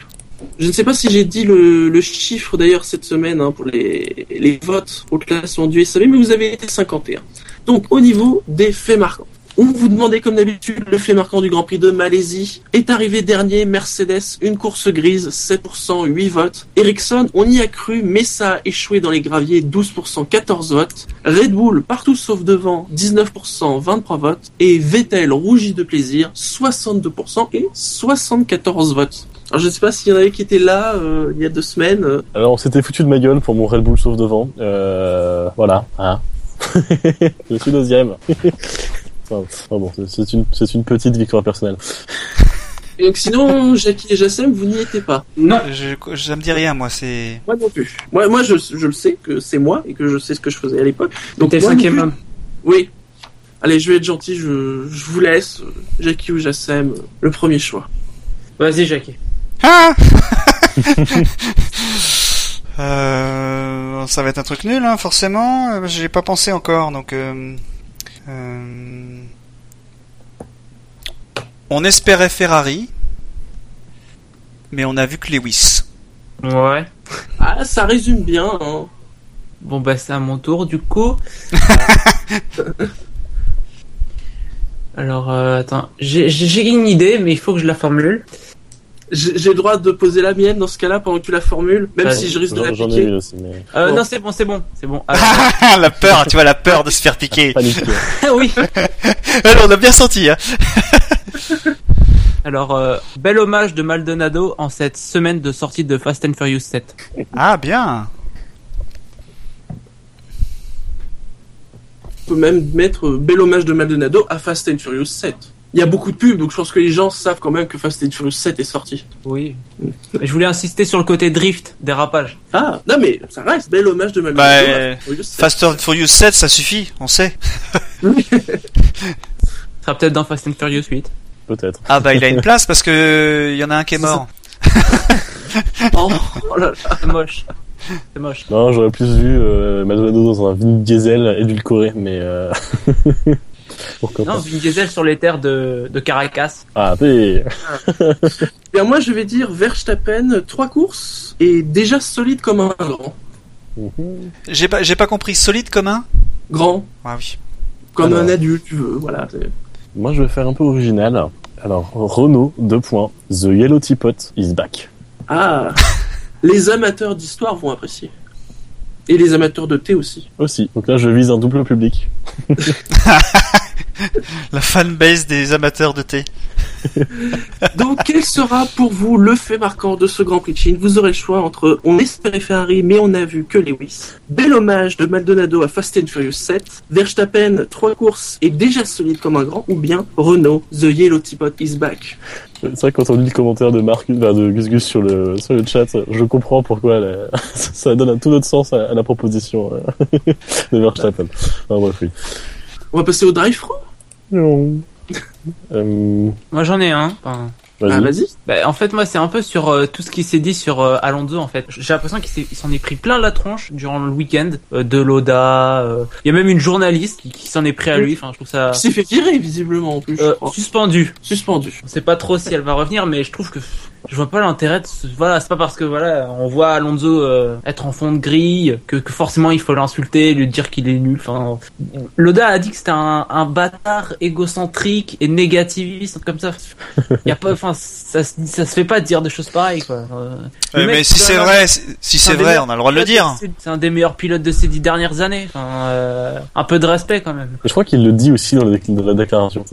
Je ne sais pas si j'ai dit le, chiffre d'ailleurs cette semaine hein, pour les, votes au classement du SAV, mais vous avez été 51. Donc au niveau des faits marquants. On vous demandait comme d'habitude le fait marquant du Grand Prix de Malaisie. Est arrivé dernier Mercedes, une course grise, 7%, 8 votes. Ericsson, on y a cru, mais a échoué dans les graviers, 12%, 14 votes. Red Bull, partout sauf devant, 19%, 23 votes. Et Vettel, rougi de plaisir, 62% et 74 votes. Alors je ne sais pas s'il y en avait qui étaient là euh, il y a deux semaines. euh, Alors, on s'était foutu de ma gueule pour mon Red Bull sauf devant. Euh, voilà, hein. *laughs* Je suis deuxième. *laughs* Enfin, bon, c'est- une, petite victoire personnelle. Et donc sinon, Jackie et Jassem, vous n'y étiez pas. Non, je, ça me dit rien, moi. C'est. Moi non plus. Moi, moi je, je le sais que c'est moi et que je sais ce que je faisais à l'époque. Donc t'es cinquième plus. homme. Oui. Allez, je vais être gentil, je, je vous laisse. Jackie ou Jassem, le premier choix. Vas-y, Jackie. Ah *laughs* euh, ça va être un truc nul, hein, forcément. Euh, J'ai pas pensé encore, donc. euh, euh, on espérait Ferrari, mais on a vu que Lewis. Ouais. Ah, ça résume bien. Hein. Bon bah c'est à mon tour du coup. *laughs* Alors euh, attends, j'ai une idée mais il faut que je la formule. J'ai le droit de poser la mienne dans ce cas-là pendant que tu la formules, même si je risque de la piquer. eu aussi, mais Euh. Non c'est bon c'est bon c'est bon. Alors, *laughs* la peur, tu vois, la peur de se faire piquer. panique. *laughs* oui. *laughs* Alors, on a bien senti, hein. Alors euh, bel hommage de Maldonado en cette semaine de sortie de Fast and Furious 7. Ah, bien. On peut même mettre euh, bel hommage de Maldonado à Fast and Furious 7. Il y a beaucoup de pubs, donc je pense que les gens savent quand même que Fast and Furious 7 est sorti. Oui. Je voulais insister sur le côté drift, dérapage. Ah, non mais ça reste bel hommage de Maldonado Bah, euh, Fast and Furious 7. Fast and Furious 7, ça suffit, on sait. Ce *laughs* sera peut-être dans Fast and Furious 8. Peut-être. Ah bah, il a une *laughs* place parce que il y en a un qui est mort. *laughs* Oh, oh là là. C'est moche. C'est moche. Non, j'aurais plus vu euh, Maldonado dans un Vin Diesel édulcoré, mais euh... pourquoi Non, pas. Vin Diesel sur les terres de, de Caracas. Ah, mais *laughs* Bien, moi je vais dire Verstappen, trois courses, et déjà solide comme un grand. J'ai pas, j'ai pas compris. Solide comme un Grand, Ah oui. comme Alors. un adulte, tu veux, voilà. c'est- moi je vais faire un peu original. Alors, Renault, deux points. The Yellow Teapot is back. Ah, *laughs* les amateurs d'histoire vont apprécier. Et les amateurs de thé aussi. Aussi. Donc là, je vise un double public. *laughs* La fanbase des amateurs de thé. *laughs* Donc, quel sera pour vous le fait marquant de ce Grand Prix de Chine? Vous aurez le choix entre on espérait Ferrari, mais on n'a vu que Lewis. Bel hommage de Maldonado à Fast and Furious 7. Verstappen, trois courses et déjà solide comme un grand. Ou bien Renault, The Yellow Teapot is back. C'est vrai que quand on lit le commentaire de Marc, enfin, de Gus Gus sur le, sur le chat, je comprends pourquoi *laughs* ça donne un tout autre sens à, à la proposition euh, *laughs* de Verstappen. Enfin, bref, oui. On va passer au drive-thru? Non. Euh, Moi j'en ai un. Enfin, vas-y. Ah, vas-y. bah, en fait, moi c'est un peu sur euh, tout ce qui s'est dit sur euh, Alonso en fait. J'ai l'impression qu'il s'en est pris plein la tronche durant le week-end. Euh, de Loda. euh, Il y a même une journaliste qui, qui s'en est pris à lui. Enfin, je trouve ça Il s'est fait virer, visiblement, en plus. euh, suspendu. Suspendu. On sait pas trop si elle va revenir, mais je trouve que je vois pas l'intérêt de ce... voilà, c'est pas parce que voilà, on voit Alonso euh, être en fond de grille que, que forcément il faut l'insulter, lui dire qu'il est nul. Enfin, Loda a dit que c'était un, un bâtard égocentrique et négativiste comme ça. *laughs* Y a pas, enfin, ça, se- ça se fait pas de dire des choses pareilles quoi. Euh, mec, mais si c'est vrai, si c'est vrai, on a le droit de le dire. C'est un des meilleurs pilotes de ces dix dernières années. Enfin, euh, un peu de respect quand même. Je crois qu'il le dit aussi dans la, dans la déclaration.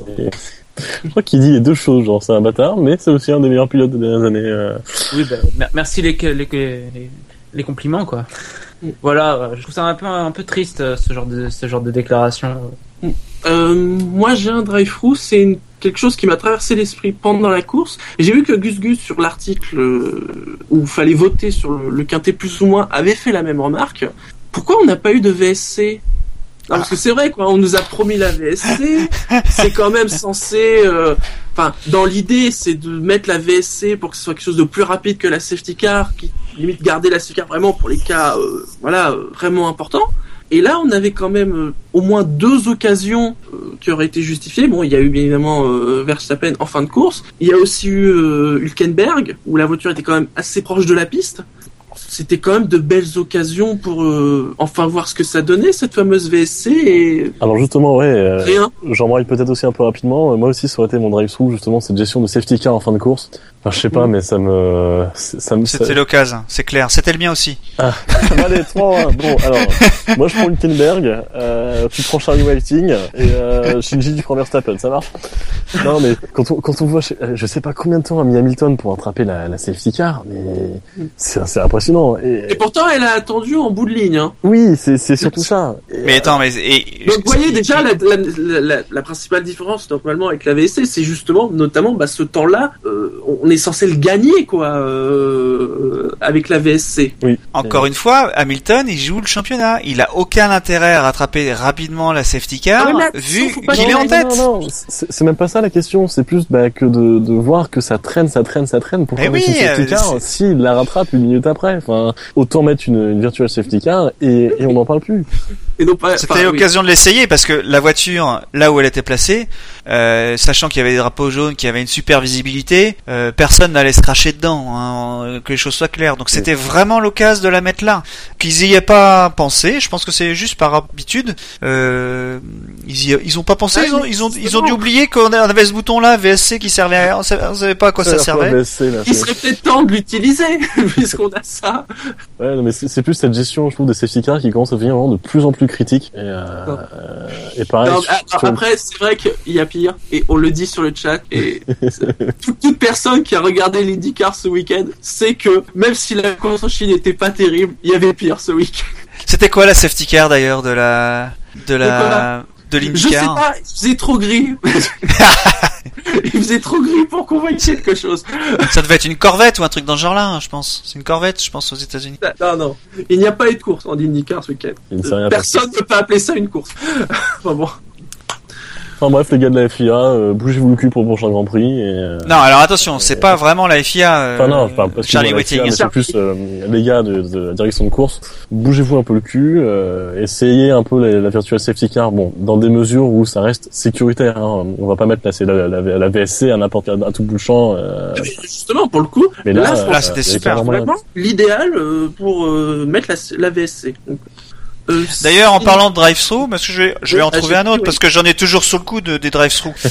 Je crois qu'il dit les deux choses, genre c'est un bâtard, mais c'est aussi un des meilleurs pilotes des dernières années. euh. Oui, bah, mer- merci les, les, les, les compliments, quoi. Voilà, euh, je trouve ça un peu, un peu triste, euh, ce genre de, ce genre de déclaration. Euh, moi, j'ai un drive-thru, c'est une- quelque chose qui m'a traversé l'esprit pendant la course. J'ai vu que Gus Gus, sur l'article où il fallait voter sur le, le quintet plus ou moins, avait fait la même remarque. Pourquoi on n'a pas eu de VSC non, parce que c'est vrai, quoi. On nous a promis la VSC. *laughs* c'est quand même censé, euh, enfin, dans l'idée, c'est de mettre la VSC pour que ce soit quelque chose de plus rapide que la safety car, qui limite garder la safety car vraiment pour les cas, euh, voilà, euh, vraiment importants. Et là, on avait quand même euh, au moins deux occasions euh, qui auraient été justifiées. Bon, il y a eu bien évidemment euh, Verstappen en fin de course. Il y a aussi eu euh, Hülkenberg, où la voiture était quand même assez proche de la piste. C'était quand même de belles occasions pour euh, enfin voir ce que ça donnait, cette fameuse VSC, et Alors justement, ouais, euh, rien. j'en peut-être aussi un peu rapidement. Euh, Moi aussi, ça aurait été mon drive-through, justement, cette gestion de safety car en fin de course. Enfin, je sais pas, mais ça me... Ça me ça- C'était l'occasion, c'est clair. C'était le mien aussi. *laughs* Allez, 3 Bon, alors, moi je prends Hülkenberg, euh, tu prends Charlie Whiting, et euh, Shinji tu prends Verstappen, ça marche Non, mais quand on, quand on voit, je, je sais pas combien de temps a mis Hamilton pour attraper la, la safety car, mais c'est c'est impressionnant. Et, Et pourtant, elle a attendu en bout de ligne. Hein. oui, c'est c'est surtout ça. Et, Mais attends, mais et, Donc, vous voyez déjà la, la- la principale différence normalement avec la VSC, c'est justement, notamment, bah, ce temps-là, euh, on est censé le gagner, quoi, euh, avec la VSC. encore une fois, Hamilton, il joue le championnat. Il a aucun intérêt à rattraper rapidement la safety car, Ah, là, vu qu'il est en tête. Non, non, c'est c'est même pas ça la question. C'est plus bah, que de, de voir que ça traîne, ça traîne, ça traîne. Pourquoi oui, une safety euh, car s'il la rattrape une minute après Enfin, autant mettre une, une virtual safety car et, et on n'en parle plus. C'était oui. l'occasion de l'essayer parce que la voiture, là où elle était placée, euh, sachant qu'il y avait des drapeaux jaunes, qu'il y avait une super visibilité, euh, personne n'allait se cracher dedans, hein, que les choses soient claires. Donc c'était vraiment l'occasion de la mettre là. Qu'ils y aient pas pensé, je pense que c'est juste par habitude. Euh, ils, y, ils ont pas pensé, Ah, ils ont, ils ont, ils ont dû oublier qu'on avait ce bouton-là, VSC, qui servait à rien. On savait, on savait pas à quoi ça, servait. là, Il c'est- serait peut-être temps de l'utiliser, *laughs* puisqu'on a ça. Ouais, non, mais c'est plus cette gestion, je trouve, des safety cars qui commence à devenir vraiment de plus en plus critique. Et, euh, euh, et pareil, Non, je- je après, c'est vrai qu'il y a pire, et on le dit sur le chat, et toute, toute personne qui a regardé l'IndyCar ce week-end sait que même si la course en Chine n'était pas terrible, il y avait pire ce week-end. C'était quoi la safety car d'ailleurs de la, de la, de Je sais l'IndyCar pas, il faisait trop gris. *laughs* il faisait trop gris pour qu'on voie quelque chose. Ça devait être une Corvette ou un truc dans ce genre-là, hein, je pense. C'est une Corvette, je pense, aux États-Unis. Non, non, il n'y a pas eu de course en IndyCar ce week-end. Personne ne peut appeler ça une course. *laughs* enfin bon. Enfin bref, les gars de la FIA, euh, bougez-vous le cul pour le prochain Grand Prix. Et, euh, Non, alors attention, c'est pas vraiment la FIA. euh, Enfin non, enfin, parce que Charlie Whiting. c'est plus euh, les gars de, de la direction de course. Bougez-vous un peu le cul, euh, essayez un peu la, la virtual safety car. Bon, dans des mesures où ça reste sécuritaire. Hein. On va pas mettre la, la, la, la VSC à n'importe quel à tout bout de champ. euh, Justement, pour le coup, mais là, là, là, c'était super. l'idéal euh, pour euh, mettre la, la VSC. Donc, euh, D'ailleurs, en parlant de drive-through, parce que je vais, je vais Oui, en trouver ah, un autre, oui. parce que j'en ai toujours sur le coup de, des drive-through. *laughs*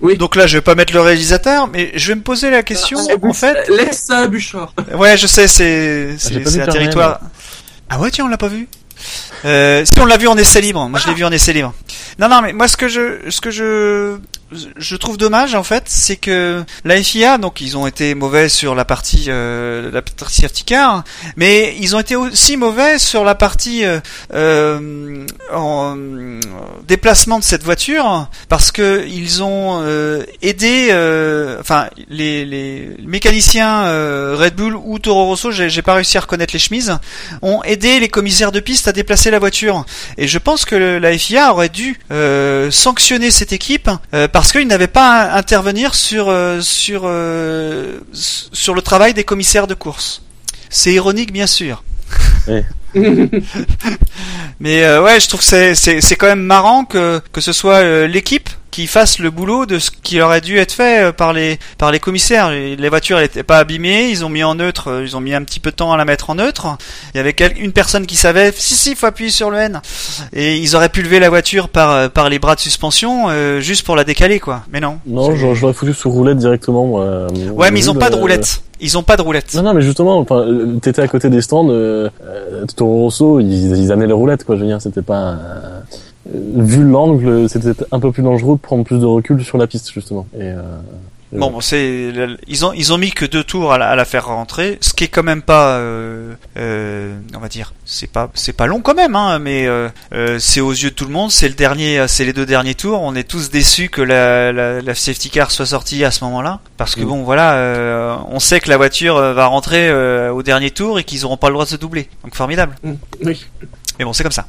Oui. Donc là, je vais pas mettre le réalisateur, mais je vais me poser la question, Ah, en fait. Laisse ça à Bouchard. *laughs* Ouais, je sais, c'est, j'ai c'est, un territoire. Ah ouais, tiens, on l'a pas vu. Euh, si on l'a vu en essai libre, moi je l'ai vu en essai libre. Non, non, mais moi ce que je, ce que je, je trouve dommage en fait, c'est que la FIA, donc ils ont été mauvais sur la partie euh, la partie safety car, mais ils ont été aussi mauvais sur la partie euh, euh, en, déplacement de cette voiture parce que ils ont euh, aidé, euh, enfin les, les mécaniciens euh, Red Bull ou Toro Rosso, j'ai pas réussi à reconnaître les chemises, ont aidé les commissaires de piste à déplacer la voiture. Et je pense que la FIA aurait dû sanctionner cette équipe parce qu'ils n'avaient pas à intervenir sur euh, sur euh, sur le travail des commissaires de course. C'est ironique, bien sûr. *laughs* Mais euh, ouais, je trouve que c'est c'est c'est quand même marrant que que ce soit euh, l'équipe qui fasse le boulot de ce qui aurait dû être fait euh, par les par les commissaires. Les voitures n'étaient pas abîmées, ils ont mis en neutre, euh, ils ont mis un petit peu de temps à la mettre en neutre. Il y avait une personne qui savait si si, faut appuyer sur le N. Et ils auraient pu lever la voiture par euh, par les bras de suspension euh, juste pour la décaler quoi. Mais non. Non, j'aurais foutu sous roulette directement, moi. Ouais, mais ils ont pas de le- roulette. Ils ont pas de roulette. Non, non, mais justement, enfin, t'étais à côté des stands, euh, Toro Rosso, ils, ils amenaient les roulettes, quoi. Je veux dire, c'était pas. euh, vu l'angle, c'était un peu plus dangereux de prendre plus de recul sur la piste, justement. Et, euh, Bon, bon, c'est ils ont ils ont mis que deux tours à la, à la faire rentrer, ce qui est quand même pas, euh, euh, on va dire, c'est pas c'est pas long quand même, hein, mais euh, euh, c'est aux yeux de tout le monde, c'est le dernier, c'est les deux derniers tours. On est tous déçus que la, la, la safety car soit sortie à ce moment-là, parce que Mm. bon, voilà, euh, on sait que la voiture euh, va rentrer euh, au dernier tour et qu'ils auront pas le droit de se doubler. Donc formidable. Oui. Mais bon, c'est comme ça.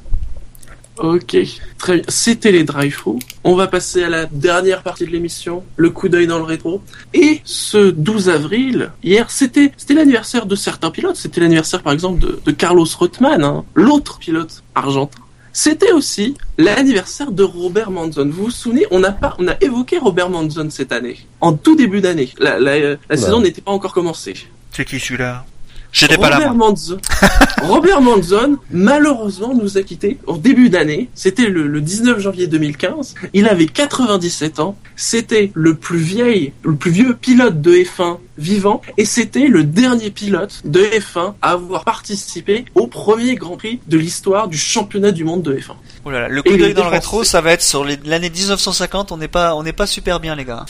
Ok, très bien. C'était les drive-thru. On va passer à la dernière partie de l'émission, le coup d'œil dans le rétro. Et ce 12 avril, hier, c'était c'était l'anniversaire de certains pilotes. C'était l'anniversaire, par exemple, de, de Carlos Reutemann, hein, l'autre pilote argentin. C'était aussi l'anniversaire de Robert Manzon. Vous vous souvenez, on a pas, on a évoqué Robert Manzon cette année, en tout début d'année. La, la, la Oula. saison n'était pas encore commencée. C'est qui celui-là? J'étais pas là. Robert moi. Manzon, *laughs* Robert Manzon, malheureusement, nous a quittés au début d'année. C'était le, le 19 janvier 2015. Il avait 97 ans. C'était le plus vieil, le plus vieux pilote de F1 vivant. Et c'était le dernier pilote de F1 à avoir participé au premier Grand Prix de l'histoire du championnat du monde de F1. Oh là là, le coup il d'œil dans le rétro, ça va être sur l'année 1950. On n'est pas on n'est pas super bien les gars.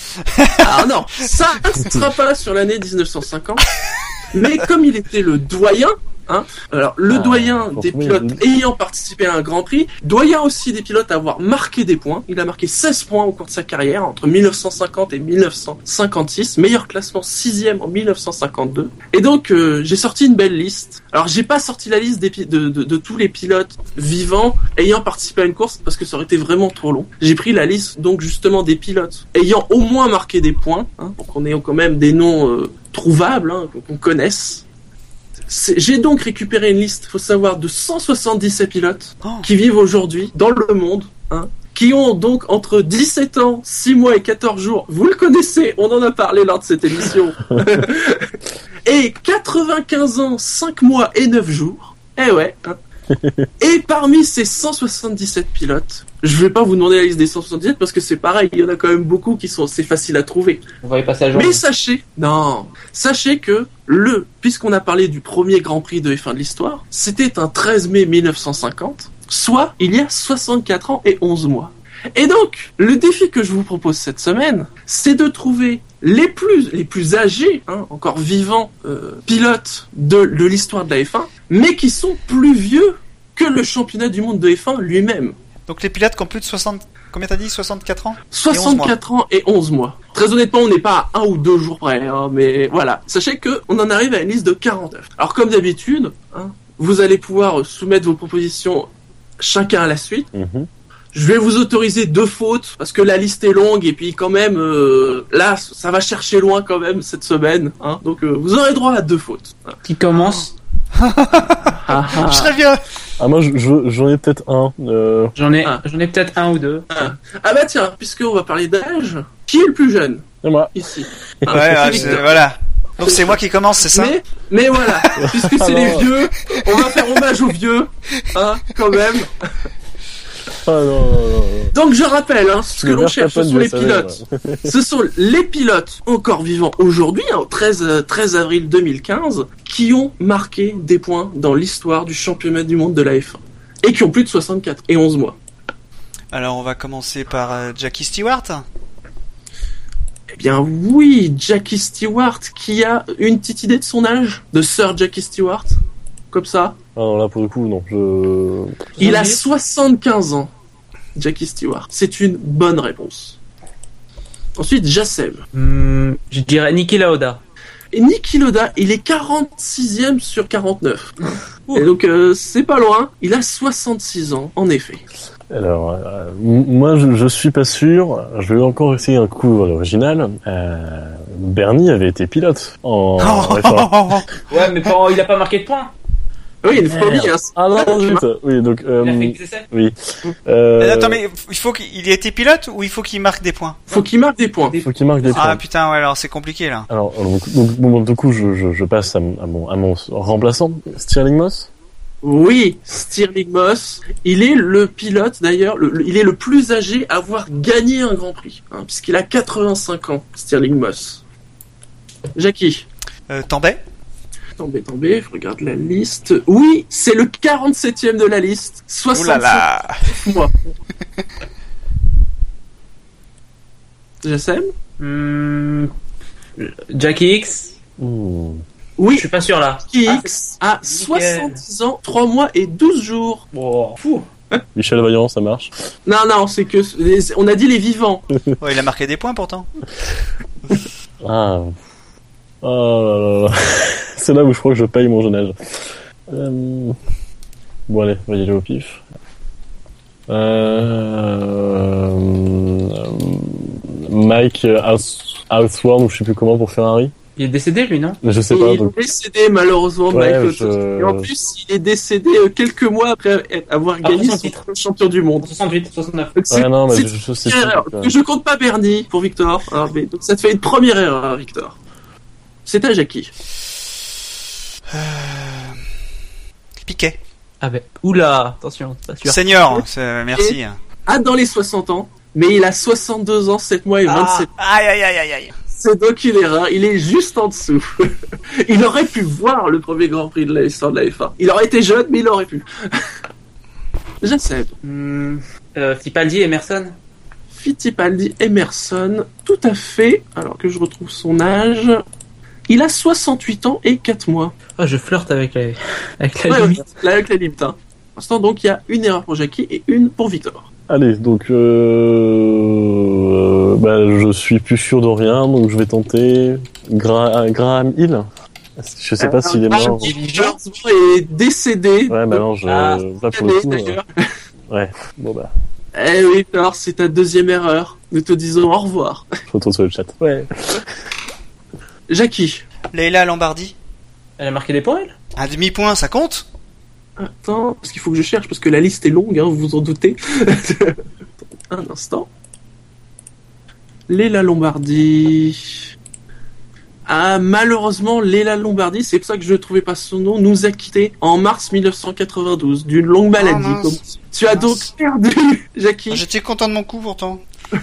Ah non, ça *laughs* ne sera pas sur l'année 1950. Mais comme il était le doyen, hein, alors le Ah, doyen des pilotes ayant participé à un Grand Prix, doyen aussi des pilotes à avoir marqué des points. Il a marqué 16 points au cours de sa carrière entre 1950 et 1956, meilleur classement sixième en 1952. Et donc euh, j'ai sorti une belle liste. Alors j'ai pas sorti la liste des pi- de, de- de tous les pilotes vivants ayant participé à une course parce que ça aurait été vraiment trop long. J'ai pris la liste donc justement des pilotes ayant au moins marqué des points, hein, pour qu'on ait quand même des noms euh, trouvables, hein, qu'on connaisse. J'ai donc récupéré une liste, faut savoir, de 177 pilotes Oh. qui vivent aujourd'hui dans le monde, hein, qui ont donc entre 17 ans, 6 mois et 14 jours. Vous le connaissez, on en a parlé lors de cette émission. *laughs* et 95 ans, 5 mois et 9 jours. Eh ouais. hein. *laughs* et parmi ces 177 pilotes, je vais pas vous demander la liste des 177 parce que c'est pareil, il y en a quand même beaucoup qui sont assez faciles à trouver. On va y passer à. Mais sachez, non, sachez que le, puisqu'on a parlé du premier Grand Prix de F1 de l'histoire, c'était un 13 mai 1950, soit il y a 64 ans et 11 mois. Et donc, le défi que je vous propose cette semaine, c'est de trouver les plus, les plus âgés, hein, encore vivants, euh, pilotes de, de l'histoire de la F1, mais qui sont plus vieux que le championnat du monde de F1 lui-même. Donc les pilotes qui ont plus de 60 combien t'as dit 64 ans? 64 ans et 11 mois. Très honnêtement, on n'est pas à un ou deux jours près, hein, mais voilà. Sachez que on en arrive à une liste de 49. Alors comme d'habitude, hein, vous allez pouvoir soumettre vos propositions chacun à la suite. Mhm. Je vais vous autoriser deux fautes parce que la liste est longue et puis quand même euh, là ça va chercher loin quand même cette semaine. Hein, donc euh, vous aurez droit à deux fautes. Qui commence? Ah, ah. Je serais bien. Ah, moi, je- je- j'en ai peut-être un. Euh, J'en ai, Ah. j'en ai peut-être un ou deux. Ah bah tiens, puisqu'on va parler d'âge, qui est le plus jeune? Et moi. ici Ouais, ouais, c'est c'est- Victor. voilà. Donc c'est moi qui commence, c'est ça? Mais, mais voilà, *laughs* puisque c'est les vieux, on va faire hommage aux vieux, hein, quand même. Ah, non, non. Donc je rappelle, hein, ce que l'on cherche, ce sont les savais, pilotes. ouais. Ce sont les pilotes encore vivants aujourd'hui, hein, au 13, euh, 13 avril 2015, qui ont marqué des points dans l'histoire du championnat du monde de la F1. Et qui ont plus de 64 et 11 mois. Alors on va commencer par euh, Jackie Stewart. bien oui, Jackie Stewart, qui a une petite idée de son âge De Sir Jackie Stewart Comme ça? Ah non, là pour le coup, non. Je... Il a 70. 75 ans, Jackie Stewart. C'est une bonne réponse. Ensuite, Jassem. Hmm, je dirais Niki Lauda. Et Niki Loda, il est 46e sur 49. *laughs* Et donc, euh, c'est pas loin. Il a 66 ans, en effet. Alors, euh, moi, je, je suis pas sûr. Je vais encore essayer un coup à l'original. Euh, Bernie avait été pilote en *laughs* F1. Ouais, mais pas- il a pas marqué de points. Oui, il faut oublier, hein. Ah non, *laughs* zut. Oui, donc... Il a fait Euh, essais. oui. Euh, Euh, Attends, mais il faut qu'il ait été pilote ou il faut qu'il marque des points Faut qu'il marque des points. faut qu'il marque des Ah points. putain, ouais, alors c'est compliqué là. Alors, donc, donc, bon, du coup, je, je, je passe à, mon- à, mon, à mon remplaçant, Stirling Moss. Oui, Stirling Moss. Il est le pilote, d'ailleurs, le- le- il est le plus âgé à avoir gagné un Grand Prix, hein, puisqu'il a 85 ans, Stirling Moss. Jackie. Euh, Tambay Tombez, tombez, je regarde la liste. Oui, c'est le 47e de la liste. Ouh là 65 là mois. Jassem Hmm, Jackie X. Je Oui, suis pas sûr là. Jackie Ah, X a nickel. 70 ans, 3 mois et 12 jours. Oh, fou. Michel Vaillant, ça marche. Non, non, c'est que on a dit les vivants. Ouais, il a marqué des points pourtant. Ah. Oh là là là. *laughs* C'est là où je crois que je paye mon jeune âge. Euh... Bon allez, on va y aller au pif. Euh... Mike House... Houseworn, ou je sais plus comment pour Ferrari. Il est décédé lui, non Je sais pas. il Donc... est décédé malheureusement, Ouais, Michael. je- Et en plus, il est décédé euh, quelques mois après avoir Ah, gagné son titre. champion du monde. 68, 69. Donc, c'est- Ouais, non, mais je, je sais erreur. euh. Je compte pas Bernie pour Victor. hein, mais donc ça te fait une première erreur, Victor. C'est à Jackie. Piquet. Ah ben, oula, attention. Senior, c'est- merci. A dans les 60 ans, mais il a 62 ans, 7 mois et 27 Ah, aïe aïe aïe aïe aïe. C'est donc une erreur, il est juste en dessous. *laughs* il aurait pu voir le premier Grand Prix de la histoire de la F1. Il aurait été jeune, mais il aurait pu. *laughs* J'accepte. Hmm, euh, Fittipaldi, Emerson. Fittipaldi Emerson, tout à fait, alors que je retrouve son âge. Il a 68 ans et 4 mois. Ah, je flirte avec la, avec la Ouais, limite. ouais, là, avec la limite. Hein. Pour l'instant, donc, il y a une erreur pour Jackie et une pour Victor. Allez, donc euh... bah, je suis plus sûr de rien, donc je vais tenter Gra- Graham Hill. Je sais pas s'il est Ah, mort. Malheureusement, est décédé. Ouais, mais non, je... Ah, là, pour le coup, euh, ouais, bon bah, Eh oui, Victor, c'est ta deuxième erreur. Nous te disons au revoir. je retourne sur le chat. Ouais. *laughs* Jackie. Leila Lombardi. Elle a marqué des points, elle? Un demi-point, ça compte? Attends, parce qu'il faut que je cherche, parce que la liste est longue, hein, vous vous en doutez. *laughs* Un instant. Léla Lombardie. Ah, malheureusement, Léla Lombardie, c'est pour ça que je ne trouvais pas son nom, nous a quittés en mars 1992 d'une longue maladie. mince. Donc, tu as donc perdu, *laughs* Jackie. J'étais content de mon coup pourtant. *laughs*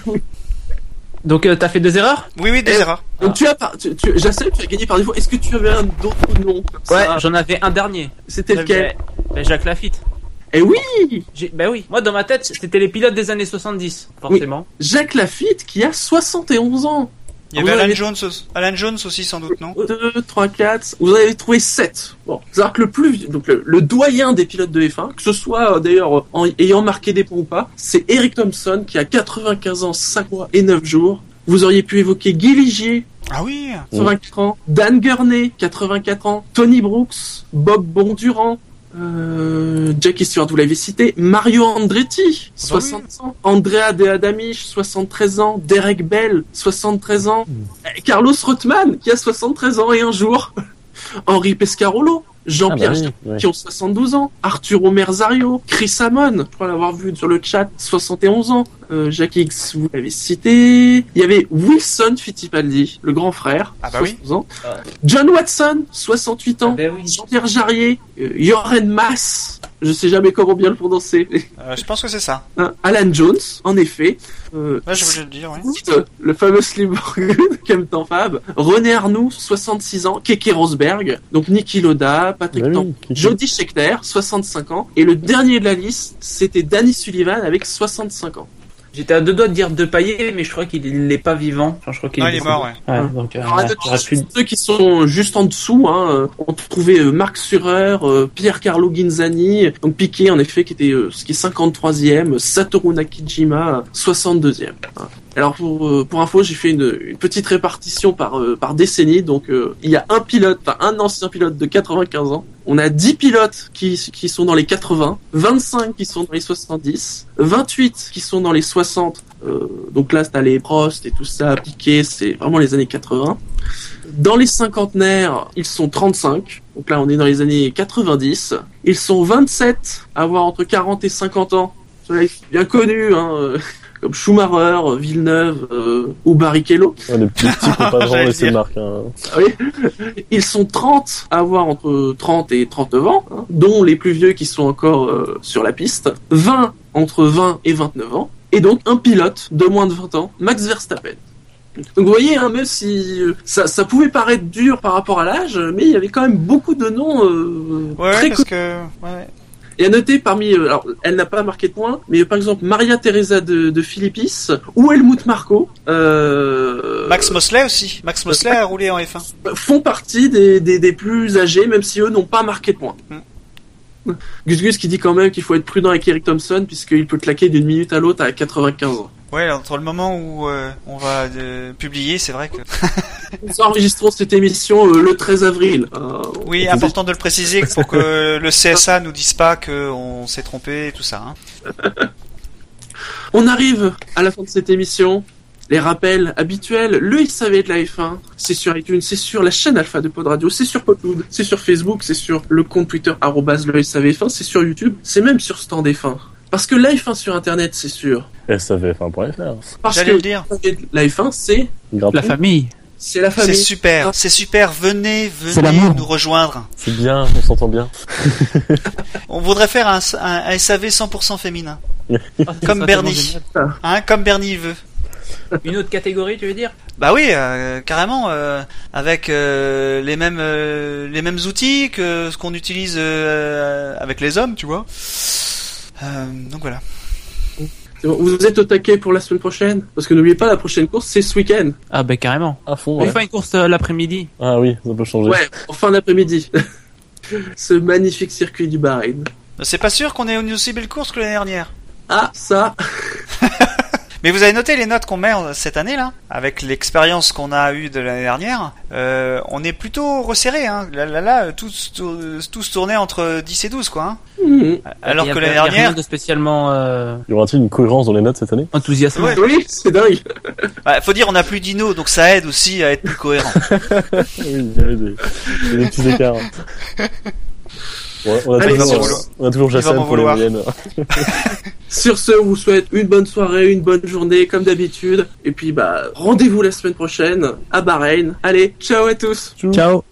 Donc, euh, t'as fait deux erreurs Oui, oui, des Eh, erreurs. Donc tu as, par... tu, tu... J'assume, tu as gagné par défaut. Est-ce que tu avais un autre nom Ouais, ça j'en avais un dernier. C'était lequel Ben, ben, Jacques Lafitte. Eh oui, J'ai- Ben oui, moi dans ma tête, c'était les pilotes des années 70, forcément. Jacques Lafitte qui a 71 ans. Il y Vous avait Alan avez- Jones, aussi- Alan Jones aussi sans doute, non 2, 3, 4, vous avez trouvé 7. Bon, c'est-à-dire que le plus, donc le, le doyen des pilotes de F1, que ce soit euh, d'ailleurs en ayant marqué des points ou pas, c'est Eric Thompson qui a 95 ans, 5 mois et 9 jours. Vous auriez pu évoquer Guy Ligier, Ah oui. 84 ans, Dan Gurney, 84 ans, Tony Brooks, Bob Bondurant, euh, Jackie Stewart, vous l'avez cité, Mario Andretti, 60 ans, Andrea De Adamisch, 73 ans, Derek Bell, 73 ans, eh, Carlos Rothman, qui a 73 ans et un jour, *laughs* Henri Pescarolo, Jean-Pierre Ah bah oui, ouais. qui ont 72 ans, Arturo Merzario, Chris Amon, je crois l'avoir vu sur le chat, 71 ans, euh, Jacques X, vous l'avez cité, il y avait Wilson Fittipaldi, le grand frère, Ah bah oui. 60 ans, John Watson, 68 ans, Ah ben oui. Jean-Pierre Jarrier, euh, Joren Mass, je sais jamais comment bien le prononcer, Euh, Je pense que c'est ça. hein, Alan Jones, en effet, euh, Ouais, je voulais le dire, oui. euh, le fameux Slim Borgud, Kem Fab, René Arnoux, 66 ans, Keke Rosberg, donc Niki Loda, Patrick Bah oui, Keke. Jody Scheckter, 65 ans, et le dernier de la liste, c'était Danny Sullivan avec 65 ans. J'étais à deux doigts de dire de pailler, mais je crois qu'il il est pas vivant. Enfin, je crois qu'il est mort, ouais. Ouais, Hein. donc, euh, Alors, plus ceux qui sont juste en dessous, hein, euh, on trouvait euh, Marc Surer, euh, Pierre Carlo Ginzani, donc Piqué en effet qui était euh, ce qui est 53e, Satoru Nakijima 62e. hein. Alors pour euh, pour info, j'ai fait une, une petite répartition par euh, par décennie. Donc euh, il y a un pilote, enfin un ancien pilote de 95 ans. On a 10 pilotes qui qui sont dans les 80, 25 qui sont dans les 70, 28 qui sont dans les 60. Euh, donc là, t'as les Prost et tout ça, Piqué, c'est vraiment les années 80. Dans les cinquantenaires, ils sont 35. Donc là, on est dans les années 90. Ils sont 27 à avoir entre 40 et 50 ans. Sont bien connus, hein, comme Schumacher, Villeneuve euh, ou Barrichello. Ouais, les, les petits qui n'ont pas vraiment J'allais laissé dire. de marque. Hein. Ah oui. Ils sont 30 à avoir entre 30 et 39 ans, hein, dont les plus vieux qui sont encore euh, sur la piste. 20 entre 20 et 29 ans. Et donc un pilote de moins de 20 ans, Max Verstappen. Donc vous voyez, hein, même si euh, ça, ça pouvait paraître dur par rapport à l'âge, mais il y avait quand même beaucoup de noms euh, Ouais, très parce que. Ouais. Et à noter parmi, euh, alors elle n'a pas marqué de points, mais par exemple Maria Teresa de, de Philippis ou Helmut Marko euh, Max Mosley aussi. Max Mosley a roulé en F1. font partie des, des, des plus âgés, même si eux n'ont pas marqué de points. Gus Gus qui dit quand même qu'il faut être prudent avec Eric Thompson puisqu'il peut claquer d'une minute à l'autre à 95 ans. Ouais, entre le moment où euh, on va euh, publier, c'est vrai que. *laughs* Nous enregistrons cette émission euh, le 13 avril. Euh, Oui, important de le préciser pour que *laughs* le CSA nous dise pas qu'on s'est trompé et tout ça. Hein. On arrive à la fin de cette émission. Les rappels habituels, le SAV de la F1, c'est sur iTunes, c'est sur la chaîne Alpha de Pod Radio, c'est sur Podload, c'est sur Facebook, c'est sur le compte Twitter arrobase le SAVF1, c'est sur YouTube, c'est même sur Stand F1. Parce que la F1 sur Internet, c'est sûr. SAVF1.fr. Parce J'allais que le dire. la F1, c'est La famille. c'est la C'est famille. super, c'est super. Venez, C'est venez nous rejoindre. C'est bien, on s'entend bien. *laughs* On voudrait faire un, un, un SAV 100% féminin. *laughs* Comme Ça, Bernie. c'est Hein, comme Bernie veut. Une autre catégorie, tu veux dire? Bah oui, euh, carrément, euh, avec euh, les mêmes euh, les mêmes outils que ce qu'on utilise euh, avec les hommes, tu vois. Euh, donc voilà. C'est bon, Vous êtes au taquet pour la semaine prochaine Parce que n'oubliez pas, la prochaine course, c'est ce week-end. Ah ben carrément. À fond, On ouais. fait une course euh, l'après-midi. Ah oui, ça peut changer. Ouais, en fin d'après-midi. *laughs* ce magnifique circuit du Bahreïn. C'est pas sûr qu'on ait une aussi belle course que l'année dernière. Ah, ça, *laughs* Mais vous avez noté les notes qu'on met cette année là, avec l'expérience qu'on a eue de l'année dernière. Euh, on est plutôt resserré. Hein. Là, là, là, tous, tous, tournés entre 10 et 12 quoi. Hein. Mhm. Alors Il y a- que l'année rien dernière, de spécialement euh, Y aura-t-il une cohérence dans les notes cette année? enthousiaste. Ouais. oui, c'est dingue. bah, faut dire on a plus d'Ino, donc ça aide aussi à être plus cohérent. *laughs* Oui, il y a des, des petits écarts. *laughs* Ouais, on, a Allez, toujours, sur- on a toujours pour les moyennes. *laughs* Sur ce, on vous souhaite une bonne soirée, une bonne journée, comme d'habitude. Et puis, bah, rendez-vous la semaine prochaine à Bahreïn. Allez, ciao à tous. Ciao.